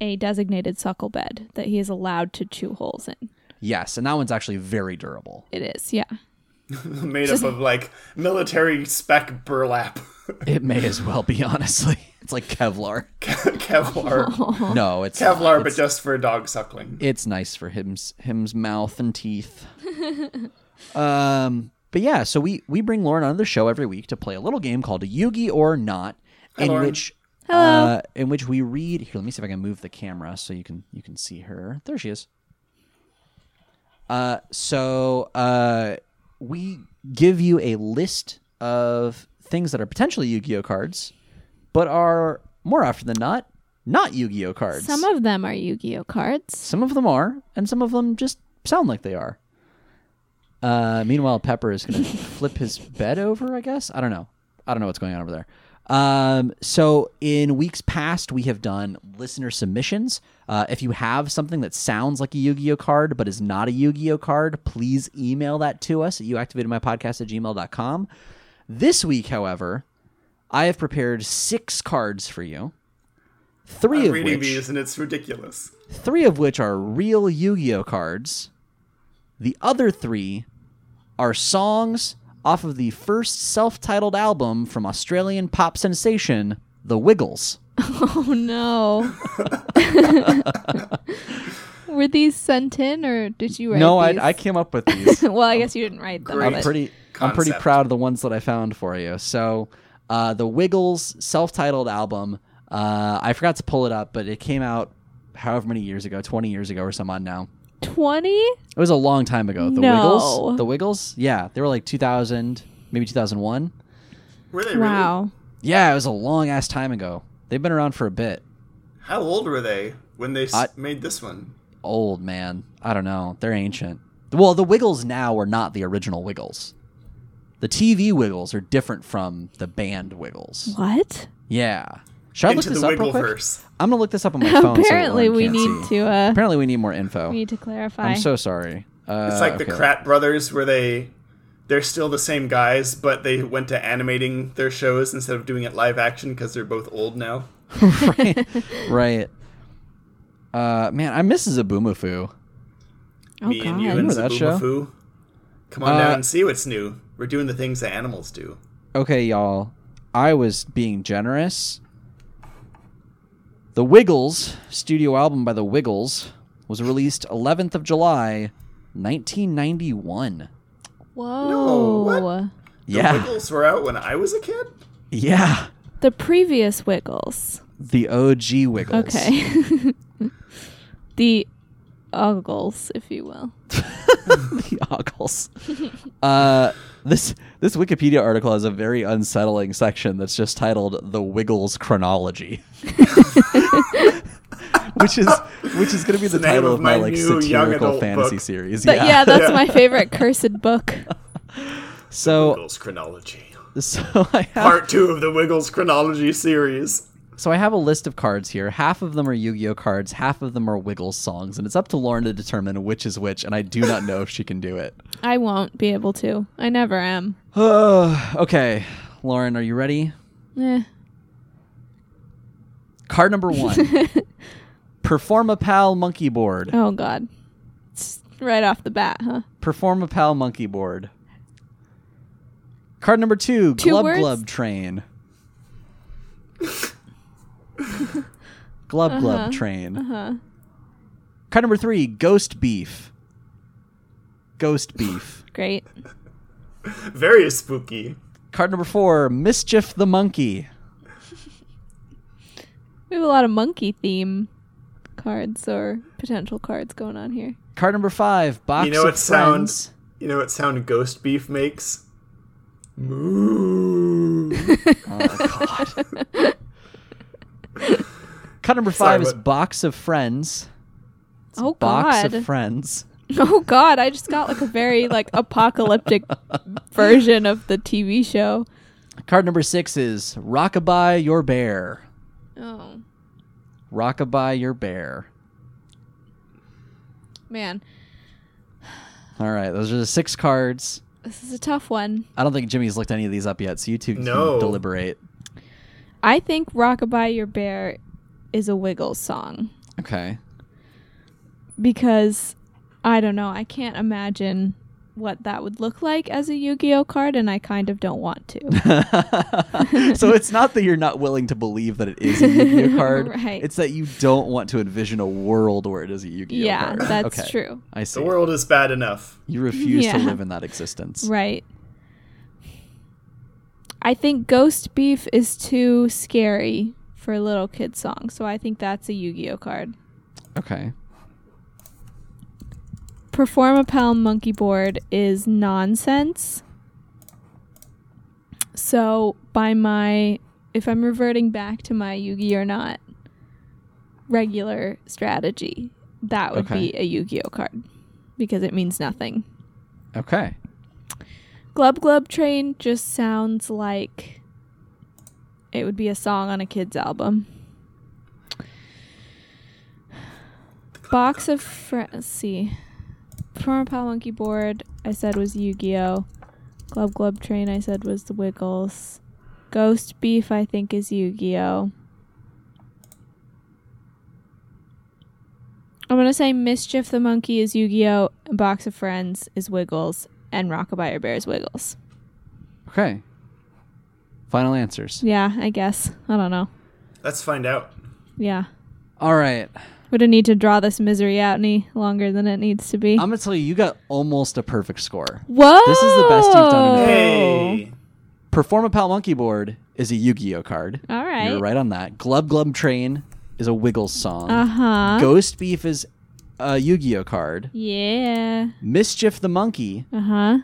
a designated suckle bed that he is allowed to chew holes in. Yes, and that one's actually very durable. It is, yeah. *laughs* Made up of like military spec burlap, *laughs* It may as well be, honestly. *laughs* It's like Kevlar. Kevlar, No, it's Kevlar, not. but just for a dog suckling. it's nice for him's him's mouth and teeth. um, but yeah, so we we bring Lauren on the show every week to play a little game called Yugi or Not, in Lauren. which Hello. uh, in which we read. Here, let me see if I can move the camera so you can you can see her. There she is. Uh, so uh, we give you a list of things that are potentially Yu-Gi-Oh cards, but are more often than not not Yu-Gi-Oh cards. Some of them are Yu-Gi-Oh cards. Some of them are, and some of them just sound like they are. Uh, meanwhile, Pepper is going *laughs* to flip his bed over. I guess I don't know. I don't know what's going on over there. Um, so in weeks past, we have done listener submissions. Uh, if you have something that sounds like a Yu-Gi-Oh card but is not a Yu-Gi-Oh card, please email that to us at youactivatedmypodcast at gmail.com. This week, however, I have prepared six cards for you. 3 I'm of reading which these and it's ridiculous. three of which are real Yu-Gi-Oh cards. The other three are songs off of the first self-titled album from Australian pop sensation The Wiggles. *laughs* Oh no. *laughs* Were these sent in or did you write no, I, these? I came up with these. *laughs* well, I guess you didn't write them. Great. I'm pretty I'm pretty proud of the ones that I found for you. So, uh, the Wiggles self-titled album. Uh, I forgot to pull it up, but it came out however many years ago, 20 years ago or some odd now. 20? It was a long time ago. The No. Wiggles, the Wiggles, yeah, they were like 2000, maybe 2001. Were they really? Wow. Yeah, it was a long ass time ago. They've been around for a bit. How old were they when they s- I- made this one? Old man, I don't know. They're ancient. Well, the Wiggles now are not the original Wiggles. The TV Wiggles are different from the band Wiggles. What? Yeah. Should I look this up real quick? Wiggleverse. I'm gonna look this up on my phone. Apparently, Lauren we need see. to uh Apparently, we need more info. we need to clarify. I'm so sorry. Uh, It's like the okay. Kratt brothers, where they they're still the same guys, but they went to animating their shows instead of doing it live action because they're both old now. *laughs* right. right. Uh, man, I miss Zoboomafoo. oh Me god. and you and Remember that show? Zoboomafoo. Come on Uh, down and see what's new. We're doing the things that animals do. Okay, y'all. I was being generous. The Wiggles studio album by The Wiggles was released 11th of July, 1991. Whoa. No, what? The Wiggles were out when I was a kid. Yeah. The previous Wiggles. The OG Wiggles. Okay. *laughs* the Uggles, if you will. *laughs* the ogles. Uh, this this Wikipedia article has a very unsettling section that's just titled "The Wiggles Chronology," *laughs* which is which is going to be the, the title of of my, my like satirical fantasy book. series. But yeah. yeah, that's Yeah. my *laughs* favorite cursed book. so Wiggles chronology. *laughs* so I have Part two of the Wiggles chronology series. So I have a list of cards here. Half of them are Yu-Gi-Oh cards. Half of them are Wiggles songs, and it's up to Lauren to determine which is which. And I do not know if she can do it. *laughs* I won't be able to. I never am. *sighs* okay, Lauren, are you ready? Eh. Card number one. *laughs* Performapal Monkey Board. Oh god. It's right off the bat, huh? Performapal Monkey Board. Card number two. Two Glub words? Glub Train. *laughs* *laughs* Glub Glub Train. Uh-huh. Card number three. Ghost Beef. Ghost Beef. *laughs* Great. Very spooky. Card number four. Mischief the Monkey. We have a lot of monkey theme cards or potential cards going on here. Card number five. Box You know what sound- You know what sound ghost beef makes? Moo. *laughs* Oh, God. *laughs* Card number five is what- Box of Friends. Oh Box god. of Friends. *laughs* Oh god, I just got like a very like apocalyptic *laughs* version of the TV show. Card number six is Rockabye Your Bear. Oh Rockabye Your Bear. man, All right, those are the six cards. this is a tough one. I don't think Jimmy's looked any of these up yet, so you two can No. deliberate. I think "Rockabye Your Bear" is a Wiggles song Okay. because I don't know. I can't imagine what that would look like as a Yu-Gi-Oh card, and I kind of don't want to. *laughs* so it's not that you're not willing to believe that it is a Yu-Gi-Oh *laughs* card. Right. It's that you don't want to envision a world where it is a Yu-Gi-Oh yeah, card. Yeah, that's okay. true. I see. the world is bad enough. You refuse to *laughs* live in that existence. Right. I think Ghost Beef is too scary for a little kid song, so I think that's a Yu-Gi-Oh card. Okay. Performapal Monkey Board is nonsense. So by my if I'm reverting back to my Yu-Gi or not regular strategy, that would Okay. be a Yu-Gi-Oh card because it means nothing. Okay. Glub Glub Train just sounds like it would be a song on a kid's album. Box of friends. let's see. Performapal Monkey Board I said was Yu-Gi-Oh. Glub Glub Train I said was the Wiggles. Ghost Beef I think is Yu-Gi-Oh. I'm gonna say Mischief the Monkey is Yu-Gi-Oh. Box of Friends is Wiggles, and Rockabye Bear Bears Wiggles. Okay. Final answers. Yeah, I guess. I don't know. Let's find out. Yeah. All right. We don't need to draw this misery out any longer than it needs to be. I'm gonna tell you, you got almost a perfect score. Whoa! this is the best you've done in a Hey. Performapal Monkey Board is a Yu-Gi-Oh card. All right. You're right on that. Glub Glub Train is a Wiggles song. Uh huh. Ghost Beef is a Yu-Gi-Oh card. Yeah. Mischief the Monkey Uh huh.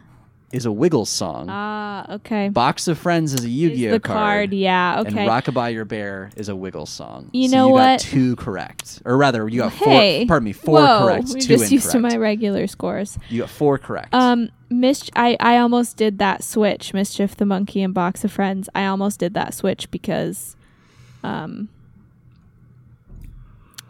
is a Wiggles song. Ah, okay. Box of Friends is a Yu-Gi-Oh the card. Yeah. Okay. And. Rockabye Your Bear is a Wiggles song. You So know you what? got two correct, or rather, you got hey. four. Pardon me, four Whoa, correct, We're two just incorrect. used to my regular scores. you got four correct. Um, Mis- I I almost did that switch. Mischief the monkey and Box of Friends. I almost did that switch because, um,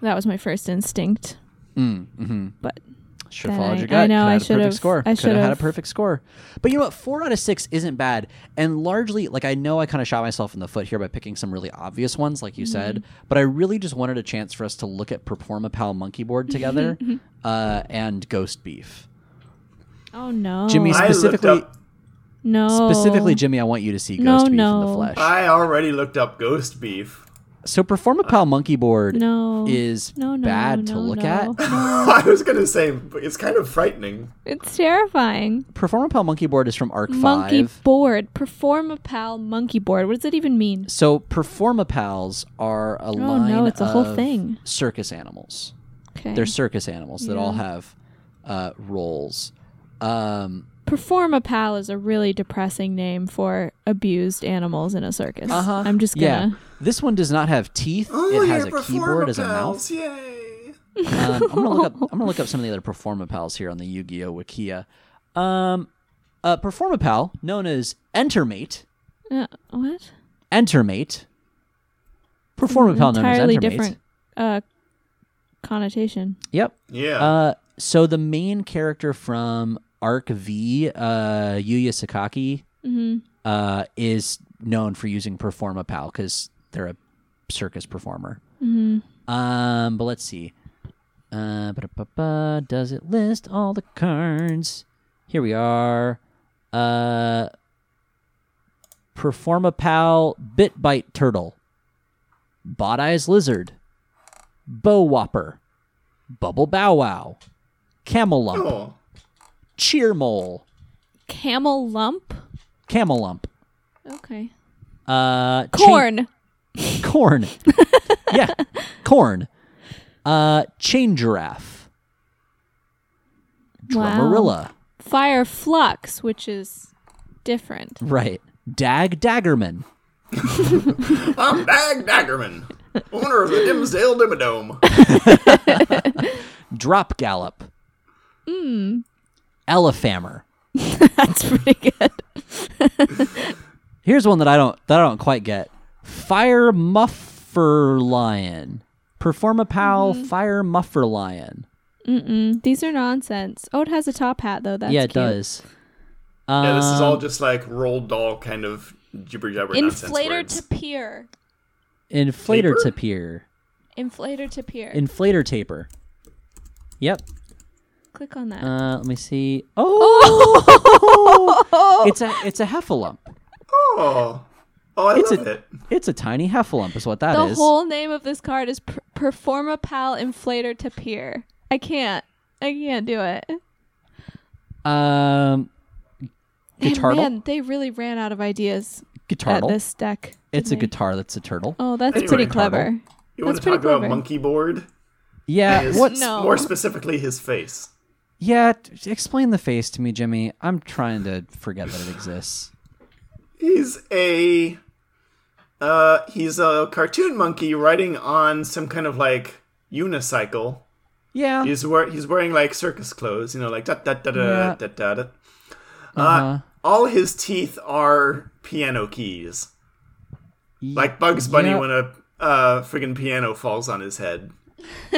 that was my first instinct. Mm, hmm But Should Then have followed I- your I know, Could I have had a should've- perfect score. I should have had a perfect score. But you know what? Four out of six isn't bad. And largely, like I know I kind of shot myself in the foot here by picking some really obvious ones, like you Mm-hmm. said. But I really just wanted a chance for us to look at Performapal Monkey Board together *laughs* uh, and Ghost Beef. oh no, Jimmy specifically, no, specifically, Jimmy, I want you to see Ghost No, Beef in the flesh. I already looked up ghost beef. So Performapal Monkey Board No. is no, no, bad to look no. at. *laughs* I was gonna say it's kind of frightening. It's terrifying. Performapal Monkey Board is from Arc Monkey 5. board. Performapal monkey board. What does that even mean? So Performapals are a line Oh, no, it's a whole of thing. circus animals. Okay. They're circus animals that all have uh, roles. Um, Performapal is a really depressing name for abused animals in a circus. uh-huh. I'm just gonna. Yeah. This one does not have teeth. Oh, it has you're a keyboard as a mouth. Yay! Um, I'm gonna look up. I'm gonna look up *laughs* some of the other Performapals here on the Yu-Gi-Oh Wikia. Um, uh, Performapal, known as Entermate, Uh, what? Entermate. Performapal known as Entermate. Entirely Entermate. different uh, connotation. Yep. Yeah. Uh, so the main character from Arc V, uh, Yuya Sakaki, hmm uh, is known for using Performapal because they're a circus performer. hmm Um, but let's see. Uh, ba-da-ba-ba, does it list all the cards? Here we are. Uh, Performapal, Bit Bite Turtle, Bot Eyes Lizard, Bow Whopper, Bubble Bow Wow, Camel Lump, oh. Cheer Mole, Camel lump. Camel Lump, Okay. uh, Chain- Corn. corn. *laughs* yeah, corn. Uh, chain giraffe. Wow. Drummerilla. Fire flux, which is different. Right. Dag Daggerman. *laughs* I'm Dag Daggerman, owner of the Dimmsdale Dimmadome. *laughs* Drop Gallop. Elefammer. *laughs* That's pretty good. Here's one that I don't that I don't quite get. Fire Muffer Lion. Performapal Mm-hmm. Fire Muffer Lion. Mm-mm. These are nonsense. Oh, it has a top hat though. That's yeah, it cute. does. yeah, this is Um, all just like rolled doll kind of jibber jabber nonsense Inflator to pier. Inflator Taper? to pier. Inflator to pier. Inflator taper. Yep. Click on that. Uh, let me see. Oh, *laughs* it's a it's a heffalump. Oh, oh, I It's love a- it. It's a tiny heffalump, is what that the is. whole name of this card is per- Performapal Inflator to pier. I can't. I can't do it. um, guitar. man, they really ran out of ideas Guitar. this deck. It's a they? guitar that's a turtle. Oh, that's Anyway, pretty turtle. clever. You want That's to talk pretty about clever. Monkey Board? Yeah. His- What? No. More specifically, his face. Yeah. t- Explain the face to me, Jimmy. I'm trying to forget that it exists. He's a uh he's a cartoon monkey riding on some kind of like unicycle. Yeah. He's wear he's wearing like circus clothes, you know, like da da da da Yeah. da da da. Uh-huh. Uh, all his teeth are piano keys. Like Bugs Bunny yeah. when a uh, friggin' piano falls on his head. *laughs*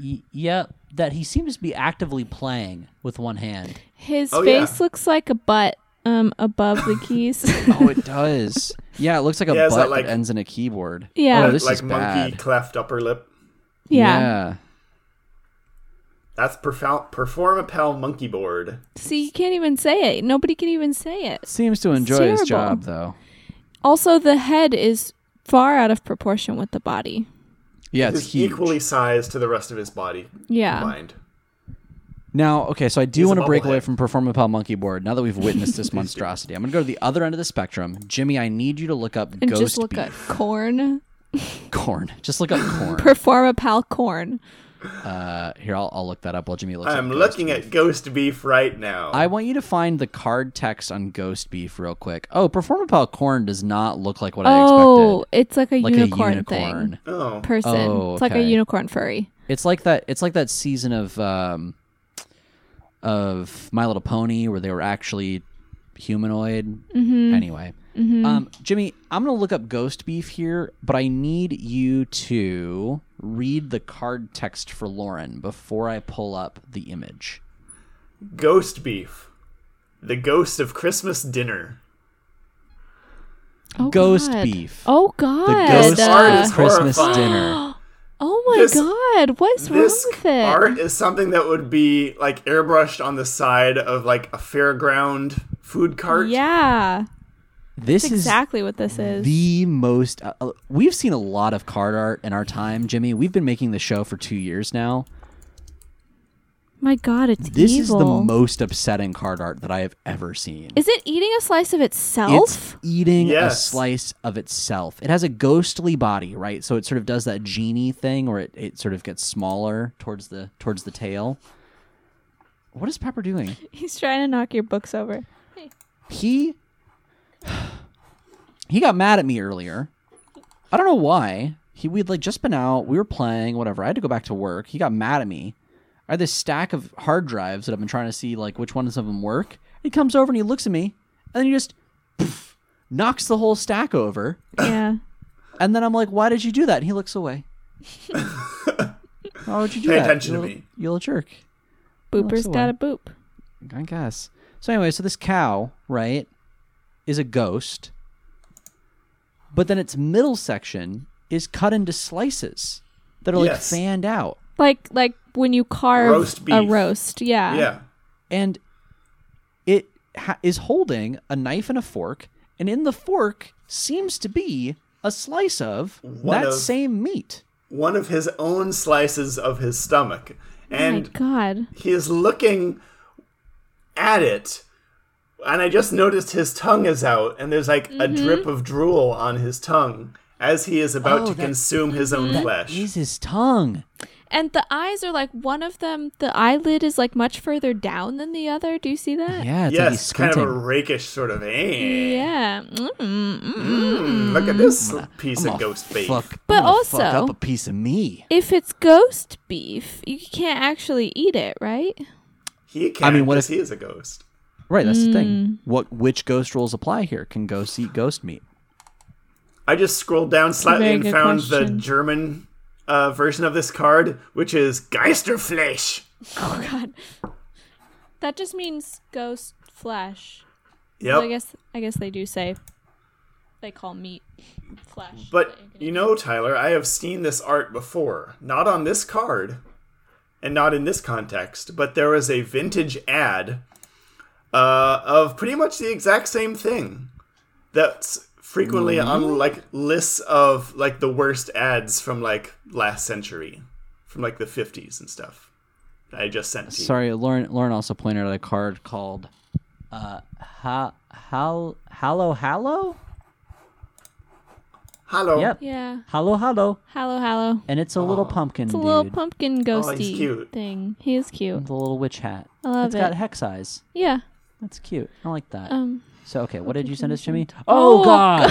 Y- yeah, that he seems to be actively playing with one hand. His Oh, yeah. face looks like a butt um above the *laughs* keys. Oh, it *laughs* does. yeah, it looks like a Yeah, butt that like- that ends in a keyboard. Yeah. Oh, this like is monkey bad. cleft upper lip. yeah. That's perfor- Performapal Monkey Board. See, you can't even say it. Nobody can even say it. Seems to enjoy his job though. Also, the head is far out of proportion with the body. Yeah, it's It's huge. equally sized to the rest of his body Yeah. combined. Now, okay, so I do He's want to break away bobblehead. from Performapal Monkey Board. Now that we've witnessed this *laughs* monstrosity, I'm going to go to the other end of the spectrum. Jimmy, I need you to look up And ghost just look at beef corn. *laughs* corn. Just look up *laughs* corn. Performapal corn. Uh, here, I'll, I'll look that up while Jimmy looks. I'm up ghost looking beef. at ghost beef right now. I want you to find the card text on ghost beef real quick. Oh, Performapal corn does not look like what I expected. Oh, it's like a Like unicorn, a unicorn. thing. oh, Person. Oh, It's like a unicorn furry. It's like that. It's like that season of um, of My Little Pony where they were actually humanoid. Mm-hmm. Anyway, um, Jimmy, I'm gonna look up ghost beef here, but I need you to read the card text for Lauren before I pull up the image. ghost beef. The ghost of Christmas dinner. Oh, ghost God. beef. Oh God. the ghost art Uh, is Christmas dinner. *gasps* *gasps* *gasps* oh my This- God. What's wrong This with it? art is something that would be like airbrushed on the side of like a fairground food cart. Yeah. This That's is exactly what this is. the most. Uh, uh, we've seen a lot of card art in our time, Jimmy. We've been making the show for two years now. My God, it's This evil. is the most upsetting card art that I have ever seen. Is it eating a slice of itself? It's eating a slice of itself. It has a ghostly body, right? So it sort of does that genie thing where it, it sort of gets smaller towards the towards the tail. What is Pepper doing? *laughs* He's trying to knock your books over. He *sighs* he got mad at me earlier. I don't know why. He we'd like just been out, we were playing, whatever. I had to go back to work. He got mad at me. I had this stack of hard drives that I've been trying to see like which ones of them work. He comes over and he looks at me, and then he just poof, knocks the whole stack over. Yeah. *coughs* And then I'm like, "Why did you do that?" And he looks away. *laughs* Why would you do that? Pay that? attention you to little- me. You little jerk. Booper's away. got a boop. I guess. So anyway, so this cow, right, is a ghost. But then its middle section is cut into slices that are like Yes. fanned out. Like like when you carve Roast a roast. Yeah. Yeah. And it ha- is holding a knife and a fork, and in the fork seems to be a slice of One that of- same meat. One of his own slices of his stomach. Oh my And God. he is looking at it. And I just noticed his tongue is out, and there's like a mm-hmm. drip of drool on his tongue as he is about Oh, to that- consume his own flesh. Is his tongue? And the eyes are like one of them. The eyelid is like much further down than the other. Do you see that? Yeah, it's like yes, kind of a rakish sort of. aim. Yeah. Mm, mm, mm. Mm, look at this piece I'm of ghost beef. Fuck, But I'm gonna fuck also- up a piece of me. If it's ghost beef, you can't actually eat it, right? He can't. I mean, what if- he is a ghost? Right, that's the Mm. thing. What which ghost rules apply here? Can ghosts eat ghost meat? I just scrolled down slightly and good found the. German uh, version of this card, which is Geisterfleisch. Oh God. That just means ghost flesh. Yep. Well, I guess I guess they do say they call meat flesh. But you know, Tyler, I have seen this art before. Not on this card, and not in this context, but there was a vintage ad uh, of pretty much the exact same thing. That's frequently on like lists of like the worst ads from like last century, from like the fifties and stuff. that I just sent to you. Sorry, Lauren. Lauren also pointed out a card called uh, ha, hal, Hallow Hallow. Hello. Yep. yeah. Hallow Hallow, Hello, hello. and it's a little pumpkin It's a dude. little pumpkin Oh, ghosty he's cute. thing. He is cute. The little witch hat. I love It's it. It's got hex eyes. Yeah. That's cute. I like that. Um. So okay, what did you send us, Jimmy? *laughs* Oh, Oh, God!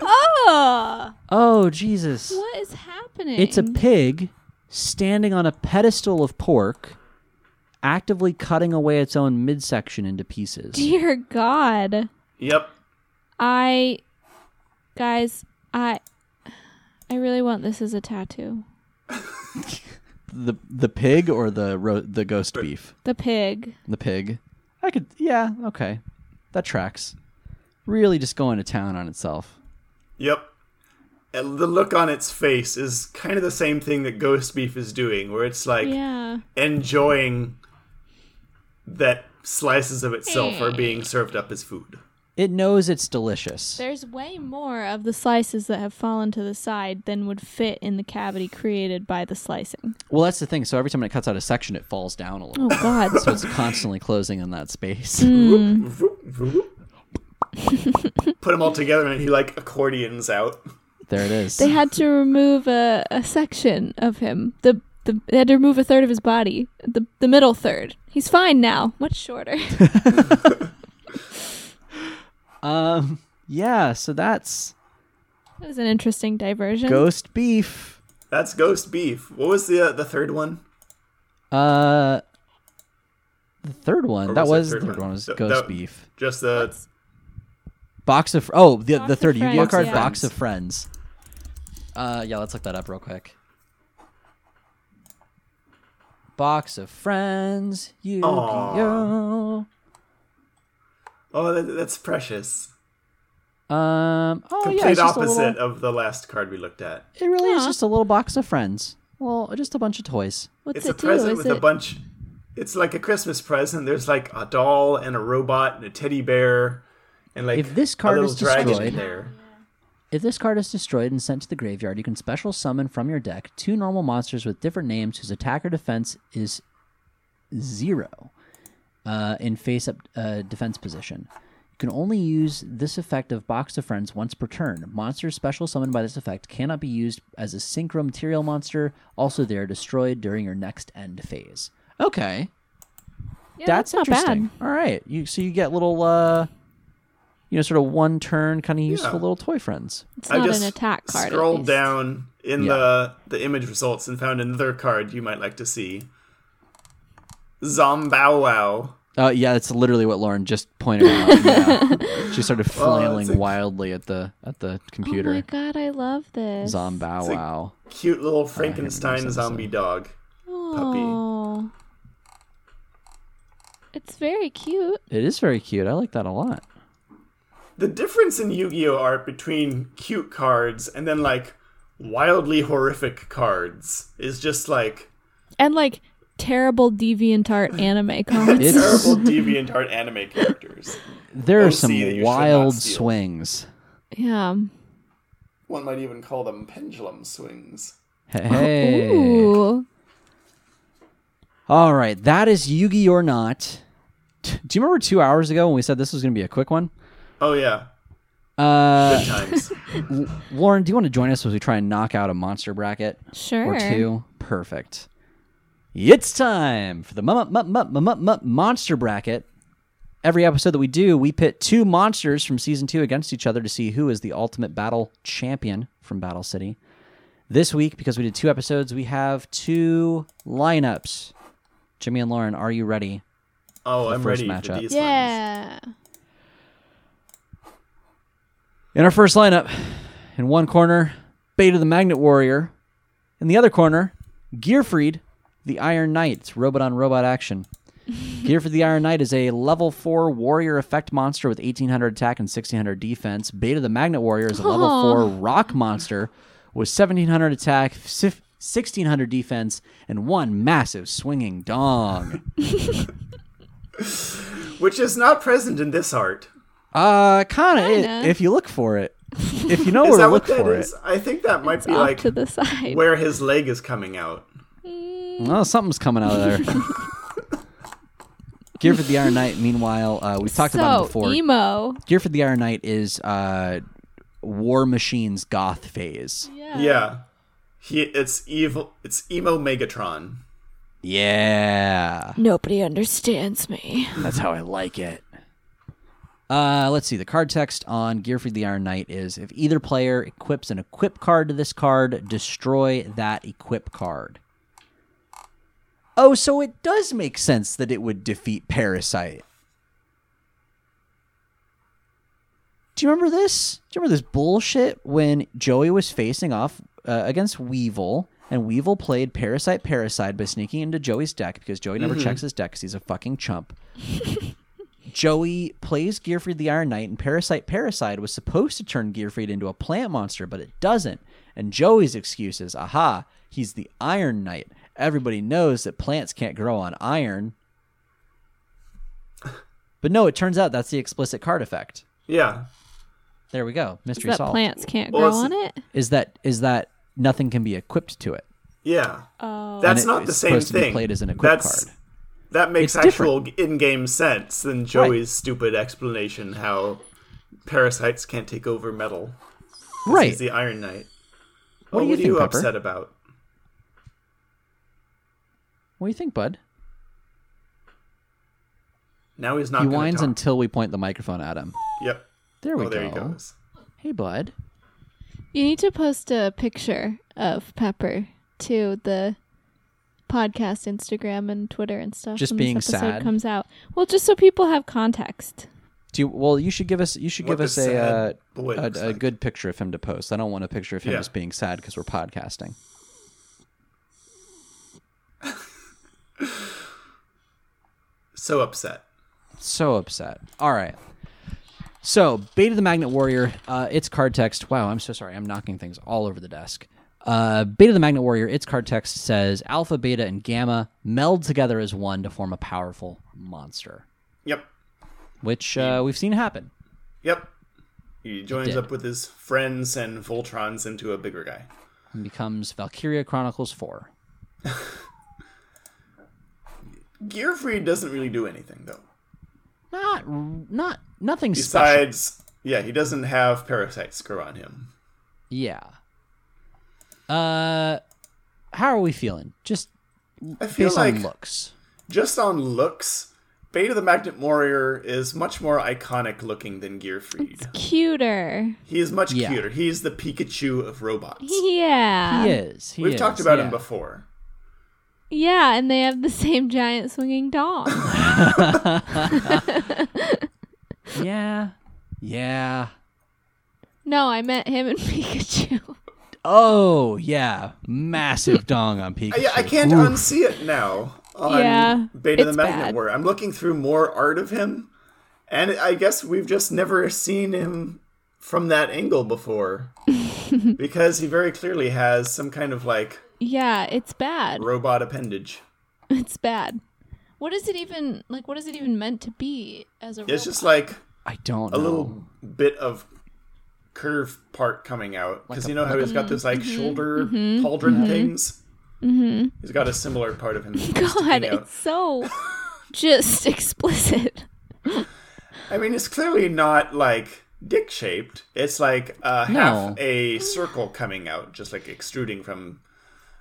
Oh, *laughs* *laughs* oh Jesus! what is happening? It's a pig standing on a pedestal of pork, actively cutting away its own midsection into pieces. Dear God, Yep. I Guys, I I really want this as a tattoo. The the pig or the ro- the ghost beef? The pig. The pig. I could. Yeah. Okay. That tracks. Really, just going to town on itself. Yep. And the look on its face is kind of the same thing that Ghost Beef is doing, where it's like Yeah. enjoying that slices of itself are being served up as food. It knows it's delicious. There's way more of the slices that have fallen to the side than would fit in the cavity created by the slicing. Well, that's the thing. So every time it cuts out a section, it falls down a little. Oh God. So it's constantly closing in that space. Mm. *laughs* Put them all together and he like accordions out. There it is. they had to remove a, a section of him. The, the they had to remove a third of his body. The the middle third. He's fine now. Much shorter. *laughs* *laughs* Um. Yeah. So that's that was an interesting diversion. ghost beef. That's Ghost Beef. What was the uh, the third one? Uh. The third one. Or that was was the third third one? one. Was Th- ghost that- beef. Just the Box of oh the Box the third Yu-Gi-Oh card yeah. box of friends. Uh yeah, let's look that up real quick. Box of friends, Yu-Gi-Oh. oh, that, that's precious. Um. Oh yeah, Complete it's opposite little, of the last card we looked at. it really is just a little box of friends. Well, just a bunch of toys. What's It's it a present with it a bunch. It's like a Christmas present. There's like a doll and a robot and a teddy bear, and like If this card little is destroyed- there. If this card is destroyed and sent to the graveyard, you can special summon from your deck two normal monsters with different names whose attack or defense is zero uh, in face up uh, defense position. You can only use this effect of Box of Friends once per turn. Monsters special summoned by this effect cannot be used as a synchro material monster. Also, they are destroyed during your next end phase. Okay, Yeah, that's, not interesting. bad. All right, you so you get little, uh, you know, sort of one turn kind of useful Yeah. little toy friends. It's I not just an attack card. at scrolled down in Yeah. the the image results and found another card you might like to see. Zombow Wow. Uh, yeah, that's literally what Lauren just pointed out. *laughs* Yeah. she started flailing it's a- wildly at the at the computer. Oh my god, I love this. Zombow wow. Cute little Frankenstein this zombie dog. Oh. It's very cute. It is very cute. I like that a lot. The difference in Yu-Gi-Oh art between cute cards and then like wildly horrific cards is just like And like terrible DeviantArt anime *laughs* cards. It's terrible *laughs* deviant art anime characters. there are OC some that you should not wild swings. yeah. One might even call them pendulum swings. Hey. Ooh. All right, that is Yugi or not. Do you remember two hours ago when we said this was going to be a quick one? Oh yeah, Uh, good times. *laughs* Lauren, do you want to join us as we try and knock out a monster bracket? Sure. or two. Perfect. It's time for the mu- mu- mu- monster bracket. Every episode that we do, we pit two monsters from season two against each other to see who is the ultimate battle champion from Battle City. This week, because we did two episodes, we have two lineups. Jimmy and Lauren, are you ready? Oh, the I'm first ready matchup. for these ones. Yeah. In our first lineup, in one corner, Beta the Magnet Warrior. In the other corner, Gearfried the Iron Knight. It's robot on robot action. *laughs* Gearfried the Iron Knight is a level 4 warrior effect monster with 1800 attack and 1600 defense. Beta the Magnet Warrior is a level Aw. 4 rock monster with 1700 attack, sif- 1600 defense, and one massive swinging dong. *laughs* Which is not present in this art. Uh, kind of. Kinda. If you look for it, *laughs* if you know Is where that to look what that for is? it. I think that might It's be off like to the side. where his leg is coming out. Well, something's coming out of there. *laughs* Gearfried the Iron Knight, meanwhile, uh, we've talked so, about him before. emo. Gearfried the Iron Knight is uh, War Machine's goth phase. Yeah. Yeah. He it's evil it's emo Megatron. Yeah. Nobody understands me. That's how I like it. Uh, let's see. The card text on Gearfried the Iron Knight is if either player equips an equip card to this card, destroy that equip card. Oh, so it does make sense that it would defeat Parasite. Do you remember this? Do you remember this bullshit when Joey was facing off uh, against Weevil, and Weevil played Parasite Parasite by sneaking into Joey's deck because Joey never checks his deck because he's a fucking chump. *laughs* Joey plays Gearfried the Iron Knight, and Parasite Parasite was supposed to turn Gearfried into a plant monster, but it doesn't. And Joey's excuse is, aha, he's the Iron Knight. Everybody knows that plants can't grow on iron. But no, it turns out that's the explicit card effect. Yeah. There we go. Is Mystery that solved. plants can't Well, grow it's- on it? Is that is that nothing can be equipped to it? Yeah. Oh, That's it- not the it's same supposed to be thing. played as an equipped That's, card. That makes It's actual in-game sense than Joey's stupid explanation how parasites can't take over metal. Right. He's the Iron Knight. What do you what think, are you Pepper? upset about? What do you think, bud? Now he's not he gonna whines talk. until we point the microphone at him. Yep. There we oh, there go. he goes. Hey, bud. You need to post a picture of Pepper to the podcast Instagram and Twitter and stuff. Just when being this episode sad? comes out. Well, just so people have context. Do you, well, you should give us you should What give us a uh, sad a, looks a like. good picture of him to post. I don't want a picture of him Yeah. just being sad because we're podcasting. So upset. So upset. All right. So, Beta the Magnet Warrior, uh, its card text. Wow, I'm so sorry. I'm knocking things all over the desk. Uh, Beta the Magnet Warrior, its card text says Alpha, Beta, and Gamma meld together as one to form a powerful monster, Yep. which uh, we've seen happen. Yep. He joins up with his friends and Voltrons into a bigger guy. And becomes Valkyria Chronicles 4. *laughs* Gearfried doesn't really do anything though. Not, not, nothing special. Besides, yeah, he doesn't have parasites grow on him. Yeah. Uh, how are we feeling? Just I feel based like on looks. just on looks, Beta the Magnet Warrior is much more iconic looking than Gearfried. Cuter. He is much Yeah. cuter. He's the Pikachu of robots. Yeah. He is. He We've is, talked about him before. Yeah, and they have the same giant swinging dong. *laughs* Yeah. Yeah. no, I meant him and *laughs* Pikachu. Oh, yeah. Massive dong on Pikachu. I, I can't Oof. unsee it now on Yeah, Beta the it's Magnet bad. Warrior. I'm looking through more art of him, and I guess we've just never seen him from that angle before. *laughs* because he very clearly has some kind of like yeah, it's bad. robot appendage. *laughs* It's bad. What is it even like? What is it even meant to be as a? It's just like I don't a know. little bit of curve part coming out because Like you know how he's got those like Mm-hmm. shoulder pauldron things. Mm-hmm. He's got a similar part of him. *laughs* God, it's so *laughs* just explicit. I mean, it's clearly not like dick shaped. It's like uh, No. half a circle coming out, just like extruding from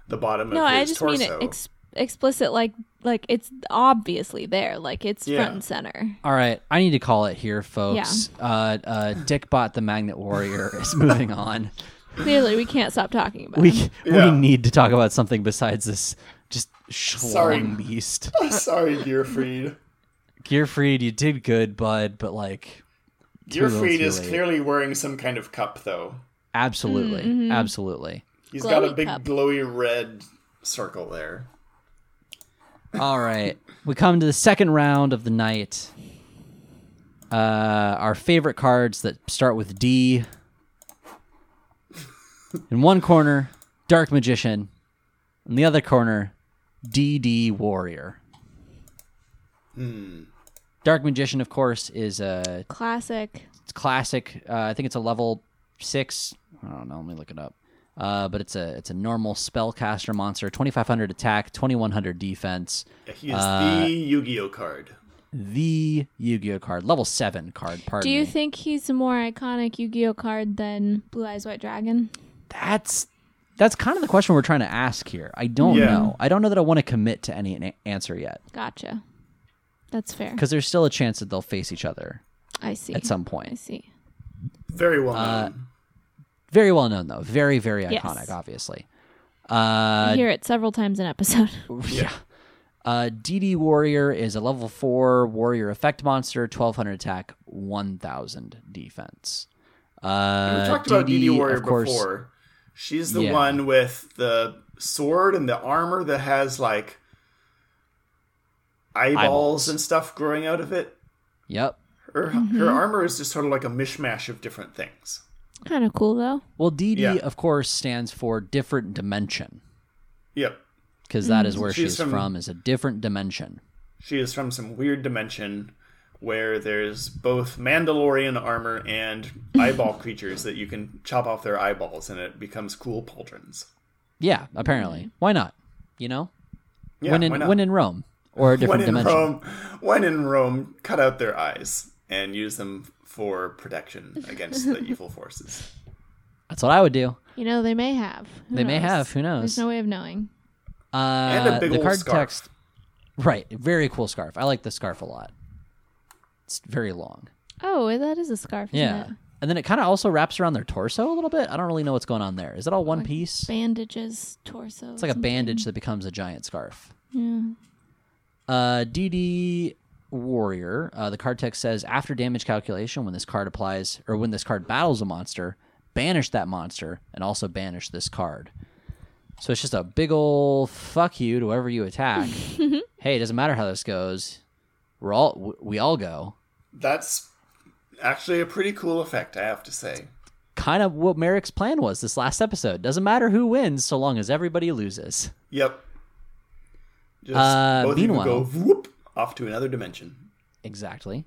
the bottom No, of his. No, I just torso. mean it ex- explicit, like like it's obviously there, like it's Yeah. front and center. All right, I need to call it here, folks. Uh, uh, Dickbot the Magnet Warrior *laughs* is moving on. Clearly, we can't stop talking about. We it. Yeah. we need to talk about something besides this just Sorry. schlong beast. *laughs* Sorry, Gearfried. Gearfried, you did good, bud, but like Gearfried is late. clearly wearing some kind of cup, though. absolutely, absolutely. He's got a big cup. glowy red circle there. All right, we come to the second round of the night. Uh, our favorite cards that start with D. In one corner, Dark Magician. In the other corner, DD Warrior. Hmm. Dark Magician, of course, is a Classic. it's classic. Uh, I think it's a level six. I don't know. Let me look it up. Uh, but it's a it's a normal spellcaster monster. Twenty five hundred attack, twenty one hundred defense. He is Uh, the Yu-Gi-Oh card. The Yu Gi Oh card, level seven card. Pardon Do you me. think he's a more iconic Yu-Gi-Oh card than Blue Eyes White Dragon? that's that's kind of the question we're trying to ask here? I don't Yeah. know. I don't know that I want to commit to any answer yet Gotcha. That's fair. because there's still a chance that they'll face each other I see. at some point. I see. Very well Uh, known. Very well known though. Very very Yes. iconic. Obviously. I Uh, hear it several times in an episode. *laughs* yeah. Uh, DD Warrior is a level four warrior effect monster, 1200 attack, 1000 defense. Uh, we talked about DD Warrior of course, before. She's the Yeah. one with the sword and the armor that has like eyeballs, Eyeballs. and stuff growing out of it. Yep. Her her armor is just sort of like a mishmash of different things. Kind of cool though. Well, DD, Yeah. of course, stands for different dimension Yep. because that mm. is where She's she's from- from, is a different dimension. She is from some weird dimension where there's both Mandalorian armor and *laughs* eyeball creatures that you can chop off their eyeballs and it becomes cool pauldrons. Yeah, apparently. Mm. Why not? You know, Yeah, when in why not? when in Rome or a *laughs* different when in dimension. Rome, when in Rome, cut out their eyes and use them for protection against the *laughs* evil forces. That's what I would do. You know, they may have. Who They may knows? have, who knows? There's no way of knowing. Uh, And a big the ol' card scarf. text. Right, very cool scarf. I like the scarf a lot. It's very long. Oh, that is a scarf. Isn't Yeah. It? And then it kind of also wraps around their torso a little bit. I don't really know what's going on there. Is it all one piece? Bandages, torso. It's like a bandage that becomes a giant scarf. Yeah. Uh, DD Warrior. Uh, the card text says after damage calculation, when this card applies or when this card battles a monster, banish that monster and also banish this card. So it's just a big old fuck you to whoever you attack. *laughs* hey, it doesn't matter how this goes. We're all we all go. That's actually a pretty cool effect, I have to say. Kind of what Marik's plan was this last episode. Doesn't matter who wins so long as everybody loses. Yep. Just Uh, both of you meanwhile- go whoop off to another dimension. Exactly.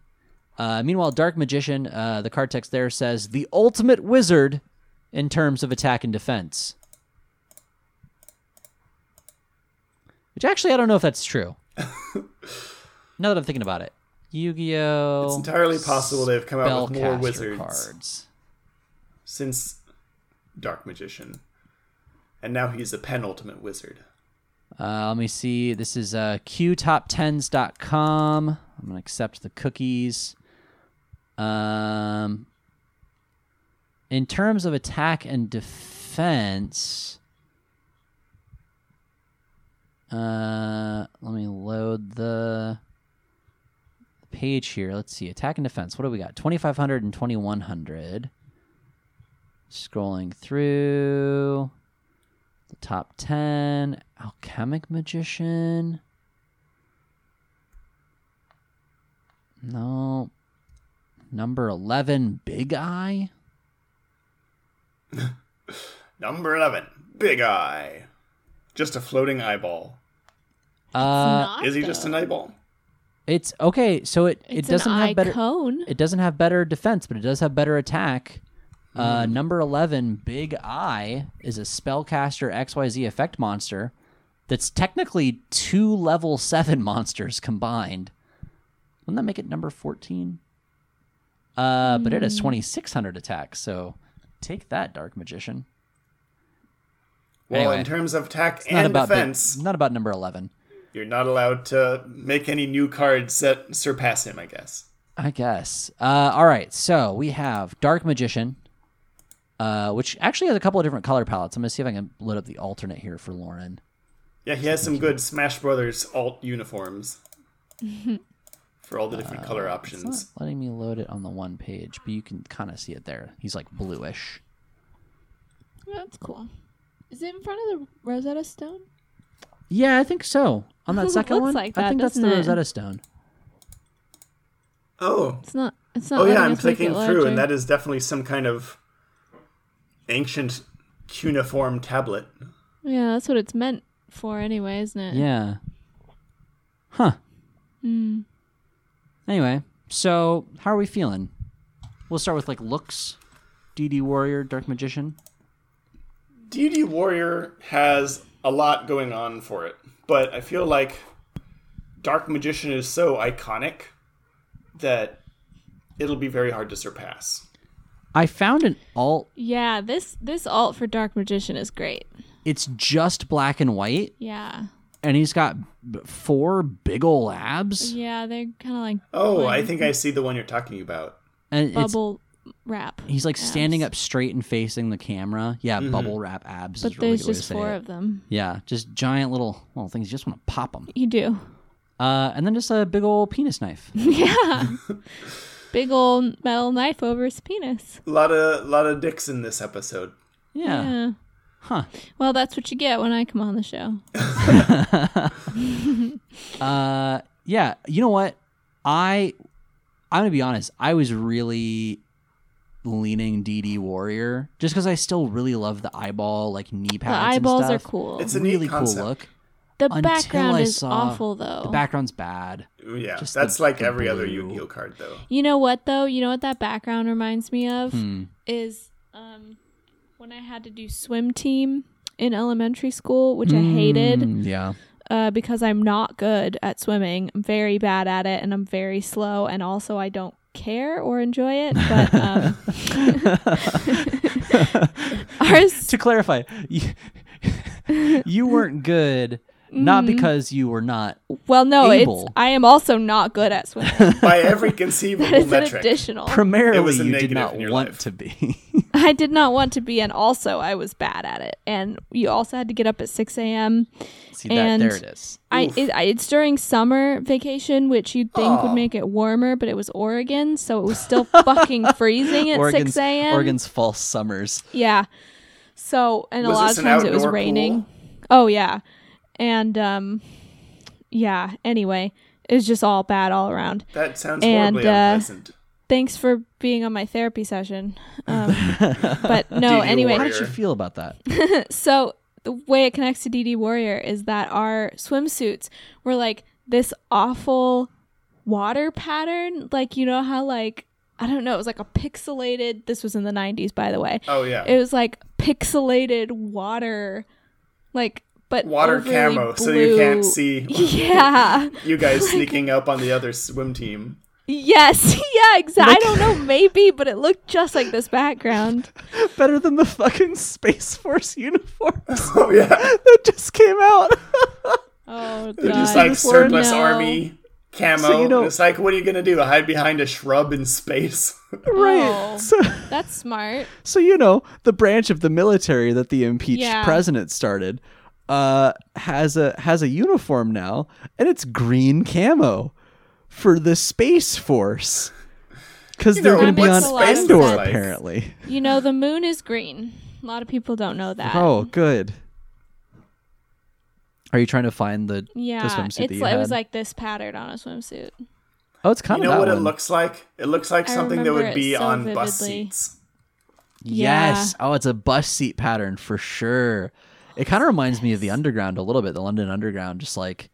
Uh, meanwhile, Dark Magician, uh, the card text there says the ultimate wizard in terms of attack and defense. Which actually, I don't know if that's true. *laughs* now that I'm thinking about it, Yu-Gi-Oh. It's entirely possible they've come out with more wizards cards. since Dark Magician. And now he's a penultimate wizard. Uh, let me see. This is uh, qtop10s.com. I'm going to accept the cookies. Um, in terms of attack and defense, uh, let me load the page here. Let's see. Attack and defense. What do we got? 2500 and 2100. Scrolling through top 10 alchemic magician no number 11 big eye *laughs* Number 11, Big Eye. Just a floating eyeball. uh Not, Is he just an eyeball? it's okay so it it doesn't an have better icon. it doesn't have better defense but it does have better attack uh, Hmm. number 11 big eye is a spellcaster xyz effect monster that's technically two level 7 *laughs* monsters combined wouldn't that make it number 14 uh, but it has Hmm. 2600 attack so take that dark magician Well, Anyway. in terms of attack It's not and about big- defense, not about number 11 you're not allowed to make any new cards that surpass him, I guess. I guess. Uh, all right, so we have Dark Magician, uh, which actually has a couple of different color palettes. I'm gonna see if I can load up the alternate here for Lauren. Yeah, he has some good Smash Brothers alt uniforms *laughs* for all the different color It's options. not letting me load it on the one page, but you can kind of see it there. He's like bluish. That's cool. Is it in front of the Rosetta Stone? Yeah, I think so. On that *laughs* second looks one, like I think that's the it? Rosetta Stone. Oh, It's not. It's not. oh yeah, I'm clicking through, and that is definitely some kind of ancient cuneiform tablet. Yeah, that's what it's meant for, anyway, isn't it? Yeah. Huh. Hmm. Anyway, so how are we feeling? We'll start with like looks. DD Warrior, Dark Magician. DD Warrior has a lot going on for it, but I feel like Dark Magician is so iconic that it'll be very hard to surpass. I found an alt Yeah, this this alt for Dark Magician is great. it's just black and white Yeah. and he's got four big ol' abs Yeah, they're kind of like Oh, Like- I think I see the one you're talking about. and bubble wrap. He's like standing up straight and facing the camera. Yeah, Mm-hmm. bubble wrap abs. But is a really there's good way to just four it. of them. Yeah, just giant little little things. You just want to pop them. You do. Uh, and then just a big old penis knife. *laughs* yeah. *laughs* Big old metal knife over his penis. A lot of lot of dicks in this episode. Yeah. Yeah. Huh. Well, that's what you get when I come on the show. *laughs* Uh, yeah. You know what? I I'm gonna be honest. I was really leaning DD Warrior just because I still really love the eyeball like knee pads. The eyeballs and are cool. It's a neat really cool look. The until background I is awful though. The background's bad. Yeah, Just that's the- like the every other blue. Yu-Gi-Oh card though. You know what though? You know what that background reminds me of Hmm. is um when I had to do swim team in elementary school, which I hated Mm, yeah. uh, because I'm not good at swimming. I'm very bad at it, and I'm very slow, and also I don't care or enjoy it. But *laughs* um, *laughs* *laughs* ours, to clarify, you, you weren't good not mm. because you were not. well, no, able. it's I am also not good at swimming. *laughs* By every conceivable that is an additional. Primarily, It was a you did not want life. to be. *laughs* I did not want to be, and also I was bad at it. And you also had to get up at six a.m. See that? And There it is. I, it, I it's during summer vacation, which you'd think Aw. would make it warmer, but it was Oregon, so it was *laughs* still fucking freezing at Oregon's, six a.m. Oregon's false summers. Yeah. So, and Was a lot of times it was raining. pool? Oh yeah, and um, yeah. Anyway, it was just all bad all around. That sounds And, horribly uh, unpleasant. Thanks for being on my therapy session. Um, *laughs* but no, *laughs* DD anyway. How did you feel about that? *laughs* so the way it connects to DD Warrior is that our swimsuits were like this awful water pattern. Like you know how like I don't know, it was like a pixelated. This was in the '90s, by the way. Oh yeah. It was like pixelated water, like but Water overly camo, so you can't see *laughs* Yeah. you guys *laughs* sneaking up on the other swim team. yes. *laughs* Yeah. Exactly. I don't know. Maybe, but it looked just like this background. Better than the fucking Space Force uniforms Oh yeah. that just came out. Oh They're god. just like surplus No. army camo. So, you know- it's like, what are you gonna do? Hide behind a shrub in space? right. Oh. So, That's smart. so you know the branch of the military that the impeached Yeah. president started uh, has a has a uniform now, and it's green camo for the Space Force because You they're going to be on what's space Endor like. apparently. You know, the moon is green. A lot of people don't know that. Oh, good. Are you trying to find the yeah. the swimsuit that it's you like, it was like this pattern on a swimsuit. oh, it's kind you of You know that what one. it looks like? It looks like I something that would be so on bus seats. Yes. Oh, it's a bus seat pattern for sure. It kind of reminds me of the Underground a little bit, the London Underground. Just like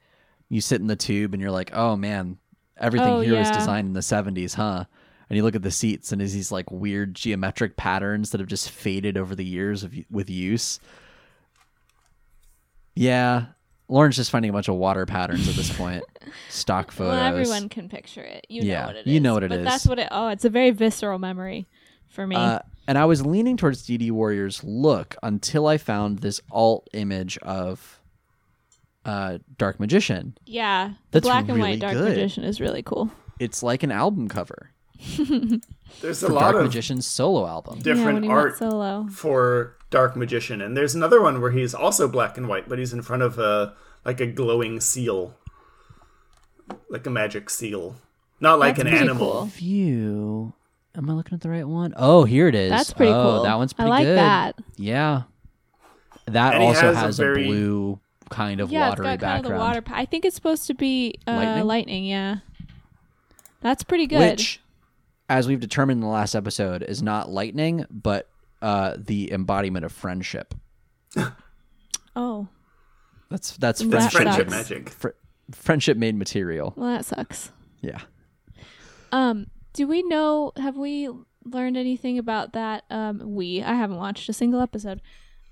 you sit in the tube and you're like, oh man, everything Oh, here was designed in the 70s, huh? And you look at the seats and there's these like weird geometric patterns that have just faded over the years of with use. Yeah. Lauren's just finding a bunch of water patterns at this point. *laughs* Stock photos. Well, everyone can picture it. You Yeah, know what it is. you know what it but is. That's what it. Oh, it's a very visceral memory for me. Uh, and I was leaning towards DD Warrior's look until I found this alt image of uh, Dark Magician. yeah, the that's black and really white Dark good. Magician is really cool. It's like an album cover *laughs* There's a for lot Dark of Magician's solo album. different when he art solo. for Dark Magician, and there's another one where he's also black and white, but he's in front of a like a glowing seal, like a magic seal, not like That's an animal. cool. View. Am I looking at the right one? Oh, here it is. That's pretty oh, cool. That one's pretty I like good. that. Yeah. That And he also has has, a a, very- blue kind of Yeah, it's watery got kind background. of the water. pa- I think it's supposed to be uh, Lightning? lightning? Yeah, that's pretty good. Which, as we've determined in the last episode, is not lightning, but uh, the embodiment of friendship. *laughs* oh, That's that's That That's friendship. friendship sucks. magic. fr- friendship made material. well, that sucks. Yeah. Um, do we know? Have we learned anything about that? Um, we. I haven't watched a single episode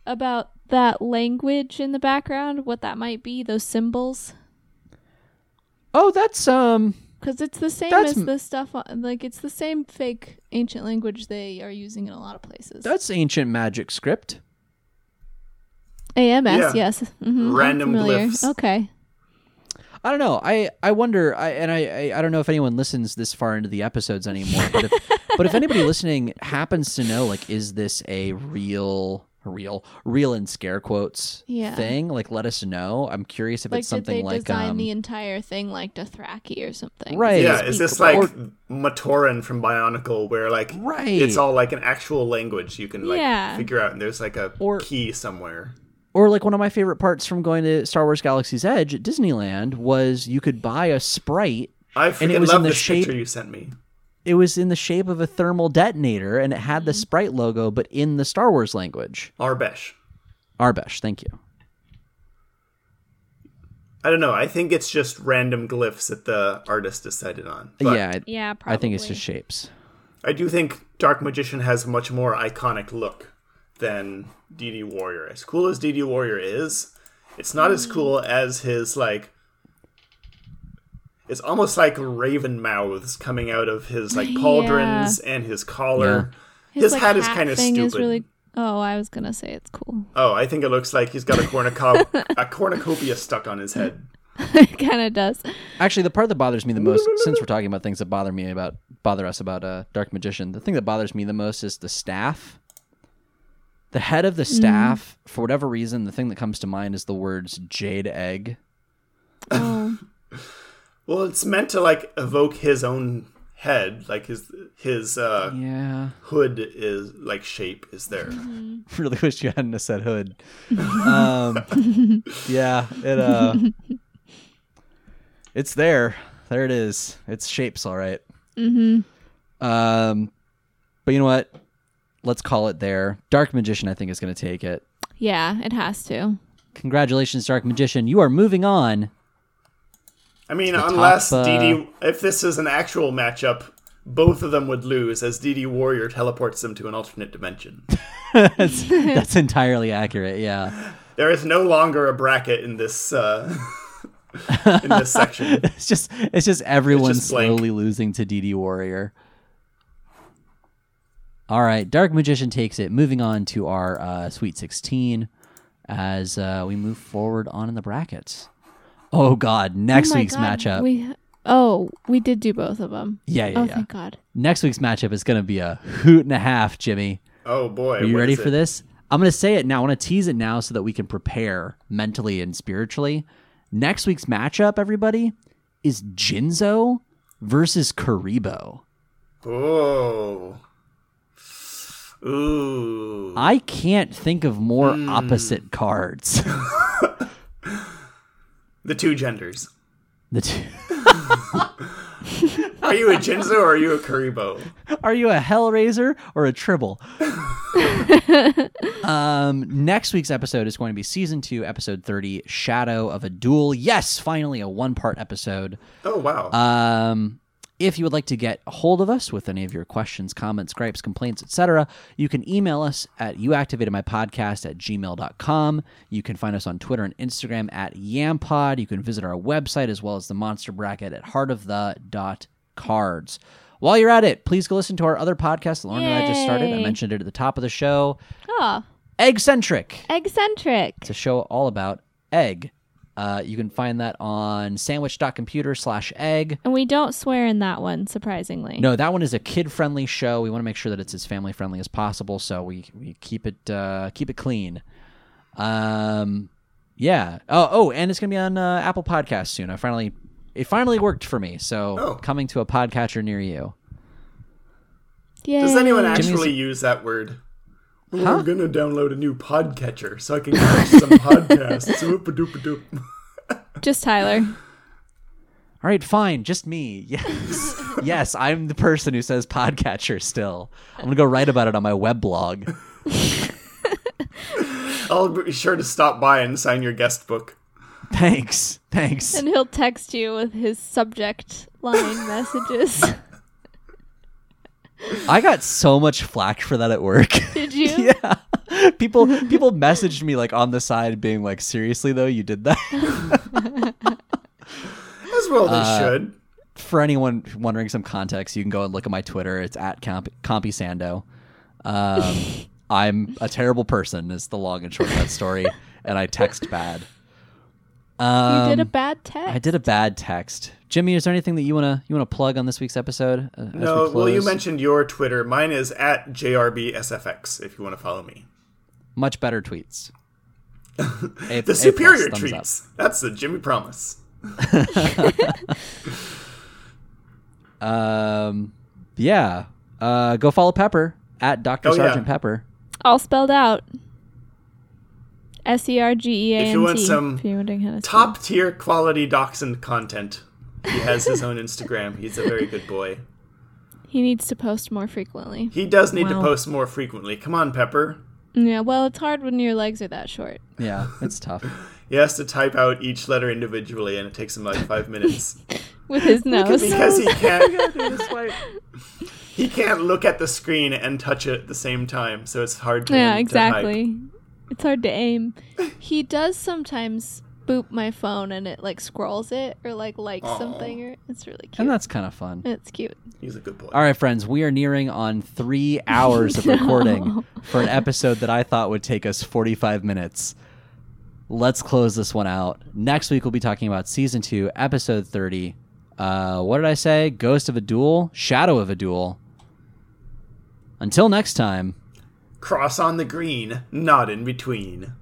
about that language in the background. What that might be? Those symbols. Oh, that's um. Because it's the same as the stuff. On, like it's the same fake ancient language they are using in a lot of places. That's ancient magic script. AMS. Yeah. Yes. Mhm, Random familiar. glyphs. Okay. I don't know. I, I wonder. I and I, I I don't know if anyone listens this far into the episodes anymore. But if *laughs* but if anybody listening happens to know, like, is this a real real real in scare quotes Yeah. thing? Like, let us know. I'm curious if like, it's did something they like design um, the entire thing like Dothraki or something? Right. Yeah, is this well. like Matoran from Bionicle, where like Right. it's all like an actual language you can like Yeah. figure out, and there's like a Or- key somewhere. Or like one of my favorite parts from going to Star Wars Galaxy's Edge at Disneyland was you could buy a sprite. I And it was love in the this shape- picture you sent me. It was in the shape of a thermal detonator, and it had the Mm-hmm. sprite logo, but in the Star Wars language. Aurebesh. Aurebesh, thank you. I don't know. I think it's just random glyphs that the artist decided on. But yeah, I, Yeah, probably. I think it's just shapes. I do think Dark Magician has a much more iconic look than DD Warrior. As cool as DD Warrior is, it's not as cool as his like. It's almost like raven mouths coming out of his like pauldrons and his collar. His, like, hat is kind of thing stupid. Is really. Oh, I was gonna say it's cool. Oh, I think it looks like he's got a cornucop *laughs* a cornucopia stuck on his head. *laughs* it kind of does. Actually, the part that bothers me the most, since we're talking about things that bother me about bother us about uh, Dark Magician, the thing that bothers me the most is the staff. The head of the staff, for whatever reason, the thing that comes to mind is the words "jade egg." Oh, *laughs* Well, it's meant to like evoke his own head, like his his uh, Yeah, hood is like shape is there. *laughs* really wish you hadn't said hood. *laughs* Um, yeah, it uh, it's there. There it is. It's shapes, all right. Mm-hmm. Um, but you know what? Let's call it there. Dark Magician, I think, is going to take it. yeah, it has to. Congratulations, Dark Magician. You are moving on. I mean, unless top, uh, DD, if this is an actual matchup, both of them would lose as DD Warrior teleports them to an alternate dimension. that's, *laughs* *laughs* that's entirely accurate. Yeah, There is no longer a bracket in this uh, *laughs* in this section. it's just it's just everyone just slowly losing to DD Warrior. All right, Dark Magician takes it. Moving on to our uh, Sweet Sixteen as uh, we move forward on in the brackets. Oh God, next Oh week's God, matchup. We. Oh, we did do both of them. yeah, yeah, oh, yeah. thank God. Next week's matchup is going to be a hoot and a half, Jimmy. Oh boy, Are you what ready for it? this? I'm going to say it now. I want to tease it now so that we can prepare mentally and spiritually. Next week's matchup, everybody, is Jinzo versus Kuriboh. Oh, ooh. I can't think of more Hmm. opposite cards. *laughs* The two genders. The two- *laughs* Are you a Jinzo or are you a Kuriboh? Are you a Hellraiser or a Tribble? *laughs* um, next week's episode is going to be season two, episode 30, Shadow of a Duel. Yes, finally a one part episode. Oh wow. Um, if you would like to get a hold of us with any of your questions, comments, gripes, complaints, etc., you can email us at youactivatedmypodcast at gmail.com. You can find us on Twitter and Instagram at yampod. You can visit our website as well as the monster bracket at heartofthe.cards. While you're at it, please go listen to our other podcast that Lauren and I just started. I mentioned it at the top of the show. Ah. Oh, Eggcentric. eccentric. It's a show all about egg. Uh, you can find that on sandwich.computer slash egg. And we don't swear in that one, surprisingly. No, that one is a kid-friendly show. We want to make sure that it's as family-friendly as possible, so we we keep it uh, keep it clean. Um, yeah. Oh, oh, and it's gonna be on uh, Apple Podcasts soon. I finally, it finally worked for me. So Oh. coming to a podcatcher near you. Yay. Does anyone Jimmy's- actually use that word? Huh? I'm gonna download a new podcatcher so I can catch some *laughs* podcasts. Oop-a-doop-a-doop. Just Tyler. All right, fine, just me. *laughs* Yes, yes, I'm the person who says podcatcher. Still, I'm gonna go write about it on my web blog. *laughs* I'll be sure to stop by and sign your guest book. Thanks, thanks. And he'll text you with his subject line messages. I got so much flack for that at work. *laughs* Did you? *laughs* yeah. People people messaged me like on the side being like, seriously though, you did that? *laughs* As well they Uh, should. For anyone wondering some context, you can go and look at my Twitter. It's at Comp- Compy Sando. Um, I'm a terrible person is the long and short of that story, and I text bad. Um, you did a bad text. I did a bad text. Jimmy, is there anything that you wanna you wanna plug on this week's episode? uh, No, we well, you mentioned your Twitter. Mine is at jrbsfx. If you want to follow me, much better tweets. *laughs* A- A the superior plus, thumbs up. That's the Jimmy promise. *laughs* Um, yeah. Uh, go follow Pepper at Dr. Oh, yeah. Sergeant Pepper. All spelled out. S E R G E A N T. If you want some if you're wondering how to spell. Top tier quality dachshund content. He has his own Instagram. He's a very good boy. He needs to post more frequently. He does need to Wow. post more frequently. Come on, Pepper. Yeah, well, it's hard when your legs are that short. Yeah, it's tough. *laughs* He has to type out each letter individually, and it takes him like five minutes *laughs* With his nose. because he can't. *laughs* he can't look at the screen and touch it at the same time, so it's hard to yeah, him to type. exactly. It's hard to aim. He does sometimes boop my phone and it like scrolls it or like likes Aw. something or it's really cute. And that's kind of fun. it's cute. He's a good boy. All right, friends, we are nearing on three *laughs* hours of recording for an episode that I thought would take us 45 minutes. Let's close this one out. Next week, we'll be talking about season two, episode 30. Uh, what did I say? Ghost of a Duel? Shadow of a Duel. Until next time. Cross on the green, not in between.